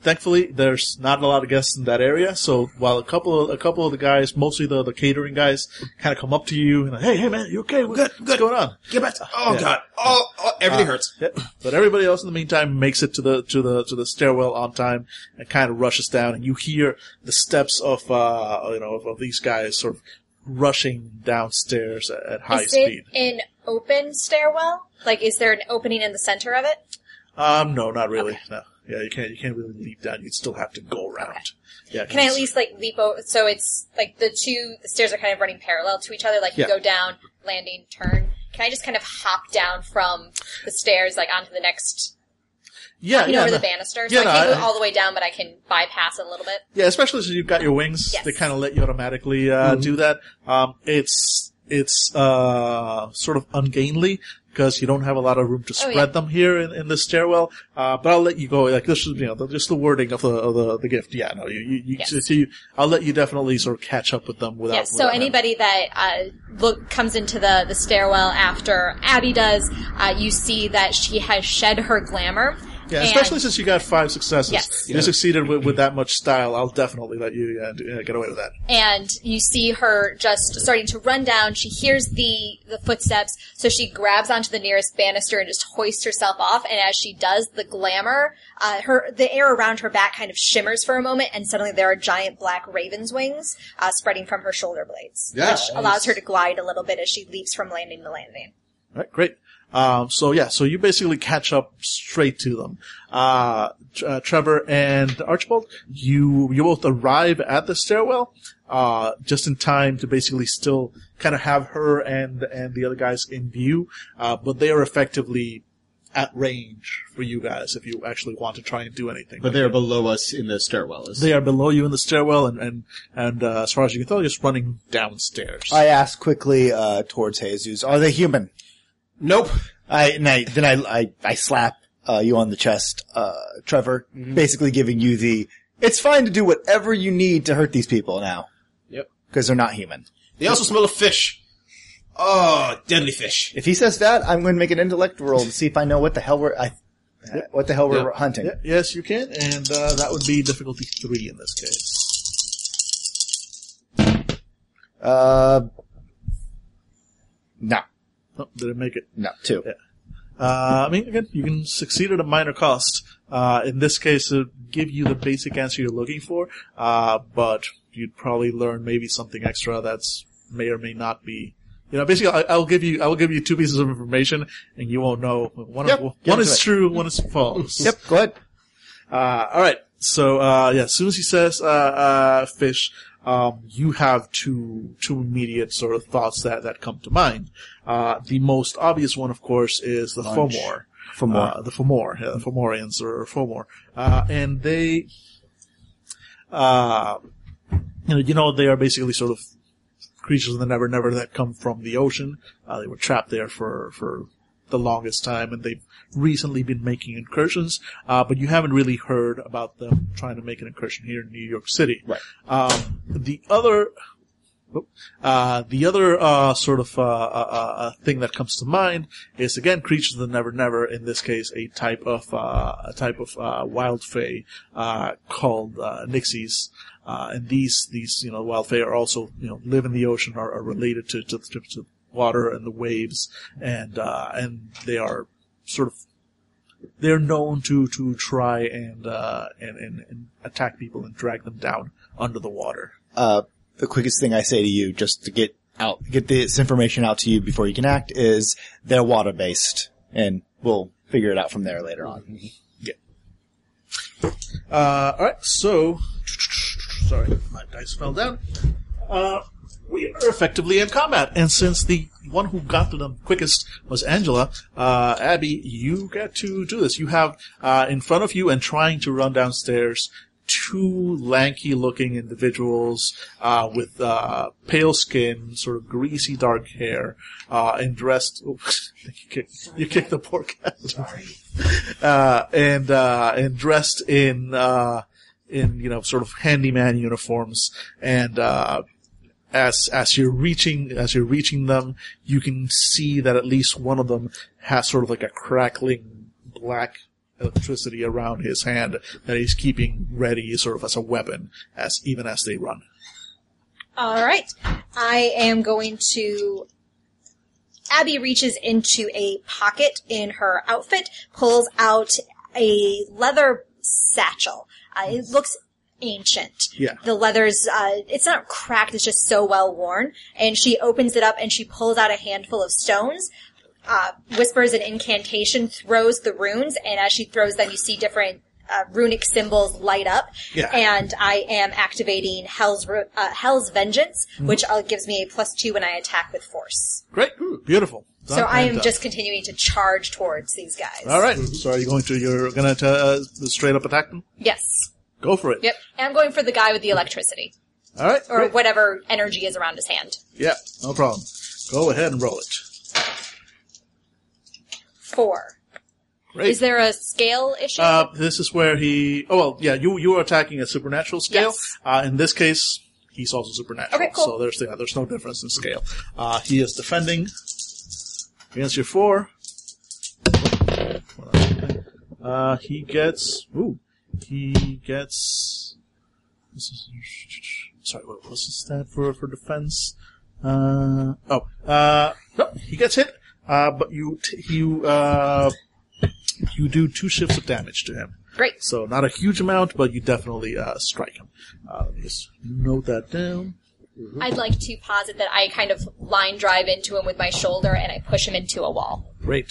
thankfully there's not a lot of guests in that area. So while a couple of a couple of the guys, mostly the, the catering guys, kind of come up to you and hey, hey man, you okay? What- Good, What's good. going on? Get back. To, oh Yeah. God. Oh, oh everything hurts. Yeah. But everybody else in the meantime makes it to the to the to the stairwell on time and kind of rushes down, and you hear the steps of uh you know of, of these guys sort of rushing downstairs at, at high is speed. it an open stairwell? Like, is there an opening in the center of it? Um, no, not really. No, yeah, you can't you can't really leap down. You'd still have to go around. Yeah, Can I at least like leap over? So it's like the two the stairs are kind of running parallel to each other. Like you Yeah. go down, landing, turn. Can I just kind of hop down from the stairs like onto the next, yeah, you yeah, know, over no. the banister? So Yeah, I no, can't I- go all the way down, but I can bypass it a little bit. Yeah, especially since you've got your wings, Yes. they kind of let you automatically uh, Mm-hmm. do that. Um, it's it's uh, sort of ungainly because you don't have a lot of room to Oh, spread yeah. them here in, in the stairwell. Uh, but I'll let you go. Like this is you know the, just the wording of the of the, the gift. Yeah, no, you you, you, Yes. so you I'll let you definitely sort of catch up with them without. Yes. So without having- anybody that uh, look comes into the the stairwell after Abby does, uh, you see that she has shed her glamour. Yeah, and- especially since you got five successes. Yes. You succeeded with, with that much style. I'll definitely let you uh, do, uh, get away with that. and you see her just starting to run down. She hears the the footsteps, so she grabs onto the nearest banister and just hoists herself off. And as she does, the glamour, uh, her the air around her back kind of shimmers for a moment, and suddenly there are giant black raven's wings uh, spreading from her shoulder blades, Yeah. which allows her to glide a little bit as she leaps from landing to landing. All right, great. Um, so yeah, so you basically catch up straight to them. Uh, Tr- uh, Trevor and Archibald, you you both arrive at the stairwell uh, just in time to basically still kind of have her and and the other guys in view, uh, but they are effectively at range for you guys if you actually want to try and do anything. But they're below us in the stairwell. Is they are below you in the stairwell, and and and uh, as far as you can tell, just running downstairs. I ask quickly uh, towards Jesus, "Are they human?" Nope. I and I then I I, I slap uh, you on the chest, uh, Trevor, basically giving you the. It's fine to do whatever you need to hurt these people now Yep. because they're not human. They also smell of fish. Oh, deadly fish. If he says that, I'm going to make an intellect roll to see if I know what the hell we're I, what the hell we're Yep. hunting. Yeah, yes, you can, and uh, that would be difficulty three in this case. Uh, no, Oh, did it make it? no, two. Yeah. Uh, I mean, again, you can succeed at a minor cost. Uh, in this case, it give you the basic answer you're looking for, uh, but you'd probably learn maybe something extra that's may or may not be You know, basically, I, I'll give you, I will give you two pieces of information, and you won't know. One, Yep, one is it. true, one is false. Yep, go ahead. Uh, all right. So, uh, yeah, as soon as he says, uh, uh, fish, um, you have two, two immediate sort of thoughts that, that come to mind. Uh, the most obvious one, of course, is the Lunch. Fomor. Fomor. Uh, the Fomor, yeah, the Fomorians or Fomor. Uh, and they, uh, you know, you know, they are basically sort of creatures of the Never Never that come from the ocean. Uh, they were trapped there for, for the longest time and they've recently been making incursions, uh, but you haven't really heard about them trying to make an incursion here in New York City. Right. Um, the other, uh, the other uh, sort of uh, uh, uh, thing that comes to mind is again creatures of the Never Never. In this case, a type of uh, a type of uh, wild fae uh, called uh, Nixies. Uh, and these these you know wild fae are also you know live in the ocean are, are related to, to to to water and the waves and uh, and they are sort of they're known to to try and uh, and, and and attack people and drag them down under the water. uh, the quickest thing I say to you, just to get out, get this information out to you before you can act, is they're water based, and we'll figure it out from there later on. Uh, all right, so sorry, my dice fell down. We are effectively in combat, and since the one who got to them quickest was Angela, uh, Abby, you get to do this. You have uh, in front of you and trying to run downstairs two lanky-looking individuals uh, with uh, pale skin, sort of greasy dark hair, uh, and dressed. Oops, you kicked, you kicked the poor cat. uh, and uh, and dressed in uh, in you know sort of handyman uniforms, and uh, as as you're reaching as you're reaching them, you can see that at least one of them has sort of like a crackling black electricity around his hand that he's keeping ready, sort of as a weapon, as even as they run. All right. I am going to. Abby reaches into a pocket in her outfit, pulls out a leather satchel. Uh, it looks ancient. Yeah. The leather's, uh, it's not cracked, it's just so well worn. And she opens it up and she pulls out a handful of stones, uh, whispers an incantation, throws the runes, and as she throws them, you see different uh, runic symbols light up. Yeah. And I am activating Hell's uh, Hell's Vengeance, Mm-hmm. which uh, gives me a plus two when I attack with force. Great, beautiful. So I am done. just continuing to charge towards these guys. all right. So are you going to? You're going to uh, straight up attack them? Yes. Go for it. Yep. And I'm going for the guy with the electricity. All right. Or great. whatever energy is around his hand. Yeah, no problem. Go ahead and roll it. Four. Great. Is there a scale issue? Uh, this is where he. Oh well, yeah. You you are attacking a supernatural scale. Yes. Uh, in this case, he's also supernatural. Okay, cool. So there's yeah, there's no difference in scale. Uh, he is defending against your four. Uh, he gets. Ooh, he gets. This is, sorry, what was the stat for for defense? Uh, oh, uh, no, he gets hit. Uh, but you t- you uh you do two shifts of damage to him. Great. So not a huge amount, but you definitely uh, strike him. Uh, let me just note that down. I'd like to posit that I kind of line drive into him with my shoulder and I push him into a wall. Great.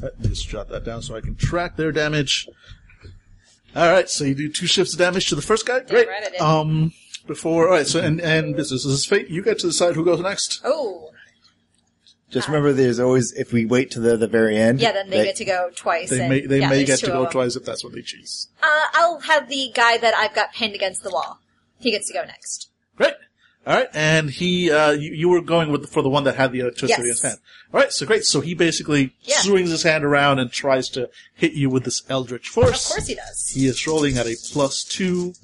Let me just jot that down so I can track their damage. All right, so you do two shifts of damage to the first guy. Great. right, I did. Um, before all right, so and and this is, this is fate. You get to decide who goes next. Oh. Just remember, there's always if we wait to the the very end. Yeah, then they get to go twice. They and, may they yeah, may there's get two to of go them. twice if that's what they choose. Uh, I'll have the guy that I've got pinned against the wall. He gets to go next. Great. All right, and he, uh, you, you were going with for the one that had the electricity in his hand. All right, so great. So he basically Yeah. swings his hand around and tries to hit you with this eldritch force. Of course he does. He is rolling at a plus two,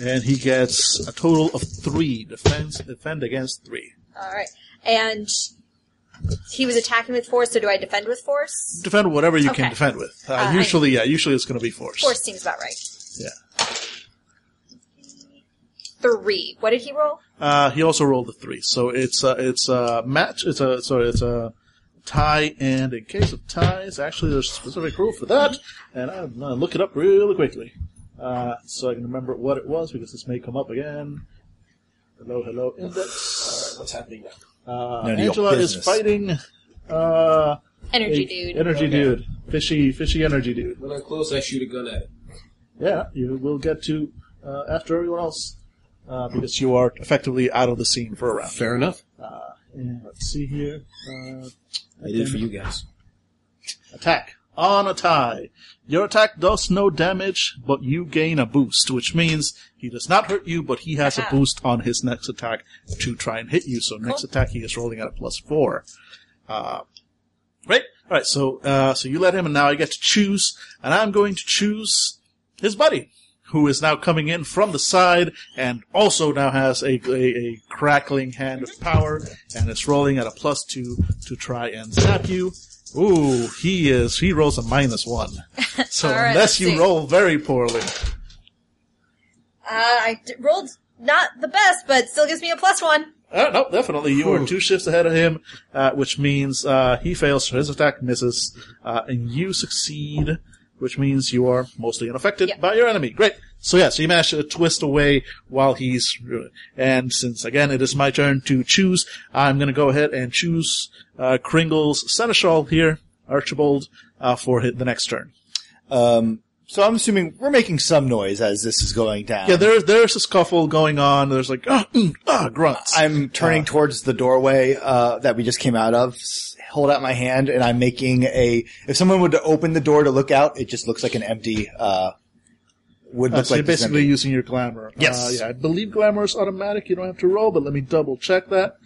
and he gets a total of three. Defense, defend against three. All right. And he was attacking with force, so do I defend with force? Defend whatever you can defend with. Uh, Uh, I- usually, yeah, usually it's going to be force. Force seems about right. Yeah. Three. What did he roll? Uh, he also rolled a three, so it's a it's a match. It's a sorry, it's a tie, and in case of ties, actually there's a specific rule for that, and I'm gonna look it up really quickly, uh, so I can remember what it was because this may come up again. Hello, hello, index. what's happening now. Uh, None Angela is fighting uh, Energy a dude. energy Okay. dude, fishy, fishy energy dude. When I'm close, I shoot a gun at it. Yeah, you will get to uh, after everyone else uh, because you are effectively out of the scene for a round. Fair enough. And let's see here. Uh, I did it for you guys. attack on a tie. Your attack does no damage, but you gain a boost, which means he does not hurt you, but he has a boost on his next attack to try and hit you. So next attack he is rolling at a plus four. Uh, right. All right. So uh, so you let him, and now I get to choose, and I'm going to choose his buddy. Who is now coming in from the side and also now has a, a, a crackling hand of power and is rolling at a plus two to try and zap you. Ooh, he is, he rolls a minus one. So All right, unless you see. roll very poorly. Uh, I d- rolled not the best, but still gives me a plus one. Uh, no, definitely. You are two shifts ahead of him, uh, which means uh, he fails, so his attack misses, uh, and you succeed, which means you are mostly unaffected Yep. by your enemy. Great. So yeah, so you manage to twist away while he's, and since again it is my turn to choose, I'm going to go ahead and choose uh, Kringle's Seneschal here, Archibald, uh, for hi- the next turn. Um, so I'm assuming we're making some noise as this is going down. Yeah, there's there's a scuffle going on. There's like ah, mm, ah grunts. I'm turning towards the doorway uh, that we just came out of. S- Hold out my hand, and I'm making a. If someone were to open the door to look out, it just looks like an empty. Uh, would Uh, look so like you're basically empty. using your glamour. Yes. Uh, yeah, I believe glamour is automatic. You don't have to roll, but let me double check that.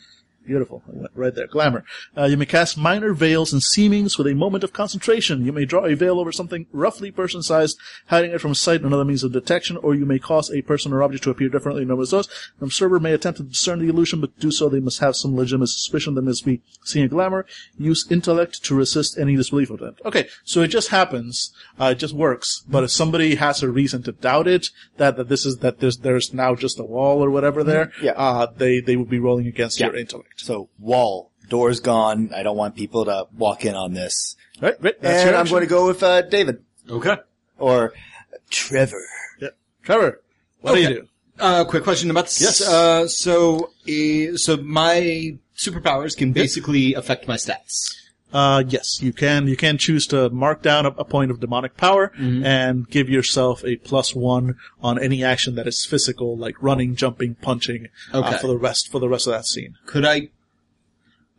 Beautiful. I went right there. Glamour. Uh, you may cast minor veils and seemings with a moment of concentration. You may draw a veil over something roughly person-sized, hiding it from sight and other means of detection, or you may cause a person or object to appear differently than others does. An observer may attempt to discern the illusion, but to do so they must have some legitimate suspicion that must be seeing a glamour. Use intellect to resist any disbelief of that. Okay, so it just happens. Uh, it just works. But if somebody has a reason to doubt it, that, that this is, that there's, there's now just a wall or whatever there, Yeah. uh, they, they would be rolling against Yeah. your intellect. So wall, door's gone. I don't want people to walk in on this. Right, right. That's and your I'm action. going to go with uh, David Okay. or Trevor. Yeah. Trevor, what do Okay. you do? Uh, quick question about this. Yes. Uh, so, uh, so my superpowers can basically affect my stats. Uh, yes, you can. You can choose to mark down a, a point of demonic power Mm-hmm. and give yourself a plus one on any action that is physical, like running, jumping, punching, uh, Okay. for the rest for the rest of that scene. Could I?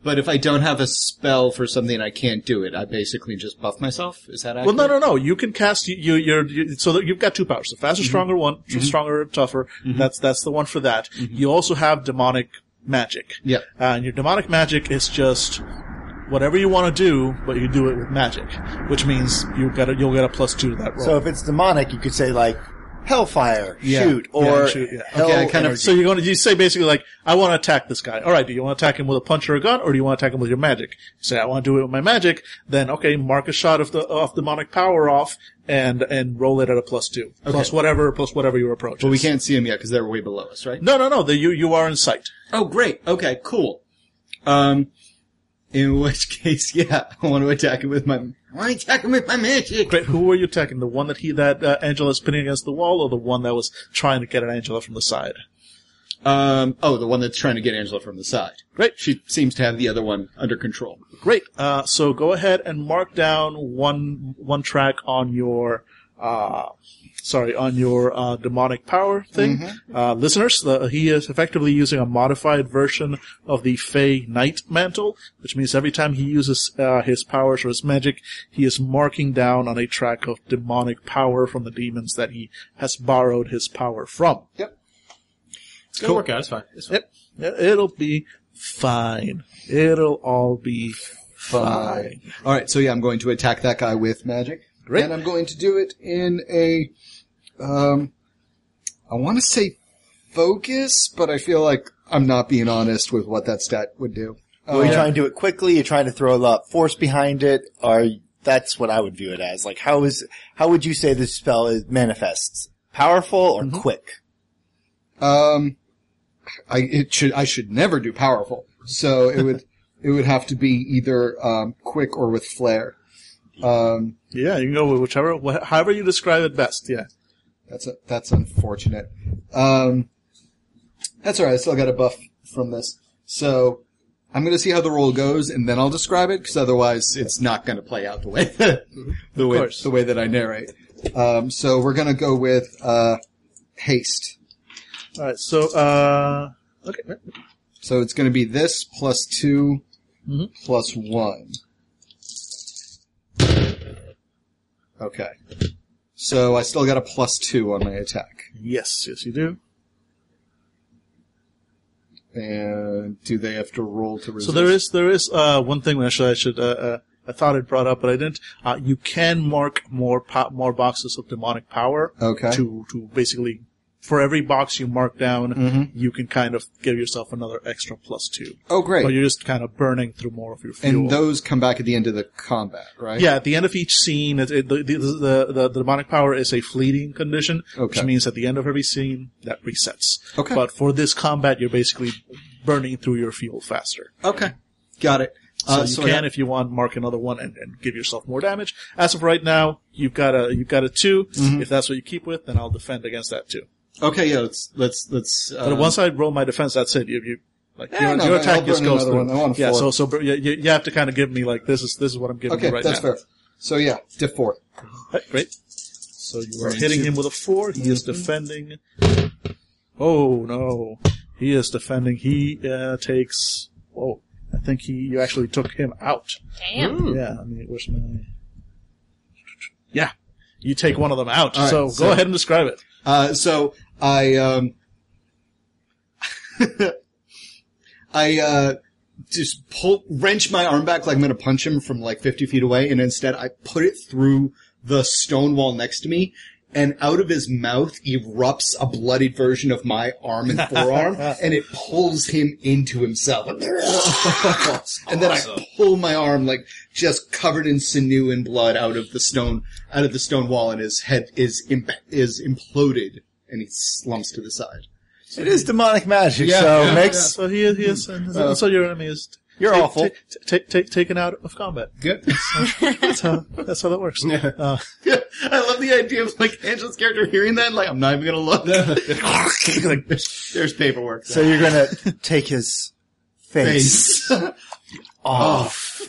But if I don't have a spell for something, I can't do it. I basically just buff myself. Is that Well, no, no, no. You can cast you. you you're you, so that you've got two powers: the Mm-hmm. faster, stronger one, stronger, tougher. That's that's the one for that. You also have demonic magic. Mm-hmm. Uh, and your demonic magic is just whatever you want to do, but you do it with magic, which means you get a, you'll get a plus two to that roll. So if it's demonic, you could say like hellfire, Yeah. shoot, Yeah, or shoot, yeah. hell Okay, I kind of- energy. So you're going to you say basically like, I want to attack this guy. All right, do you want to attack him with a punch or a gun, or do you want to attack him with your magic? You say I want to do it with my magic. Then okay, mark a shot of the of demonic power off and and roll it at a plus two, plus whatever plus whatever your approach. But we is. can't see them yet because they're way below us, right? No, no, no. The, you you are in sight. Oh, great. Okay, cool. Um, in which case, yeah, I want to attack him with my. I want to attack him with my magic. Great. Who were you attacking? The one that he that uh, Angela's pinning against the wall, or the one that was trying to get at Angela from the side? Um, oh, the one that's trying to get Angela from the side. Great. She seems to have the other one under control. Great. Uh, so go ahead and mark down one one track on your uh, sorry on your uh, demonic power thing. Uh, listeners, uh, he is effectively using a modified version of the Fey Knight mantle, which means every time he uses uh, his powers or his magic, he is marking down on a track of demonic power from the demons that he has borrowed his power from. Yep. It's gonna work out. It's fine. It's fine. Yep. It'll be fine. It'll all be fine. All right, so yeah, I'm going to attack that guy with magic. Great. And I'm going to do it in a, um, I want to say focus, but I feel like I'm not being honest with what that stat would do. Are you trying to do it quickly? You're trying to throw a lot of force behind it, or that's what I would view it as. Like, how is how would you say this spell is manifests? Powerful or Mm-hmm. quick? Um, I it should I should never do powerful. So it would it would have to be either um, quick or with flair. Um, Yeah, you can go with whichever, wh- however you describe it best. Yeah. that's a, that's unfortunate. Um, that's all right. I still got a buff from this. So I'm going to see how the roll goes, and then I'll describe it because otherwise it's not going to play out the way the way the way that I narrate. Um, so we're going to go with uh, haste. All right. So, uh, okay. So it's going to be this plus 2 Mhm. plus one. Okay. So I still got a plus two on my attack. Yes, yes, you do. And do they have to roll to resist? So there is there is uh, one thing actually I should uh, uh, I thought it brought up, but I didn't. Uh, you can mark more po- more boxes of demonic power. Okay. To to basically for every box you mark down, Mhm. you can kind of give yourself another extra plus two. Oh, great. But you're just kind of burning through more of your fuel. and those come back at the end of the combat, right? Yeah, at the end of each scene, it, it, the, the, the, the demonic power is a fleeting condition, Okay. which means at the end of every scene, that resets. Okay. But for this combat, you're basically burning through your fuel faster. Okay. Got it. So Uh, you so can, I- if you want, mark another one and, and give yourself more damage. As of right now, you've got a you've got a 2 Mm-hmm. If that's what you keep with, then I'll defend against that too. Okay, yeah, let's, let's, let's, uh, But once I roll my defense, that's it. You, you like Yeah, your, no, your attack just goes through. one. I want yeah, four. so so you, you you have to kind of give me like this is this is what I'm giving okay, you right that's now. fair. So yeah, diff four. Right, great. So you are hitting two. him with a four. He is defending. Oh no, he is defending. He uh, takes. Oh, I think he. You actually took him out. Damn. Yeah, I mean, where's my? Yeah, you take one of them out. All right, so, so- go ahead and describe it. Uh, so I, um, I, uh, just pull, wrench my arm back like I'm gonna punch him from like 50 feet away, and instead I put it through the stone wall next to me, and out of his mouth erupts a bloodied version of my arm and forearm, and it pulls him into himself. and then I pull my arm like just covered in sinew and blood out of the stone, out of the stone wall, and his head is imp- is imploded, and he slumps to the side. It is demonic magic, Yeah, so yeah, it makes So he is. He is. and so your enemy is. You're ta- awful. ta- ta- ta- taken out of combat. Good. That's how. That's how that works. Uh, I love the idea of like Angela's character hearing that. Like, I'm not even gonna look. like, there's paperwork. so you're gonna take his face, Face. off.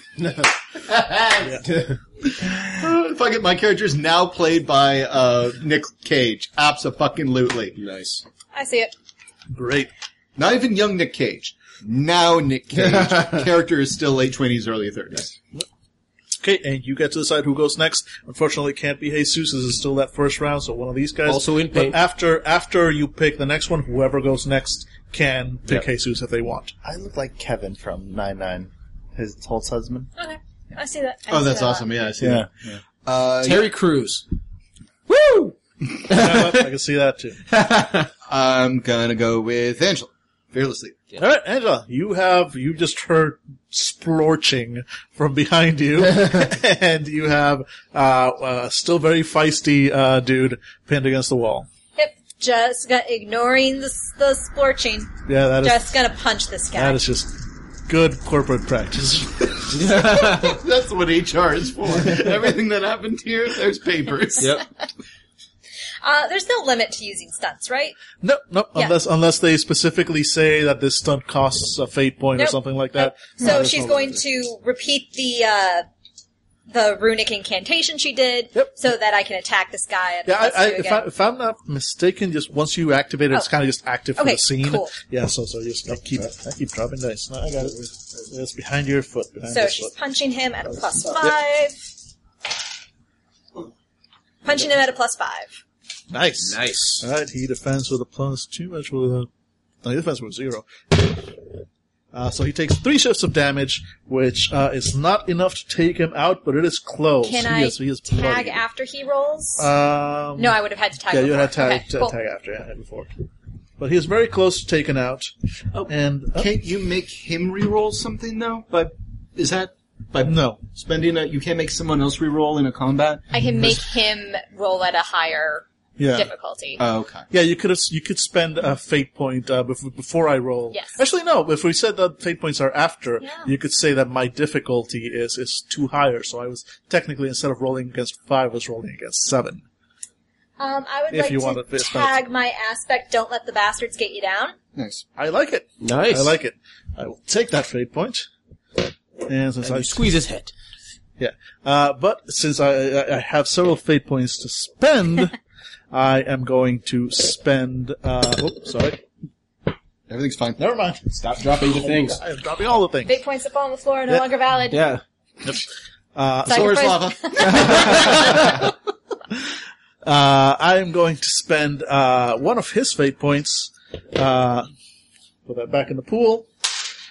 Fuck it, my character is now played by uh, Nick Cage. Absolutely. Nice. I see it. great. Not even young Nick Cage. Now Nick Cage. character is still late twenties, early thirties. Okay, and you get to decide who goes next. Unfortunately, it can't be Jesus. This is still that first round, so one of these guys. Also in But after after you pick the next one, whoever goes next can pick Yep. Jesus if they want. I look like Kevin from Nine Nine, his Holt's husband. Okay. I see that. I Oh, see that's that. awesome. Yeah, I see Yeah. that. Uh, Terry Crews. Woo! I can see that too. I'm gonna go with Angela. Fearlessly. All right, Angela, you have you just heard splorching from behind you, and you have uh, uh still very feisty uh dude pinned against the wall. Yep. Just got, ignoring the, the splorching. Yeah, that is Just gonna punch this guy. that is just good corporate practice. That's what HR is for. Everything that happened here, there's papers. Yep. Uh, there's no limit to using stunts, right? no, no, Yeah. unless unless they specifically say that this stunt costs a fate point or something like that. So No, she's no going limit. to repeat the uh, the runic incantation she did, Yep. so that I can attack this guy. At Yeah, I, plus I, if. I, if I'm not mistaken, just once you activate it, it's Oh. kind of just active for the scene. cool. Yeah, so so just I keep I keep dropping dice. No, I got it. It's behind your foot. Behind So she's foot. punching him at a plus five. Punching him at a plus five. Nice. Nice. All right, he defends with a plus two. Which with a no, he defends with zero. Uh, so he takes three shifts of damage, which uh, is not enough to take him out, but it is close. Can he I is, he is tag bloody. after he rolls? Um, no, I would have had to tag. yeah, you before. had tag, Okay, ta- cool. tag after yeah, before. But he is very close to taken out. and uh, Can't you make him re-roll something though? But is that by no, spending a? You can't make someone else re-roll in a combat. I can make him roll at a higher yeah, difficulty. Oh, okay. yeah. You could you could spend a fate point uh, before, before I roll. Yes. Actually, no. If we said that fate points are after, Yeah. you could say that my difficulty is is too higher. So I was technically instead of rolling against five, I was rolling against seven. um, I would If like you to want to- tag my aspect. Don't let the bastards get you down. Nice. I like it. Nice. I like it. I will take that fate point. And since And I squeeze his head. yeah, uh, but since I, I I have several fate points to spend, I am going to spend. Uh, oh, sorry. Everything's fine. Never mind. Stop dropping the things. I am dropping all the things. Big points that fall on the floor are no Yeah. longer valid. Yeah. Uh, Source Sacrifice- lava. Uh, I am going to spend uh, one of his fate points, uh, put that back in the pool,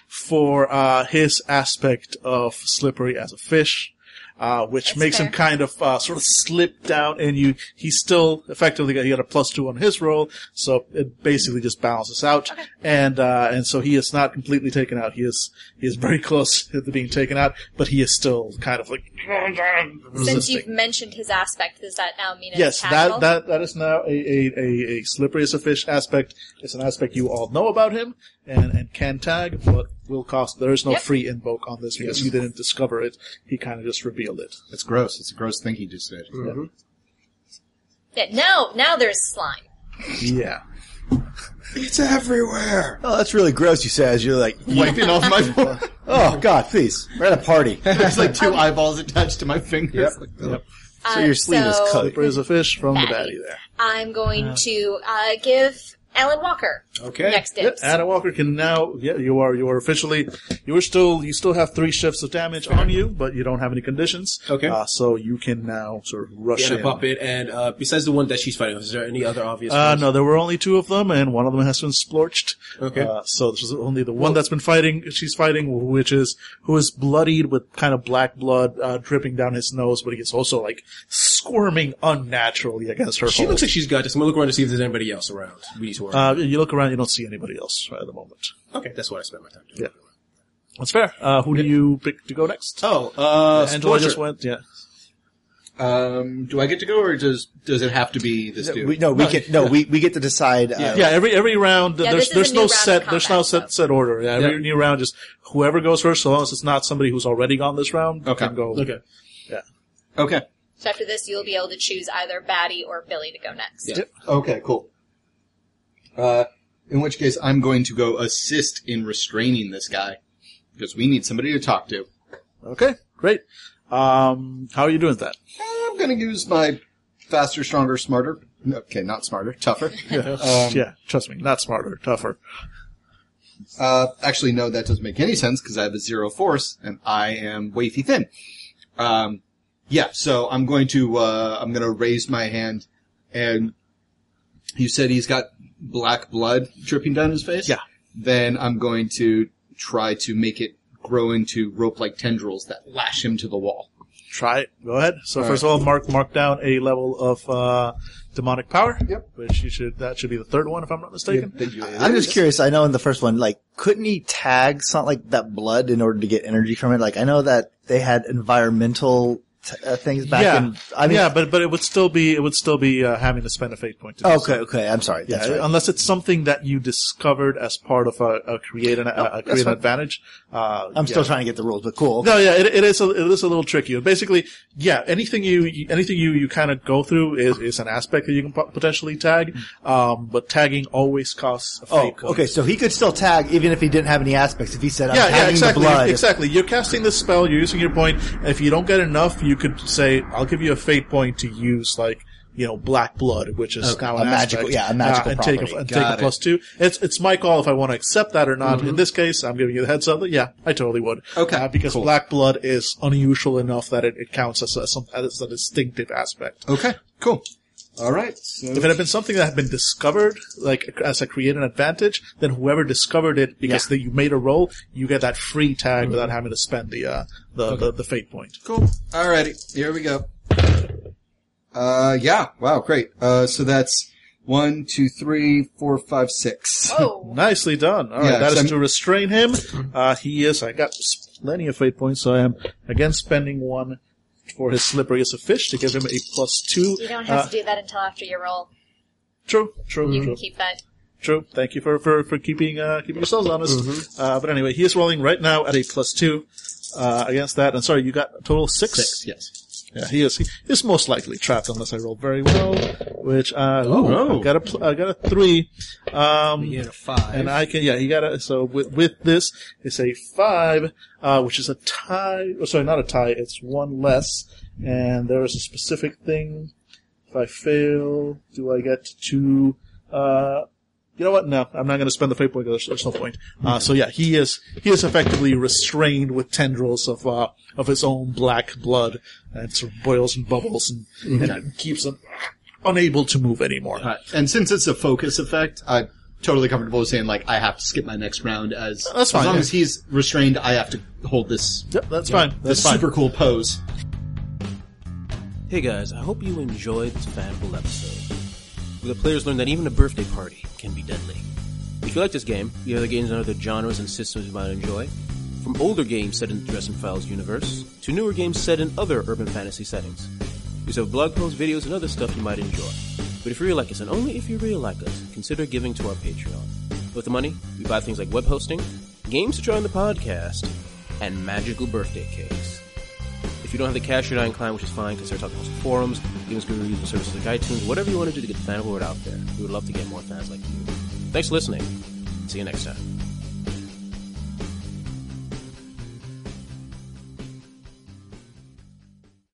for uh, his aspect of slippery as a fish, uh, which That's makes him kind of uh, sort of slip down, and you he's still effectively got, he got a plus two on his roll, so it basically just balances out, and uh, and so he is not completely taken out. He is he is very close to being taken out, but he is still kind of like Since resisting. you've mentioned his aspect, does that now mean Yes, that, that that is now a, a, a, a slippery as a fish aspect. It's an aspect you all know about him and, and can tag, but will cost. There is no Yep. free invoke on this because you didn't discover it. He kind of just revealed it. It's gross. It's a gross thing he just did. Yeah, now, now there's slime. Yeah. It's everywhere. Oh, that's really gross. You say as you're like, Wiping off my. oh god, please, we're at a party. There's like two eyeballs attached to my fingers. Like, Yep. So Uh, your sleeve is cut. Slippery as a fish from the Baddie. baddie there. I'm going to uh, give Alan Walker Okay. next Yeah, dibs. Anna Walker can now. Yeah, you are. You are officially. You are still. You still have three shifts of damage on you, but you don't have any conditions. Okay. Uh, so you can now sort of rush Get in. a puppet, and uh, besides the one that she's fighting, is there any other obvious? Uh, ones? no, there were only two of them, and one of them has been splorched. Okay. Uh, so this is only the one that's been fighting. She's fighting, which is who is bloodied with kind of black blood uh, dripping down his nose, but he is also like squirming unnaturally against her. She hold. looks like she's got this. I'm gonna look around to see if there's anybody else around. We need to worry. Uh, you look around, you don't see anybody else right at the moment. okay, that's what I spent my time doing. Yeah. That's fair. Uh, who do you pick to go next? Oh, uh, Angela Scorcher. just went. Yeah. Um, do I get to go, or does does it have to be this dude? We, no, we get No, we we get to decide. Uh, Yeah, every every round Yeah, there's this is there's a no new round set of there's no combat, set set order. Yeah, every Yeah. new round just whoever goes first, so long as it's not somebody who's already gone this round, Okay. can go. Okay. Okay. So after this, you'll be able to choose either Batty or Billy to go next. Yeah. Okay, cool. Uh, in which case, I'm going to go assist in restraining this guy because we need somebody to talk to. Okay, great. Um, how are you doing with that? I'm going to use my faster, stronger, smarter. Okay, not smarter, tougher. Yeah, yeah. Trust me, not smarter, tougher. Uh, actually, no, that doesn't make any sense because I have a zero force and I am wafy thin. Um, yeah, so I'm going to, uh, I'm going to raise my hand and you said he's got black blood dripping down his face? Yeah. Then I'm going to try to make it grow into rope-like tendrils that lash him to the wall. Try it. Go ahead. So All first of all, mark mark down a level of uh, demonic power. Yep. Which you should that should be the third one if I'm not mistaken. I'm just curious. I know in the first one, like, couldn't he tag something like that blood in order to get energy from it? Like, I know that they had environmental t- uh, things back yeah. in. I mean, yeah, but but it would still be it would still be uh, having to spend a fate point. To do okay, so. okay. I'm sorry. Yeah, right. unless it's something that you discovered as part of a, a create an, a, a create an advantage. Uh, I'm still trying to get the rules, but cool. No, yeah, it, it is a, it is a little tricky. Basically, yeah, anything you, anything you, you kind of go through is, is an aspect that you can potentially tag. Um, but tagging always costs a Oh, fate point. okay. So he could still tag even if he didn't have any aspects. If he said, "I'm Yeah, yeah, exactly, the blood," exactly. You're casting this spell, you're using your point. If you don't get enough, you could say, "I'll give you a fate point to use like you know black blood, which is now a an magical- aspect, yeah, a magical uh, and take a, property. and take a plus two. It's it's my call if I want to accept that or not. Mm-hmm. In this case, I'm giving you the heads up. that, Yeah, I totally would. Okay, uh, because cool. black blood is unusual enough that it, it counts as a, some, as a distinctive aspect. Okay, cool. All right. So If it had been something that had been discovered, like as a create an advantage, then whoever discovered it because they, you made a roll, you get that free tag without having to spend the uh, the, the the fate point. Cool. Alrighty, here we go. Uh, yeah. Wow, great. Uh, so that's one, two, three, four, five, six. Oh, Nicely done. All right, Yeah, that is I'm- to restrain him. Uh, he is. I got plenty of fate points, so I am again spending one for his slippery as a fish to give him a plus two. you don't have Uh, to do that until after your roll. True, true, You true. can keep that. True. Thank you for for, for keeping uh, keeping yourselves honest. Mm-hmm. Uh, but anyway, he is rolling right now at a plus two uh, against that. And sorry, you got a total six. Six, yes. Yeah, he is. He is most likely trapped unless I roll very well, which uh, ooh, Oh. I got a pl- I got a three. Um, You get a five. and I can yeah, he got a so with with this it's a five, uh, which is a tie. Oh, sorry, not a tie. It's one less, and there is a specific thing. If I fail, do I get to? Uh, you know what? No, I'm not going to spend the fate point. There's, there's no point. Uh, so yeah, he is he is effectively restrained with tendrils of uh, of his own black blood, and sort of boils and bubbles, and, and keeps him unable to move anymore. Uh, and since it's a focus effect, I'm totally comfortable with saying like I have to skip my next round as That's fine, as long yeah. as he's restrained, I have to hold this Yep, that's fine. this That's fine. super cool pose. Hey guys, I hope you enjoyed this fanable episode. Where the players learn that even a birthday party can be deadly. If you like this game, the other games and other genres and systems you might enjoy, from older games set in the Dresden Files universe, to newer games set in other urban fantasy settings. We have blog posts, videos, and other stuff you might enjoy. But if you really like us, and only if you really like us, consider giving to our Patreon. With the money, we buy things like web hosting, games to try on the podcast, and magical birthday cakes. If you don't have the cash, you're not inclined, which is fine, they're talking about forums, games good reviews services like iTunes, whatever you want to do to get the fan word out there. We would love to get more fans like you. Thanks for listening. See you next time.